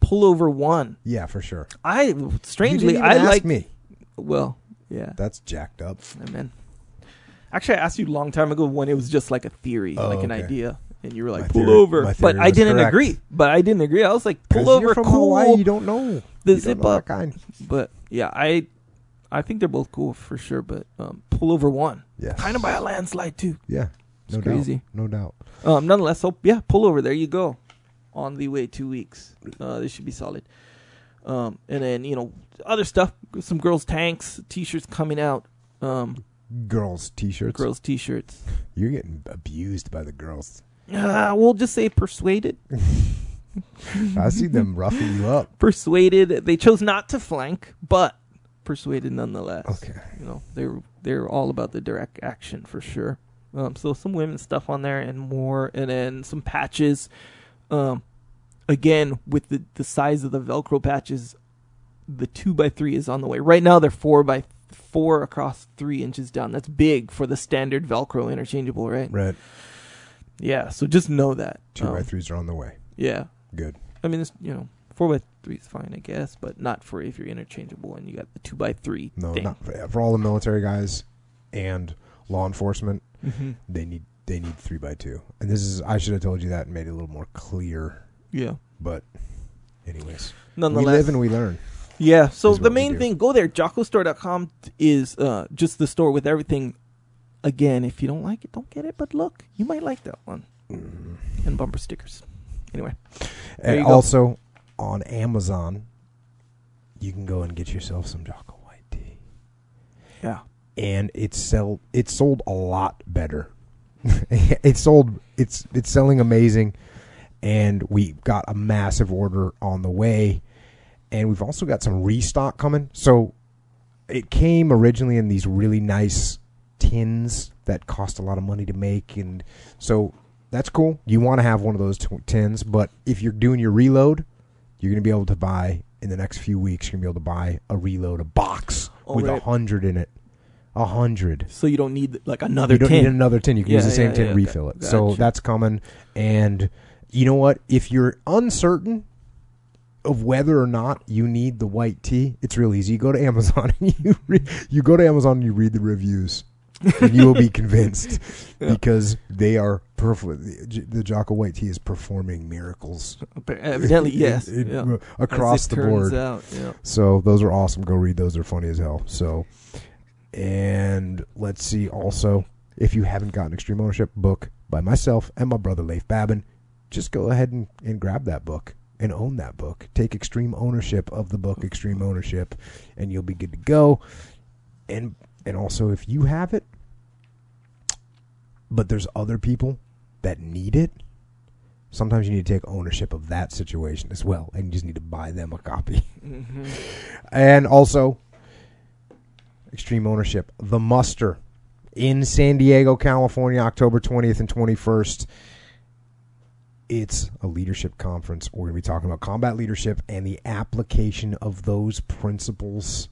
Speaker 2: Pull over one.
Speaker 1: Yeah, for sure.
Speaker 2: I strangely I like
Speaker 1: me.
Speaker 2: well, yeah.
Speaker 1: That's jacked up.
Speaker 2: Amen. Actually, I asked you a long time ago when it was just like a theory,
Speaker 1: Oh,
Speaker 2: like an
Speaker 1: okay.
Speaker 2: idea, and you were like,
Speaker 1: My
Speaker 2: "Pull
Speaker 1: theory-
Speaker 2: over," but I didn't
Speaker 1: correct.
Speaker 2: agree. But I didn't agree. I was like, "Pull over,
Speaker 1: from
Speaker 2: cool."
Speaker 1: Hawaii. You don't know
Speaker 2: The
Speaker 1: You
Speaker 2: zip
Speaker 1: know
Speaker 2: up.
Speaker 1: kind.
Speaker 2: But yeah, I, I think they're both cool for sure. But um, pull over one,
Speaker 1: Yeah,
Speaker 2: kind of by a landslide too.
Speaker 1: Yeah,
Speaker 2: It's
Speaker 1: no
Speaker 2: crazy.
Speaker 1: doubt. No doubt.
Speaker 2: Um, nonetheless, so yeah, pull over. There you go. On the way, two weeks. Uh, this should be solid. Um, and then you know other stuff. Some girls' tanks, t-shirts coming out. Um,
Speaker 1: Girls' t-shirts.
Speaker 2: girls' t-shirts.
Speaker 1: You're getting abused by the girls.
Speaker 2: Uh, we'll just say persuaded.
Speaker 1: I see them roughing you up.
Speaker 2: persuaded. They chose not to flank, but persuaded nonetheless.
Speaker 1: Okay.
Speaker 2: You know, they're they're all about the direct action for sure. Um, so some women's stuff on there and more, and then some patches. Um, again with the the size of the Velcro patches, the two by three is on the way. Right now they're four by four across three inches down. That's big for the standard Velcro interchangeable, right?
Speaker 1: Right.
Speaker 2: Yeah. So just know that.
Speaker 1: two by
Speaker 2: Um,
Speaker 1: threes are on the way.
Speaker 2: Yeah.
Speaker 1: Good.
Speaker 2: I mean, it's, you know, four by three is fine, I guess, but not for if you're interchangeable and you got the two by three.
Speaker 1: No,
Speaker 2: thing.
Speaker 1: not for, for all the military guys and law enforcement.
Speaker 2: hmm
Speaker 1: They need they need three by two. And this is I should have told you that and made it a little more clear.
Speaker 2: Yeah.
Speaker 1: But anyways,
Speaker 2: Nonetheless,
Speaker 1: we live and we learn.
Speaker 2: yeah. So the main thing, go there. JockoStore.com is uh, just the store with everything. Again, if you don't like it, don't get it. But look, you might like that one
Speaker 1: Mm.
Speaker 2: and bumper stickers. Anyway,
Speaker 1: And
Speaker 2: go.
Speaker 1: also on Amazon, you can go and get yourself some Jocko White tea.
Speaker 2: yeah.
Speaker 1: and it's sell it's sold a lot better. it's sold it's it's selling amazing and we got a massive order on the way and we've also got some restock coming. So it came originally in these really nice tins that cost a lot of money to make and so that's cool. You want to have one of those tins, but if you're doing your reload, you're going to be able to buy in the next few weeks. You're going to be able to buy a reload, a box
Speaker 2: Oh,
Speaker 1: with a
Speaker 2: right.
Speaker 1: hundred in it, a hundred.
Speaker 2: So you don't need like another
Speaker 1: You don't need another tin. You can use
Speaker 2: Yeah,
Speaker 1: the same
Speaker 2: yeah,
Speaker 1: tin,
Speaker 2: yeah.
Speaker 1: refill it. So that's coming. And you know what? If you're uncertain of whether or not you need the white tea, it's real easy. You go to Amazon and you re- you go to Amazon and you read the reviews. and you will be convinced because they are perfect. The, the Jocko White tea is performing miracles
Speaker 2: Evidently, yes.
Speaker 1: It- uh, it-
Speaker 2: yeah.
Speaker 1: across the board.
Speaker 2: Out, yeah.
Speaker 1: So those are awesome. Go read those. They're funny as hell. So, and let's see. Also, if you haven't gotten Extreme Ownership book by myself and my brother Leif Babin, just go ahead and, and grab that book and own that book. Take extreme ownership of the book, Extreme Ownership, and you'll be good to go. And and also, if you have it, but there's other people that need it. Sometimes you need to take ownership of that situation as well, and you just need to buy them a copy.
Speaker 2: hmm
Speaker 1: And also, extreme ownership, the muster in San Diego, California, October 20th and 21st. it's a leadership conference. We're going to be talking about combat leadership and the application of those principles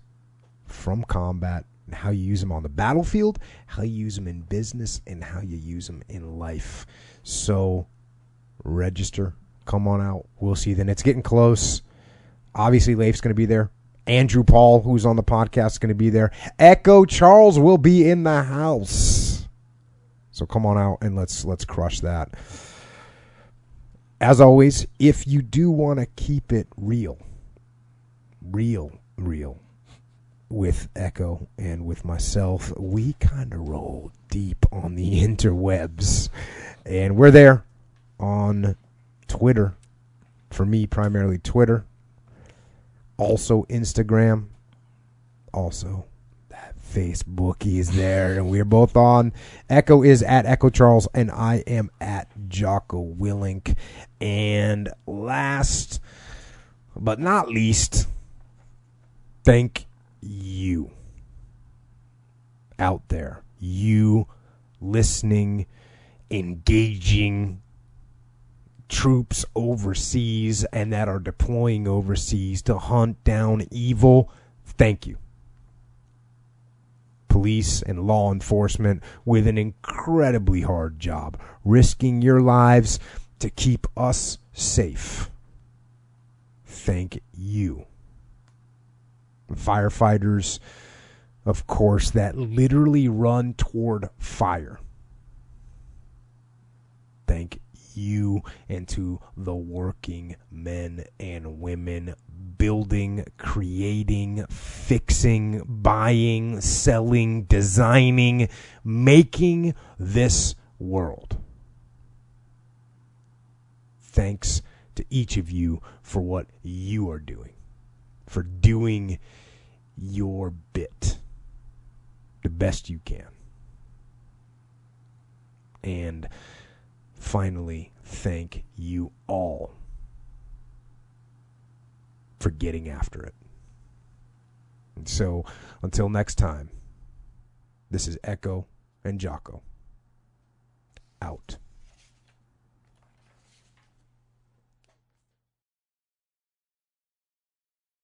Speaker 1: from combat and how you use them on the battlefield, how you use them in business, and how you use them in life. So, register, come on out. We'll see you then. It's getting close. Obviously, Leif's going to be there. Andrew Paul, who's on the podcast, is going to be there. Echo Charles will be in the house. So come on out and let's let's crush that. As always, if you do want to keep it real, real, real with Echo and with myself, we kind of roll deep on the interwebs. And we're there on Twitter. For me, primarily Twitter. Also Instagram. Also that Facebook is there. And we're both on. Echo is at Echo Charles, and I am at Jocko Willink. And last but not least, thank you out there. You listening, engaging troops overseas and that are deploying overseas to hunt down evil. Thank you. Police and law enforcement with an incredibly hard job, risking your lives to keep us safe. Thank you firefighters, of course, that literally run toward fire. Thank you and to the working men and women building, creating, fixing, buying, selling, designing, making this world. Thanks to each of you for what you are doing for doing your bit the best you can. And finally, thank you all for getting after it. And so, until next time, this is Echo and Jocko. Out.